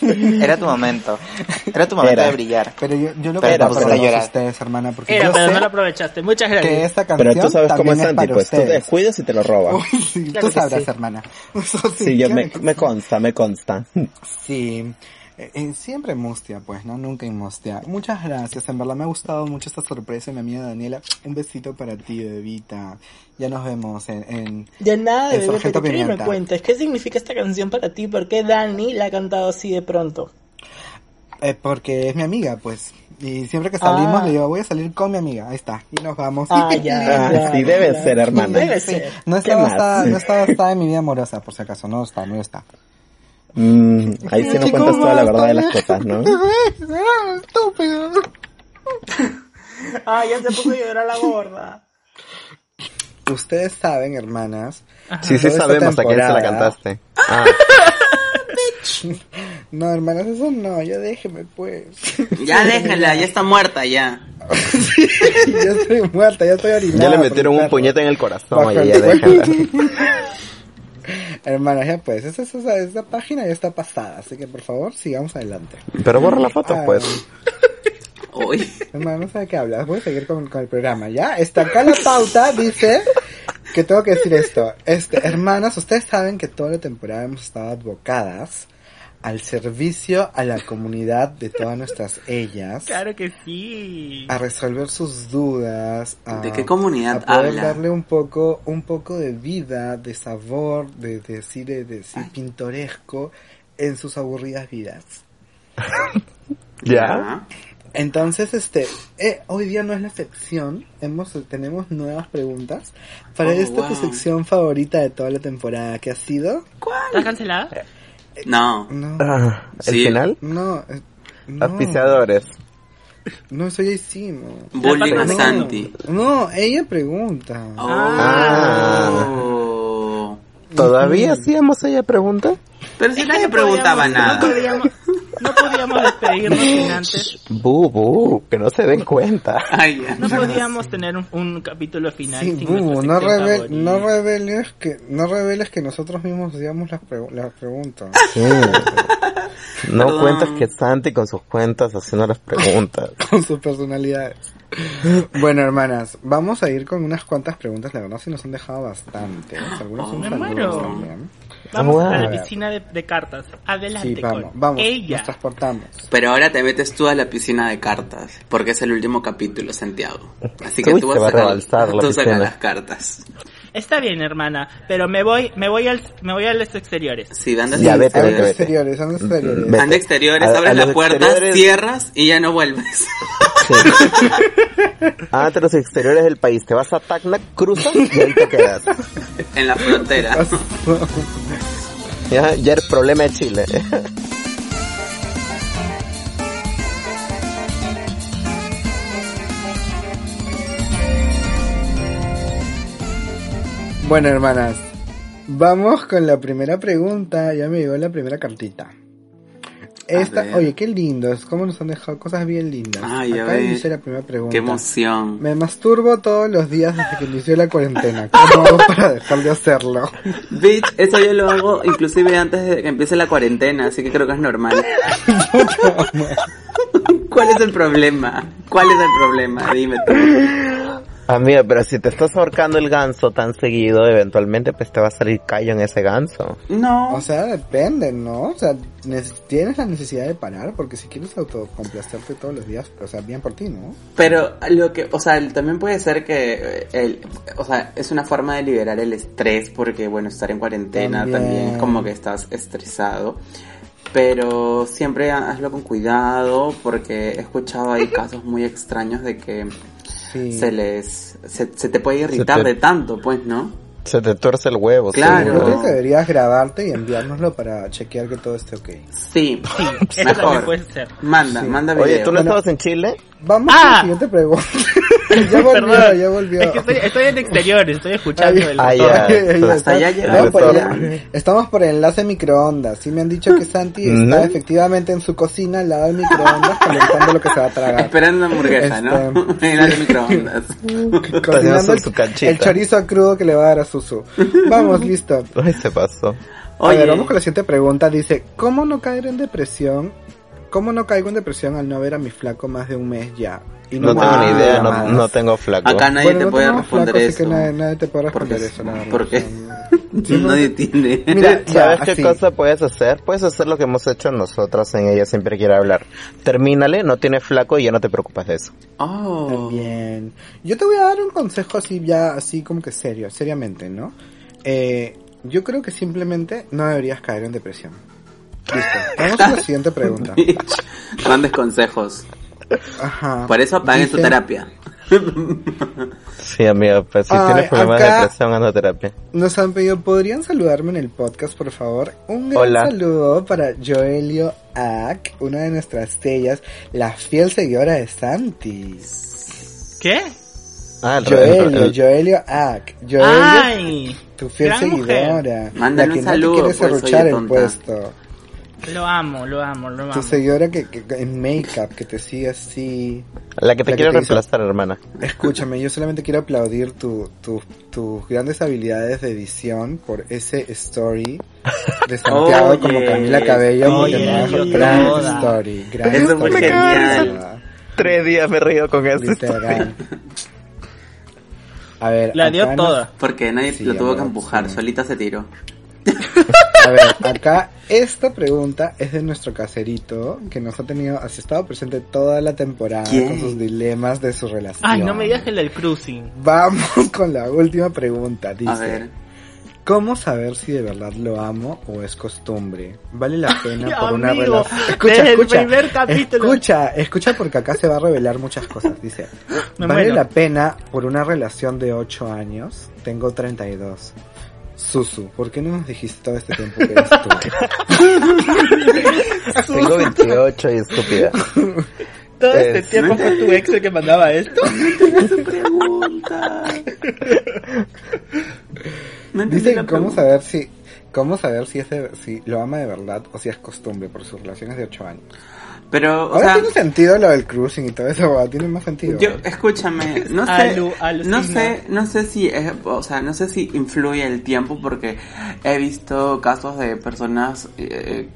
Era tu momento. Era tu momento Era. de brillar. Pero yo, yo lo Pero llorar. ustedes, hermana, porque Era, yo pero sé no lo aprovechaste. Muchas gracias. que esta canción Pero tú sabes cómo es Santi, pues. Tú te ustedes. descuidas y te lo roba. Uy, sí, Claro tú sabrás, sí. hermana. Sí, yo me consta, me consta. Sí, eh, eh, siempre mustia, pues, ¿no? Nunca inmustia. Muchas gracias, en verdad me ha gustado mucho esta sorpresa, mi amiga Daniela. Un besito para ti, bebita. Ya nos vemos en... en De nada, El bebé, pero quiero que me cuentes. ¿Qué significa esta canción para ti? ¿Por qué Dani la ha cantado así de pronto? eh, porque es mi amiga, pues. Y siempre que salimos Ah. le digo, voy a salir con mi amiga. Ahí está. Y nos vamos. Ah, ya, Ah, ya, sí, debe ya. ser, hermana. Debe Sí, ser. No ¿Qué está, basada, no está basada en mi vida amorosa, por si acaso. No está, no está. Mm, ahí sí nos Chicos, cuentas toda la verdad de las cosas, ¿no? Estúpido. Ah, ya se puso a llorar la gorda. Ustedes saben, hermanas. Sí, sí esta sabemos a quién se la cantaste. Ah, No, hermanas, eso no, ya déjeme pues. Ya déjala, ya está muerta ya. ya estoy muerta, ya estoy orinada. ya le metieron un puñete en el corazón, oye, ya déjala. Hermanas, ya pues, esa, esa, esa página ya está pasada, así que por favor sigamos adelante. Pero borra la foto, Ah, pues. Uy. Hermano, no sé de qué hablas, voy a seguir con, con el programa, ¿ya? Está acá la pauta, dice que tengo que decir esto. Este, hermanas, ustedes saben que toda la temporada hemos estado advocadas al servicio a la comunidad de todas nuestras ellas. Claro que sí. a resolver sus dudas, a, ¿De qué comunidad a poder habla? darle un poco, un poco de vida, de sabor, de de decir, de decir pintoresco en sus aburridas vidas. ¿Ya? Entonces, este, eh, hoy día no es la sección, hemos, tenemos nuevas preguntas para Oh, esta tu wow. sección favorita de toda la temporada, que ha sido? ¿Estás cancelada? No. No, Ah, ¿El Sí. final? no, eh, no, Auspiciadores. no, eso ya hicimos. Bullying a No, Santi. No, ella pregunta. Ah. Oh. ¿Todavía hacíamos ella pregunta? Pero si nadie preguntaba No nada. podíamos, no podíamos despedirnos sin antes. Bu, bu, que no se den cuenta. Ay, ya. No podíamos tener un, un capítulo final Sí, sin nuestra no, sección reve- favorita. no reveles que no reveles que nosotros mismos hacíamos las, pregu- las preguntas. Sí. No Perdón. cuentas que Santi con sus cuentas haciendo las preguntas. con sus personalidades. Bueno, hermanas, vamos a ir con unas cuantas preguntas. La verdad, sí nos han dejado bastantes. Algunos son saludos muero. también. Vamos a A la piscina de, de cartas. Adelante Sí, vamos, con vamos. ella. Nos transportamos. Pero ahora te metes tú a la piscina de cartas, porque es el último capítulo, Santiago. Así que Uy, tú vas va a sacar, la tú sacas piscina. las cartas. Está bien, hermana, pero me voy, me voy al, me voy a los exteriores. Sí, anda Ya, vete, Anda vete, vete. exteriores, anda exteriores. Vete. Anda exteriores, A- a abres los la puerta, exteriores- cierras y ya no vuelves. Ándate a los exteriores del país. Te vas a Tacna, cruzas y ahí te quedas. en la frontera. Ya, ya eres problema de Chile. Bueno, hermanas, vamos con la primera pregunta. Ya me llegó la primera cartita. Esta, oye, qué lindo, es como nos han dejado cosas bien lindas. Ay, a Acá ver. dice la primera pregunta. Qué emoción. Me masturbo todos los días desde que inició la cuarentena. ¿Cómo hago para dejar de hacerlo? Bitch, eso yo lo hago inclusive antes de que empiece la cuarentena, así que creo que es normal. ¿Cuál es el problema? ¿Cuál es el problema? Dime tú. Amiga, pero si te estás ahorcando el ganso tan seguido, eventualmente pues te va a salir callo en ese ganso. No. O sea, depende, ¿no? O sea, tienes la necesidad de parar porque si quieres autocomplacerte todos los días, o sea, bien por ti, ¿no? Pero lo que, o sea, también puede ser que eh, el, o sea, es una forma de liberar el estrés porque, bueno, estar en cuarentena También. también, es como que estás estresado. Pero siempre hazlo con cuidado porque he escuchado ahí casos muy extraños de que Sí. se les, se, se te puede irritar te- de tanto, pues, ¿no? Se te tuerce el huevo. Claro. Yo seguro. creo que deberías grabarte y enviárnoslo para chequear que todo esté ok. Sí, también mejor. puede ser. Manda, Sí. manda video. Oye, ¿tú no Bueno. estabas en Chile? Vamos a Ah. la siguiente pregunta. ya volvió, Perdón. ya volvió. Es que estoy, estoy en exteriores, estoy escuchando el. Ahí Hasta está. allá llega No, el por programa. el- estamos por el enlace microondas. Sí me han dicho que Santi está Ujú. efectivamente en su cocina al lado del microondas calentando lo que se va a tragar. Esperando una hamburguesa, ¿no? Este- en el microondas. Cocinando el, el chorizo crudo que le va a dar a Susu. Vamos, listo. Ay, se pasó. A Oye. ver, vamos con la siguiente pregunta. Dice, ¿cómo no caer en depresión? ¿Cómo no caigo en depresión al no ver a mi flaco más de un mes ya? Y No tengo Wow. ni idea, no, no tengo flaco. Acá nadie Bueno, te no puede responder flaco, así eso. que nadie, nadie te puede responder Porque- eso, porque- Sí, Nadie tiene. Mira, ya, ¿Sabes qué así. cosa puedes hacer? Puedes hacer lo que hemos hecho nosotras en Ella Siempre Quiere Hablar. Termínale, no tiene flaco y ya no te preocupas de eso. Oh. También. Yo te voy a dar un consejo así ya, así como que serio, seriamente, ¿no? Eh, yo creo que simplemente no deberías caer en depresión. Listo. Vamos a la siguiente pregunta. Grandes consejos. Ajá. Por eso paguen tu Dice- terapia. Sí, amigo, pues si Ay, tienes problemas de depresión, anda terapia. Nos han pedido, ¿podrían saludarme en el podcast, por favor? Un gran Hola. saludo para Joelio Ack, una de nuestras estrellas, la fiel seguidora de Santi. ¿Qué? Ah, el- Joelio, el- Joelio Ack. Joelio, Ay, tu fiel seguidora. Mándale la que un no saludo, te quiere pues, oye, serruchar el tonta. puesto. Lo amo, lo amo, lo Tu amo. seguidora que, que- que en make-up, que te sigue así. la que te la que quiere reemplazar, hermana. Escúchame, yo solamente quiero aplaudir tu, tu- tus grandes habilidades de edición por ese story de Santiago como Camila Cabello, yo hace gran toda. story. Gran Eso story. fue genial. Tres días me reído con eso. Literal. A ver, La dio toda. Porque nadie Sí, lo tuvo que empujar, sí. solita se tiró. A ver, acá esta pregunta es de nuestro caserito que nos ha tenido, ha estado presente toda la temporada ¿Quién? con sus dilemas de su relación. Ay, no me digas el del cruising. Vamos con la última pregunta. Dice, A ver. ¿cómo saber si de verdad lo amo o es costumbre? ¿Vale la pena por una relación? Escucha, desde el escucha, primer capítulo. escucha, escucha porque acá se va a revelar muchas cosas. Dice, Me ¿vale muero. la pena por una relación de 8 años? Tengo 32. Susu, ¿por qué no nos dijiste todo este tiempo que eres tú? Tengo 28 y estúpida. Todo este Es- tiempo fue tu ex el que mandaba esto. pregunta. No entendí Dice la que cómo pregunta. saber si cómo saber si es de- si lo ama de verdad o si es costumbre por sus relaciones de 8 años. Pero, o Ahora sea, tiene sentido lo del cruising y todo eso, ¿verdad? tiene más sentido. yo, escúchame, no sé, Alu- no sé, no sé si es, o sea, no sé si influye el tiempo porque he visto casos de personas eh,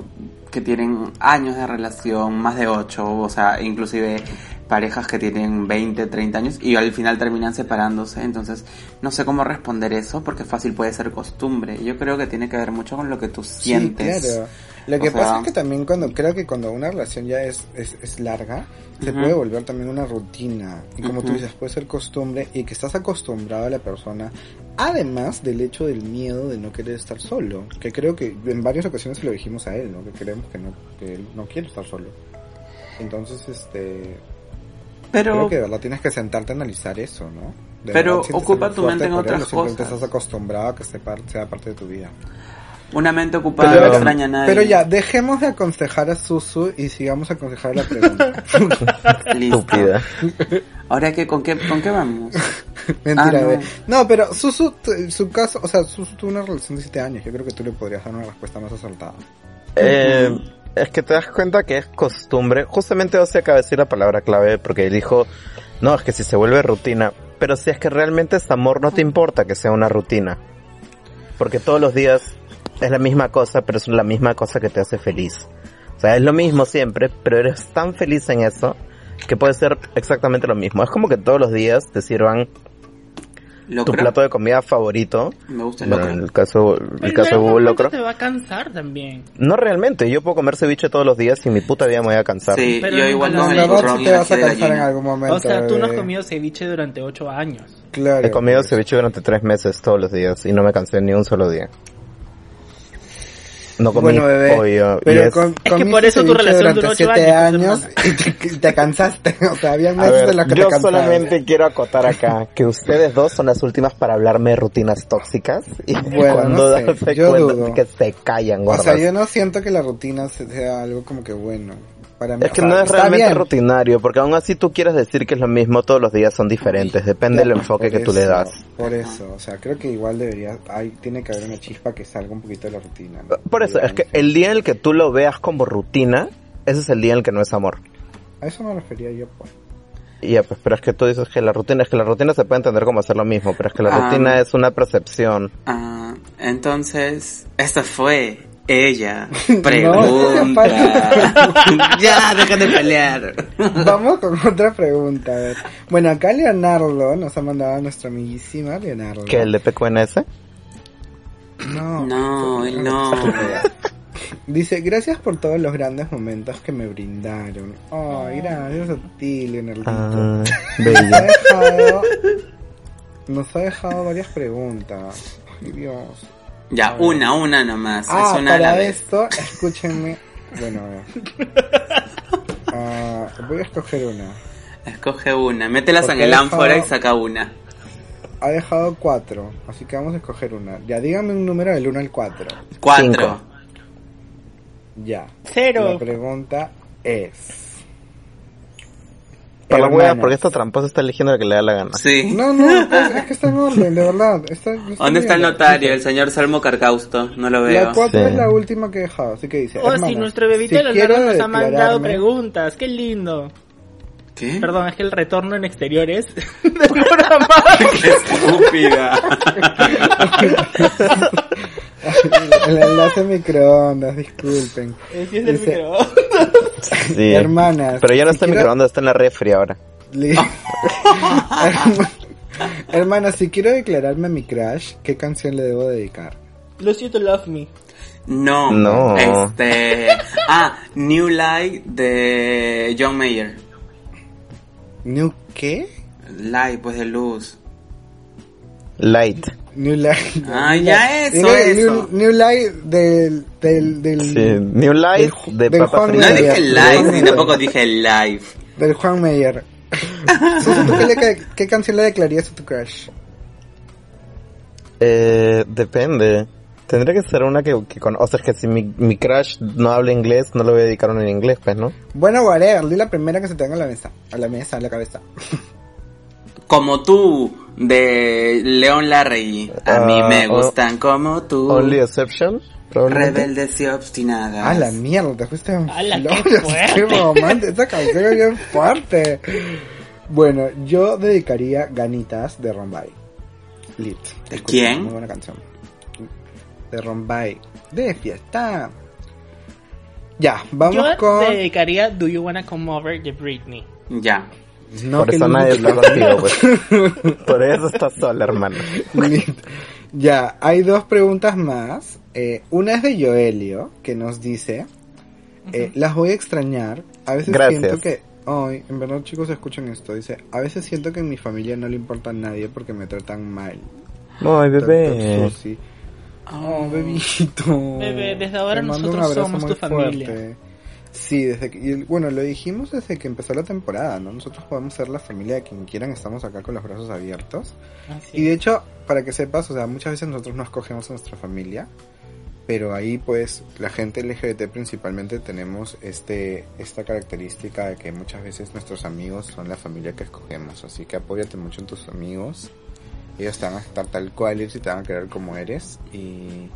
que tienen años de relación, más de ocho, o sea, inclusive parejas que tienen 20, 30 años y al final terminan separándose. Entonces, no sé cómo responder eso porque fácil puede ser costumbre. Yo creo que tiene que ver mucho con lo que tú sientes. Sí, claro. Lo O que sea, pasa es que también cuando creo que cuando una relación ya es, es, es larga, se puede volver también una rutina. Y como tú Ujú. dices, puede ser costumbre y que estás acostumbrado a la persona. Además del hecho del miedo de no querer estar solo. Que creo que en varias ocasiones se lo dijimos a él, ¿no? Que creemos que no, que él no quiere estar solo. Entonces, este... Pero- Creo que de verdad tienes que sentarte a analizar eso, ¿no? De Pero verdad ocupa tu mente en otras cosas. estás acostumbrado a que sea parte de tu vida. Una mente ocupada no extraña a nadie. Pero ya, dejemos de aconsejar a Susu y sigamos a aconsejar a la pregunta. Estúpida. Ahora que con qué con qué vamos? Mentira, Ah, no. No, pero Susu, su caso, o sea, Susu tuvo una relación de 7 años. Yo creo que tú le podrías dar una respuesta más acertada. Eh, es que te das cuenta que es costumbre. Justamente Ozzy acaba de decir la palabra clave porque él dijo, no, es que si se vuelve rutina. Pero si es que realmente es amor, no te importa que sea una rutina. Porque todos los días es la misma cosa, pero es la misma cosa que te hace feliz. O sea, es lo mismo siempre, pero eres tan feliz en eso que puede ser exactamente lo mismo. Es como que todos los días te sirvan tu plato de comida favorito. Me gusta el locro. en el caso, el Pero caso de Locro. te va a cansar también. No realmente, yo puedo comer ceviche todos los días y mi puta vida me voy a cansar. Sí, Pero yo igual sí y te vas a cansar en algún momento. O sea, tú no has comido ceviche durante ocho años. Claro. He comido ceviche durante tres meses todos los días y no me cansé ni un solo día. No comí Bueno, bebé, pollo. pero es- con, que comiste por eso tu relación duró ocho 7 años, años y te, te cansaste. O sea, había meses ver, en los que yo te cansabas. solamente quiero acotar acá que ustedes dos son las últimas para hablarme de rutinas tóxicas y Bueno, cuando no sé, darse yo cuenta dudo. que se callan, O gordas. sea, yo no siento que la rutina sea algo como que bueno. Para mí, Es que o sea, no es realmente bien. rutinario, porque aún así tú quieres decir que es lo mismo, todos los días son diferentes, depende del enfoque que tú le das. Por eso, o sea, creo que igual debería, hay, tiene que haber una chispa que salga un poquito de la rutina. ¿no? Por eso, es que el día en el que tú lo veas como rutina, ese es el día en el que no es amor. A eso me refería yo, pues. Y ya, pues, pero es que tú dices que la rutina, es que la rutina se puede entender como hacer lo mismo, pero es que la Ah. rutina es una percepción. Ah, entonces, esta fue ella. No, Pregunta. ya, deja de pelear. Vamos con otra pregunta. a ver. Bueno, acá Leonardo nos ha mandado a nuestra amiguísima Leonardo. ¿Que el de PQNS? No. No, él no. Dice, gracias por todos los grandes momentos que me brindaron. Ay, gracias a ti, Leonardo. Ah, Nos ha dejado, nos ha dejado varias preguntas. Ay, Dios. Ya, una, una nomás. Ah, es una a la para vez. esto, escúchenme. Bueno, a ver. Ah, voy a escoger una. Escoge una. Mételas Porque en el ánfora y saca una. Ha dejado cuatro, así que vamos a escoger una. Ya, dígame un número del 1 al 4. Cuatro. Ya. Cero. La pregunta es... Para la porque esta tramposa está eligiendo la que le da la gana. Sí. No, no, es, es que está en orden, de verdad. Está, está ¿Dónde está el notario? El señor Salmo Carcausto. No lo veo. La 4 Sí. es la última que he dejado, así que dice... Oh, sí, nuestro bebito si quiero nos ha mandado preguntas. Qué lindo. ¿Qué? Perdón, es que el retorno en exteriores. ¡Qué estúpida! El enlace microondas, disculpen. Es que es el Dice, microondas. Sí. Hermanas, Pero ya no está en quiero- microondas, está en la refri ahora. Li- Hermana, si quiero declararme mi crush, ¿qué canción le debo dedicar? Lucy to Love Me. No. No. Este. Ah, New Light de John Mayer. ¿New qué? Light, pues de luz. Light. New Light. Ah, New ya eso, New- eso. New, New Light del... del, del Sí. New Light del- de del Papa Juan No dije live, ni tampoco dije live. Del Juan ¿tú qué, le- qué canción le declararías a tu crush? Eh, depende. Tendría que ser una que, que con... O sea, es que si mi, mi crush no habla inglés, no le voy a dedicar una en inglés, pues, ¿no? Bueno, whatever, di la primera que se tenga en la mesa. A la mesa, a la cabeza. Como tú, de León Larregui. A mí Ah, me o- gustan como tú. Only Exception. Rebeldes y obstinadas. A la mierda, te fuiste en ¡Hala, qué flores, fuerte! qué romántico, esa canción es bien fuerte. Bueno, yo dedicaría Ganitas de Rombay. Lit. ¿De quién? Muy buena canción. De Rombay. De fiesta. Ya, vamos Yo con... dedicaría Do You Wanna Come Over de Britney. Ya. No Por eso nadie está contigo, pues. Por eso estás sola, hermano. ya, hay dos preguntas más. Eh, una es de Joelio, que nos dice, eh, las voy a extrañar. A veces Gracias. siento que... Ay, en verdad chicos escuchen esto. Dice, a veces siento que en mi familia no le importa a nadie porque me tratan mal. Ay, bebé. Oh, bebito. Bebé, desde ahora nosotros somos tu familia. fuerte. Sí, desde que, y, bueno, lo dijimos desde que empezó la temporada, ¿no? Nosotros podemos ser la familia de quien quieran, estamos acá con los brazos abiertos. Y de hecho, para que sepas, o sea, muchas veces nosotros no escogemos a nuestra familia, pero ahí pues la gente LGBT principalmente tenemos este esta característica de que muchas veces nuestros amigos son la familia que escogemos, así que apóyate mucho en tus amigos. Ellos te van a estar tal cual y te van a querer como eres y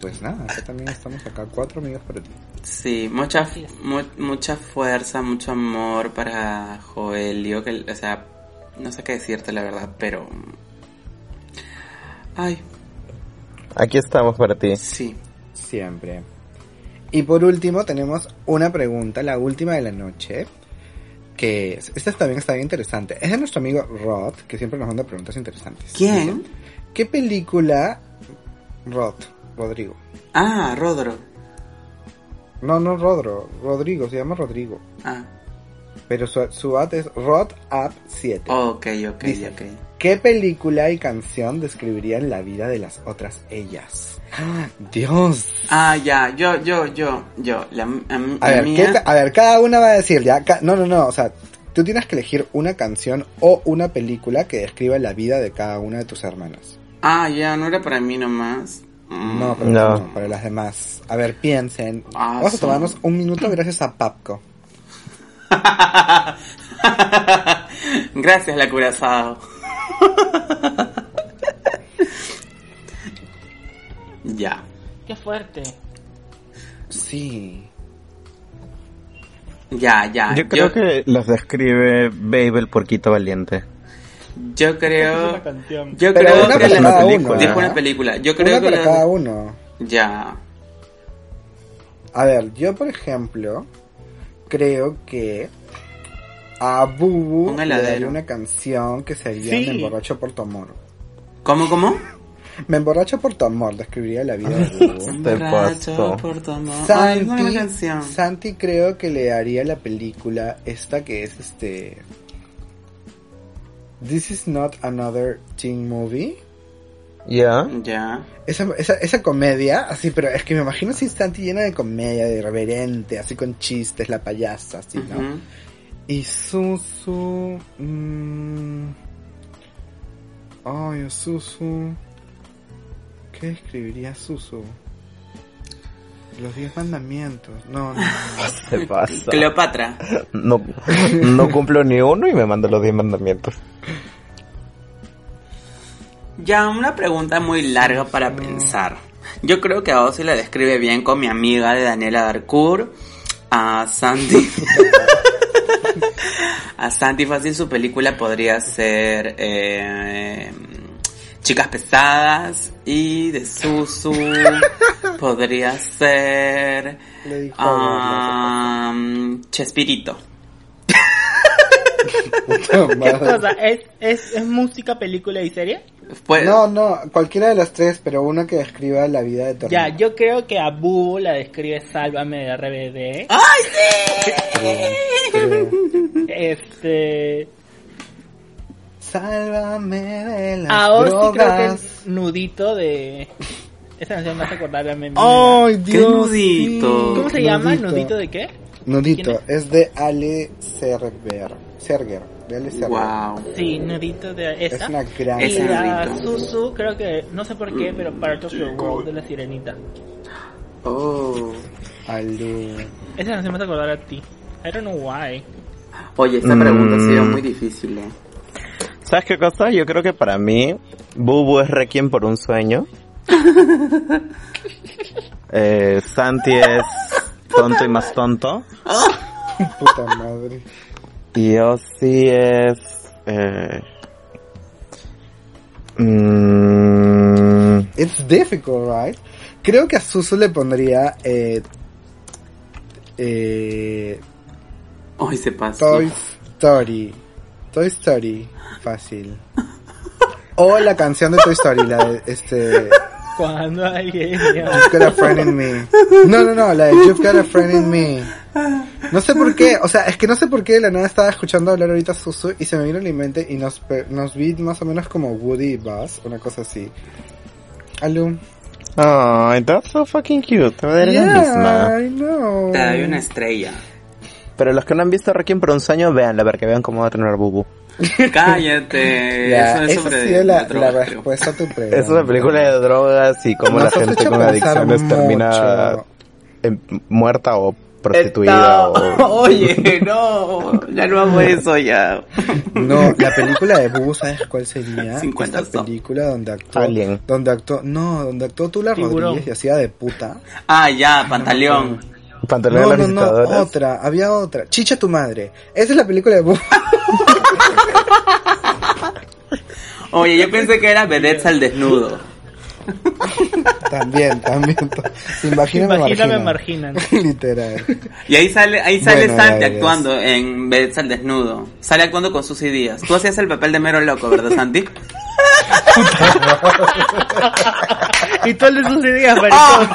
pues nada, acá también estamos acá cuatro amigos para ti. Sí, mucha, mu- mucha fuerza, mucho amor para Joelio, que, o sea, no sé qué decirte la verdad, pero... Ay, Aquí estamos para ti. Sí. Siempre. Y por último tenemos una pregunta, la última de la noche, que es- esta también está bien interesante. Es de nuestro amigo Rod, que siempre nos manda preguntas interesantes. ¿Quién? ¿Qué película... Rod, Rodrigo. ah, Rodro. No, no Rodro, Rodrigo, se llama Rodrigo. Ah, Pero su, su ad es Rod Up 7. ok, ok, Dice, ok. ¿Qué película y canción describirían la vida de las otras ellas? Dios. Ah, ya, yo, yo, yo, yo, la, a- ver, mía... ¿qué ca- a ver, cada una va a decir ya. ca- no, no, no. O sea, tú tienes que elegir una canción o una película que describa la vida de cada una de tus hermanas. Ah, ya, no era para mí nomás. No, pero No. no, para las demás. A ver, piensen. Ah, Vamos a tomarnos un minuto gracias a Papco. Gracias, la curazao. ya. Qué fuerte. Sí. Ya, ya. Yo creo que los describe Babe el porquito valiente. Yo creo. Yo Pero creo una que para la- cada película. uno. Dijo una película. Yo creo Una que para la- cada uno. Ya. A ver, yo por ejemplo, creo que a Bubu Un le daría una canción que sería Sí. Me emborracho por tu amor. ¿Cómo, cómo? Me emborracho por tu amor, describiría la vida de Bubu. Borracho pasó. por tu amor. Ay, Santi, canción. Santi creo que le haría la película esta que es este This is not another teen movie. ¿Ya? Ya. Esa, esa, esa comedia, así, pero es que me imagino así Santi llena de comedia, de irreverente, así con chistes, la payasa, así, ¿no? Y Susu. mmm, Ay, Susu. ¿Qué escribiría Susu? Los diez mandamientos. No, no. Se pasa. Cleopatra. No, no cumplo ni uno y me manda los diez mandamientos. Ya, una pregunta muy larga para pensar. Yo creo que a Ozzy la describe bien con mi amiga de Daniela Darcourt. A Santi. a Santi fácil su película podría ser eh, Chicas Pesadas. Y de Susu podría ser Le dijo um, Chespirito. ¿Qué cosa? ¿Es, es, ¿Es música, película y serie? Pues, No, no, cualquiera de las tres, pero una que describa la vida de tu Ya, yo creo que a Bubu la describe Sálvame de RBD. ¡Ay, sí! Este. Sálvame de las A Ozzy creo que es nudito de. Esa canción me hace acordar a mí. ¡Ay, ¡Qué Dios! nudito! ¿Cómo se llama? ¿Nudito de qué? Nudito, ¿Quién es de Ale Serger. Serger, de Ale Serger. Wow. Sí, nudito de esa. Es una gran y Ese a nudito. Susu, creo que, no sé por qué, pero Part of Your World de la sirenita. Oh. Ale. Esa canción me hace acordar a ti. I don't know why. Oye, esta pregunta ha sido Mm. muy difícil, ¿eh? ¿Sabes qué cosa? Yo creo que para mí, Bubu es Requiem por un sueño. Eh, Santi es tonto y más tonto. Puta madre. Y Ozzy es... Eh, mm, It's difficult, right? Creo que a Susu le pondría eh, eh, Hoy se pasó. Toy Story. Toy Story. Fácil. O la canción de Toy Story, la de este. Cuando alguien You've got a friend in me. No, no, no, la de You've got a friend in me. No sé por qué, o sea, es que no sé por qué de la nada estaba escuchando hablar ahorita Susu y se me vino en mi mente y nos, nos vi más o menos como Woody y Buzz, una cosa así. Alum. Ay, that's so fucking cute. Eres la misma. Yeah, I know. Te doy una estrella. Pero los que no han visto Requiem por un sueño, véanla para que vean cómo va a tener Bubu. Cállate. Ya, eso es sobre ha sido la, drogas, la creo. respuesta a tu pregunta. Es una película de drogas y cómo la Nos gente con adicciones termina en- muerta o prostituida o... Oye, no, ya no hago eso ya. No, la película de Bubu, ¿sabes cuál sería? 50 Esta película donde actuó, Alien. donde actuó, no, donde actuó Tula. Rodríguez y hacía de puta. Ah, ya, pantaleón. No, de las no, otra, había otra. Chicha tu madre. Esa es la película de Bubu. Oye, yo pensé que era Vedettes al desnudo. también, también. Imagíname, Imagíname marginan. marginan. Literal. Y ahí sale, ahí sale Bueno, Santi actuando en Vedettes al desnudo. Sale actuando con Susy Díaz. Tú hacías el papel de mero loco, ¿verdad, Santi? y tú le sucedías, maricón.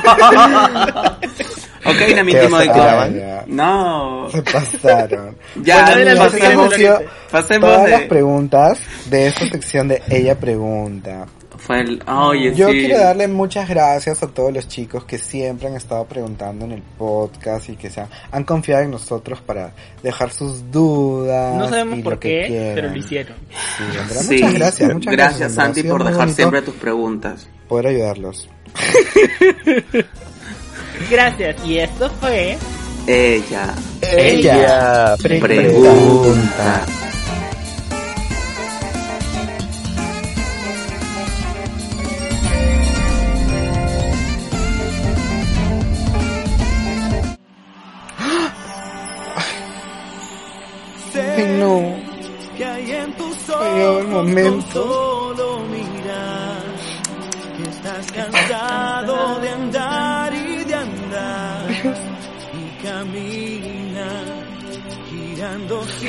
Ok, no me ¿Qué, intimo o de club. No. Se pasaron. Ya, Bueno, pasemos, pasemos todas de- las preguntas de esta sección de Ella Pregunta. Fue el, oye, Yo sí. quiero darle muchas gracias a todos los chicos que siempre han estado preguntando en el podcast y que se han, han confiado en nosotros para dejar sus dudas. No sabemos y por lo que qué, quieran. pero lo hicieron. Sí, en verdad, Sí, muchas gracias, muchas gracias. verdad, Santi, por dejar siempre tus preguntas. Poder ayudarlos. Gracias. Y esto fue. Ella. Ella pregunta. Ay, no. ojos momento.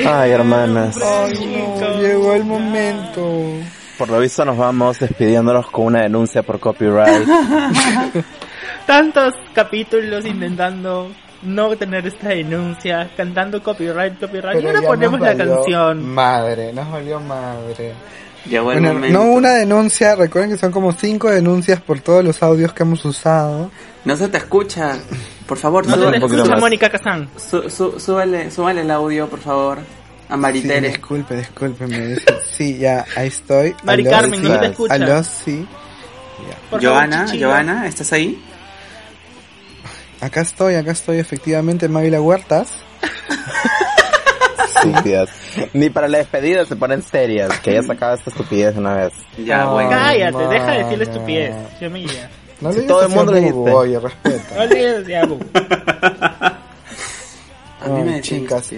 Ay, hermanas. Ay, no, llegó el momento. Por lo visto nos vamos despidiéndonos con una denuncia por copyright. Tantos capítulos intentando no tener esta denuncia, cantando copyright, copyright. y ahora ponemos la canción. Madre, nos valió madre. Llegó el Bueno, momento. no una denuncia, recuerden que son como cinco denuncias por todos los audios que hemos usado. No se te escucha. Por favor, No escucha Mónica Kazán. Su- su- súbele, súbele el audio, por favor. A Sí, Maritere. disculpe, disculpe, me dice- Sí, ya, ahí estoy. Mari Aló, Carmen, sí. no te escucha. Aló, sí. Joana. Joana, ¿estás ahí? Acá estoy, acá estoy, efectivamente, Mávila Huertas. Estúpidas. Ni para la despedida se ponen serias. Que ya sacaba esta estupidez de una vez. Ya, bueno. Cállate, deja de decirle mana. estupidez. Yo me guía. No Si todo el mundo le dice. Oye, respeta. No le digas. A mí me chicas,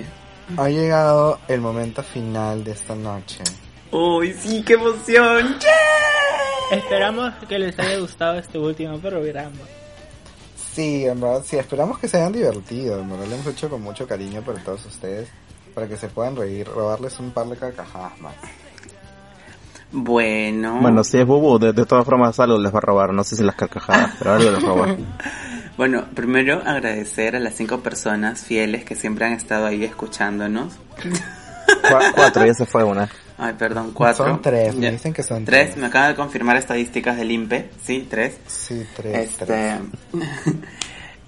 ha llegado el momento final de esta noche. Uy, sí, qué emoción. Esperamos que les haya gustado este último programa. Sí, en verdad, sí, esperamos que se hayan divertido. En verdad, lo hemos hecho con mucho cariño para todos ustedes. Para que se puedan reír, robarles un par de carcajadas más. Bueno. Bueno, si es Bubu, de, de todas formas algo les va a robar. No sé si las carcajadas, pero algo les roba. Bueno, primero agradecer a las cinco personas fieles que siempre han estado ahí escuchándonos. Cu- cuatro, ya se fue una. Ay, perdón, cuatro. Son tres, me dicen que son tres. tres. me acaban de confirmar estadísticas del INPE. Sí, tres. Sí, tres, Este, tres.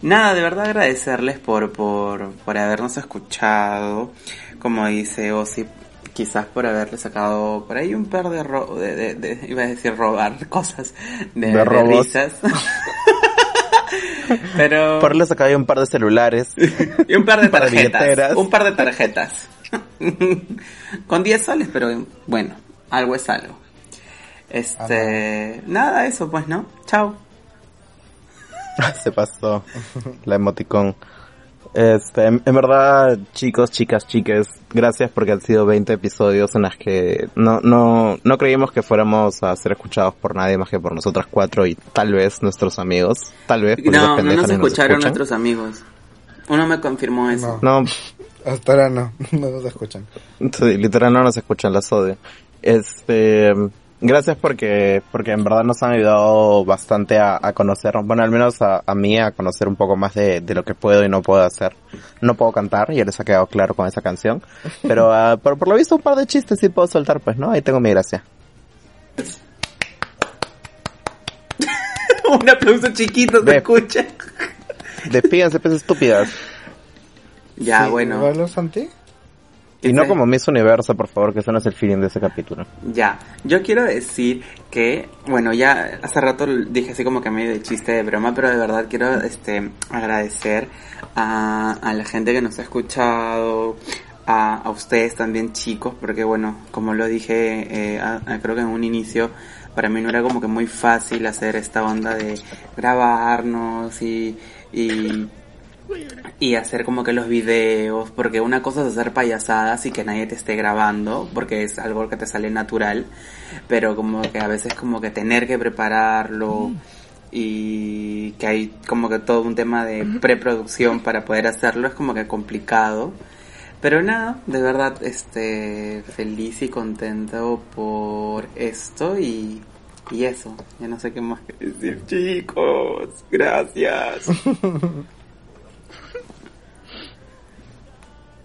Nada, de verdad agradecerles por, por, por habernos escuchado. Como dice Ozzy, quizás por haberle sacado por ahí un par de, ro de, de- de- iba a decir robar cosas de, De risas. Pero Por le sacaba un par de celulares. y un par de tarjetas, un par de tarjetas. Con 10 soles, pero bueno, algo es algo. Este, nada, eso pues, ¿no? Chao. se pasó la emoticón. Este, en, en verdad, chicos, chicas, chiques, gracias porque han sido 20 episodios en las que no, no, no creímos que fuéramos a ser escuchados por nadie más que por nosotras cuatro y tal vez nuestros amigos. Tal vez. No, no nos escucharon nuestros amigos. Uno me confirmó eso. No, Hasta ahora no, no nos escuchan. Sí, literal no nos escuchan, las odio. Este, gracias porque, porque en verdad nos han ayudado bastante a, a conocer, bueno, al menos a, a mí a conocer un poco más de, de lo que puedo y no puedo hacer. No puedo cantar, ya les ha quedado claro con esa canción. Pero, pero por lo visto un par de chistes sí puedo soltar, pues, ¿no? Ahí tengo mi gracia. Un aplauso chiquito se escucha. Despídense, pues estúpidas. Ya, Sí, bueno. ¿Valo, Santi? Y no como Miss Universo, por favor, que eso no es el feeling de ese capítulo. Ya, yo quiero decir que, bueno, ya hace rato dije así como que medio de chiste de broma, pero de verdad quiero este agradecer a, a la gente que nos ha escuchado, a, a ustedes también chicos, porque bueno, como lo dije, eh, a- creo que en un inicio, para mí no era como que muy fácil hacer esta onda de grabarnos y, y y hacer como que los videos, porque una cosa es hacer payasadas y que nadie te esté grabando, porque es algo que te sale natural, pero como que a veces como que tener que prepararlo y que hay como que todo un tema de preproducción para poder hacerlo es como que complicado. Pero nada, de verdad, este, feliz y contento por esto y, y eso. Ya no sé qué más que decir, chicos. Gracias.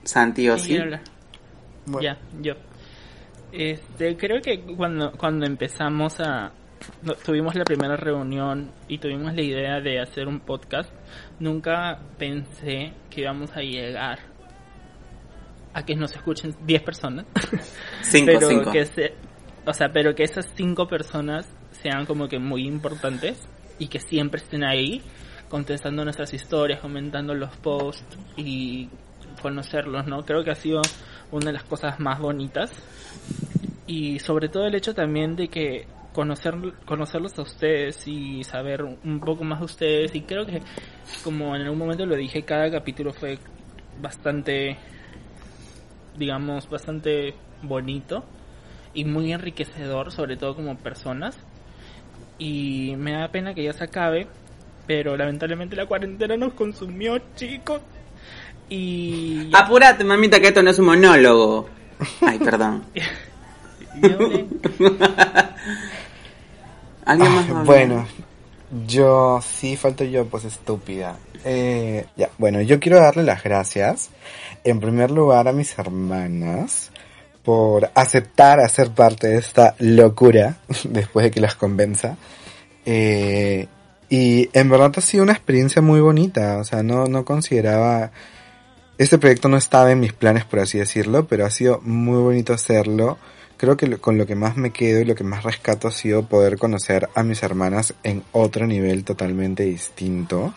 Santi o ¿Quién sí. hablar? Ya, yo. Este, creo que cuando, cuando empezamos a... tuvimos la primera reunión y tuvimos la idea de hacer un podcast, nunca pensé que íbamos a llegar a que nos escuchen 10 personas. Cinco, pero cinco. Que se- o sea, pero que esas 5 personas sean como que muy importantes y que siempre estén ahí contestando nuestras historias, comentando los posts y conocerlos, ¿no? Creo que ha sido una de las cosas más bonitas. Y sobre todo el hecho también de que conocer conocerlos a ustedes y saber un poco más de ustedes. Y creo que como en algún momento lo dije cada capítulo fue bastante digamos bastante bonito y muy enriquecedor sobre todo como personas. Y me da pena que ya se acabe pero lamentablemente la cuarentena nos consumió chicos y Apúrate, mamita, que esto no es un monólogo. Ay, perdón. ¿Alguien más? Bueno, yo sí, falto yo, pues estúpida. Eh, ya, bueno, yo quiero darle las gracias, en primer lugar, a mis hermanas por aceptar hacer parte de esta locura después de que las convenza. Eh, y en verdad ha sido una experiencia muy bonita, o sea, no, no consideraba... Este proyecto no estaba en mis planes, por así decirlo, pero ha sido muy bonito hacerlo. Creo que con lo que más me quedo y lo que más rescato ha sido poder conocer a mis hermanas en otro nivel totalmente distinto.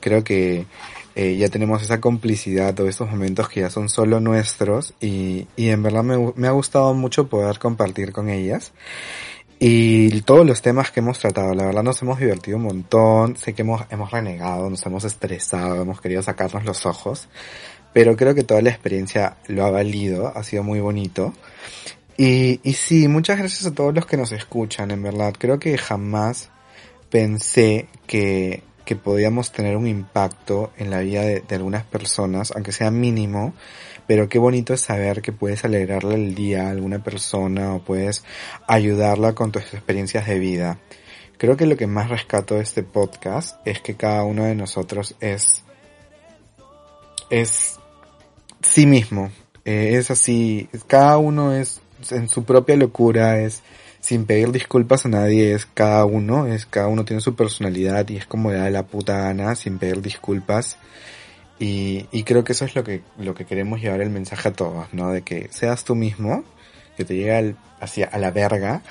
Creo que eh, ya tenemos esa complicidad o estos momentos que ya son solo nuestros y, y en verdad me, me ha gustado mucho poder compartir con ellas. Y todos los temas que hemos tratado, la verdad nos hemos divertido un montón, sé que hemos, hemos renegado, nos hemos estresado, hemos querido sacarnos los ojos, pero creo que toda la experiencia lo ha valido, ha sido muy bonito. Y, y sí, muchas gracias a todos los que nos escuchan, en verdad, creo que jamás pensé que, que podíamos tener un impacto en la vida de, algunas personas, aunque sea mínimo, pero qué bonito es saber que puedes alegrarle el día a alguna persona o puedes ayudarla con tus experiencias de vida. Creo que lo que más rescato de este podcast es que cada uno de nosotros es, es sí mismo. Eh, es así, cada uno es en su propia locura, es sin pedir disculpas a nadie, es cada uno, es cada uno tiene su personalidad y es como da la puta gana, sin pedir disculpas. Y, y creo que eso es lo que, lo que queremos llevar el mensaje a todos, ¿no? De que seas tú mismo, que te llegue al- hacia a la verga,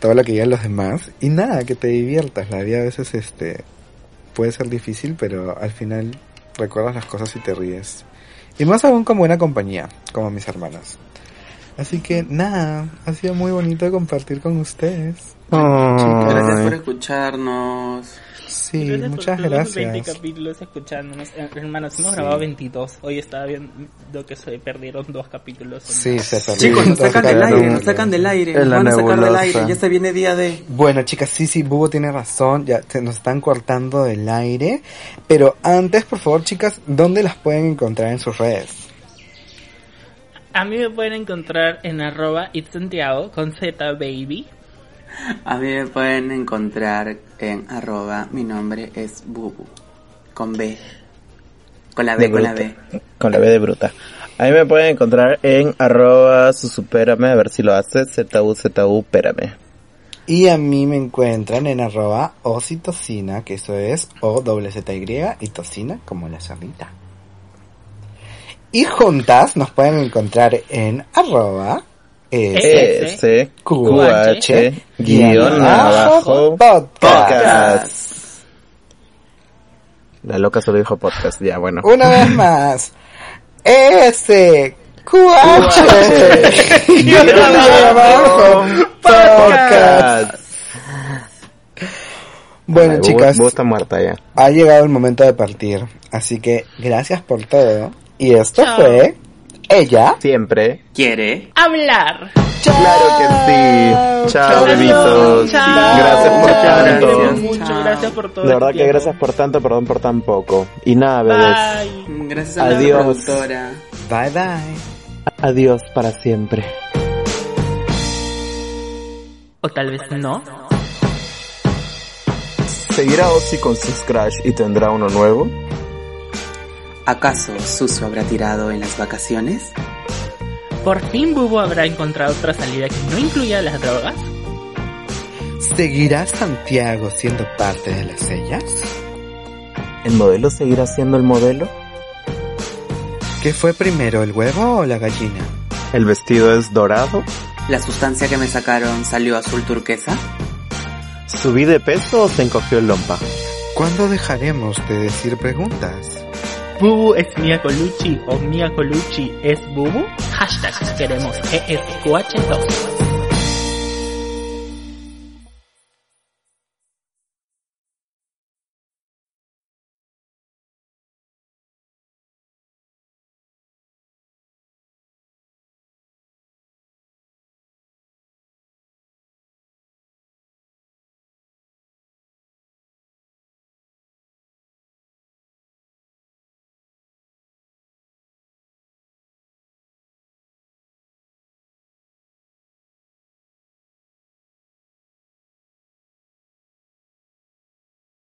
todo lo que llegan los demás, y nada, que te diviertas. La vida a veces este puede ser difícil, pero al final recuerdas las cosas y te ríes. Y más aún con buena compañía, como mis hermanas. Así que nada, ha sido muy bonito compartir con ustedes. Gracias por escucharnos. Sí, Gracias por muchas todos los 20 gracias. capítulos escuchándonos. Eh, Hermanos, hemos Sí. grabado 22. Hoy estaba viendo que se perdieron dos capítulos. Sí, se perdieron. Chicos, nos sacan del aire, nos sacan del aire, En nos la van a sacar del nebulosa. aire, ya se viene día de... Bueno, chicas, sí, sí, Bubo tiene razón, ya se nos están cortando del aire. Pero antes, por favor, chicas, ¿dónde las pueden encontrar en sus redes? A mí me pueden encontrar en arroba itsantiago con Z baby. A mí me pueden encontrar en arroba, mi nombre es Bubu, con B. Con la B, De con la. B. Con la B de bruta. A mí me pueden encontrar en arroba susupérame, a ver si lo hace, ZU, pérame. Y a mí me encuentran en arroba ocitocina, que eso es O doble Z Y y tocina como la cernita. Y juntas nos pueden encontrar en arroba S, Q, QH, H, guion abajo, podcast. La loca solo dijo podcast, ya bueno. Una vez más. S, QH, guion abajo, podcast. Bueno, Ay, chicas, está muerta ya. ha llegado el momento de partir. Así que gracias por todo. Y esto Chao. fue ella. Siempre. ¿Quiere? Hablar. Claro que sí. Chao, bebitos. Chao. Gracias por Chao. tanto. Gracias mucho, gracias por todo. De verdad que gracias por tanto, perdón por tan poco. Y nada, bebés. Bye. Gracias a la Adiós. productora. Bye bye. Adiós para siempre. O tal vez no. ¿Seguirá Ozzy con su Scratch y tendrá uno nuevo? ¿Acaso Suso habrá tirado en las vacaciones? ¿Por fin Bubu habrá encontrado otra salida que no incluya las drogas? ¿Seguirá Santiago siendo parte de las ellas? ¿El modelo seguirá siendo el modelo? ¿Qué fue primero, el huevo o la gallina? ¿El vestido es dorado? ¿La sustancia que me sacaron salió azul turquesa? ¿Subí de peso o se encogió el lompa? ¿Cuándo dejaremos de decir preguntas? ¿Bubu es Mia Colucci o Mia Colucci es Bubu? Hashtag queremos ESQH2.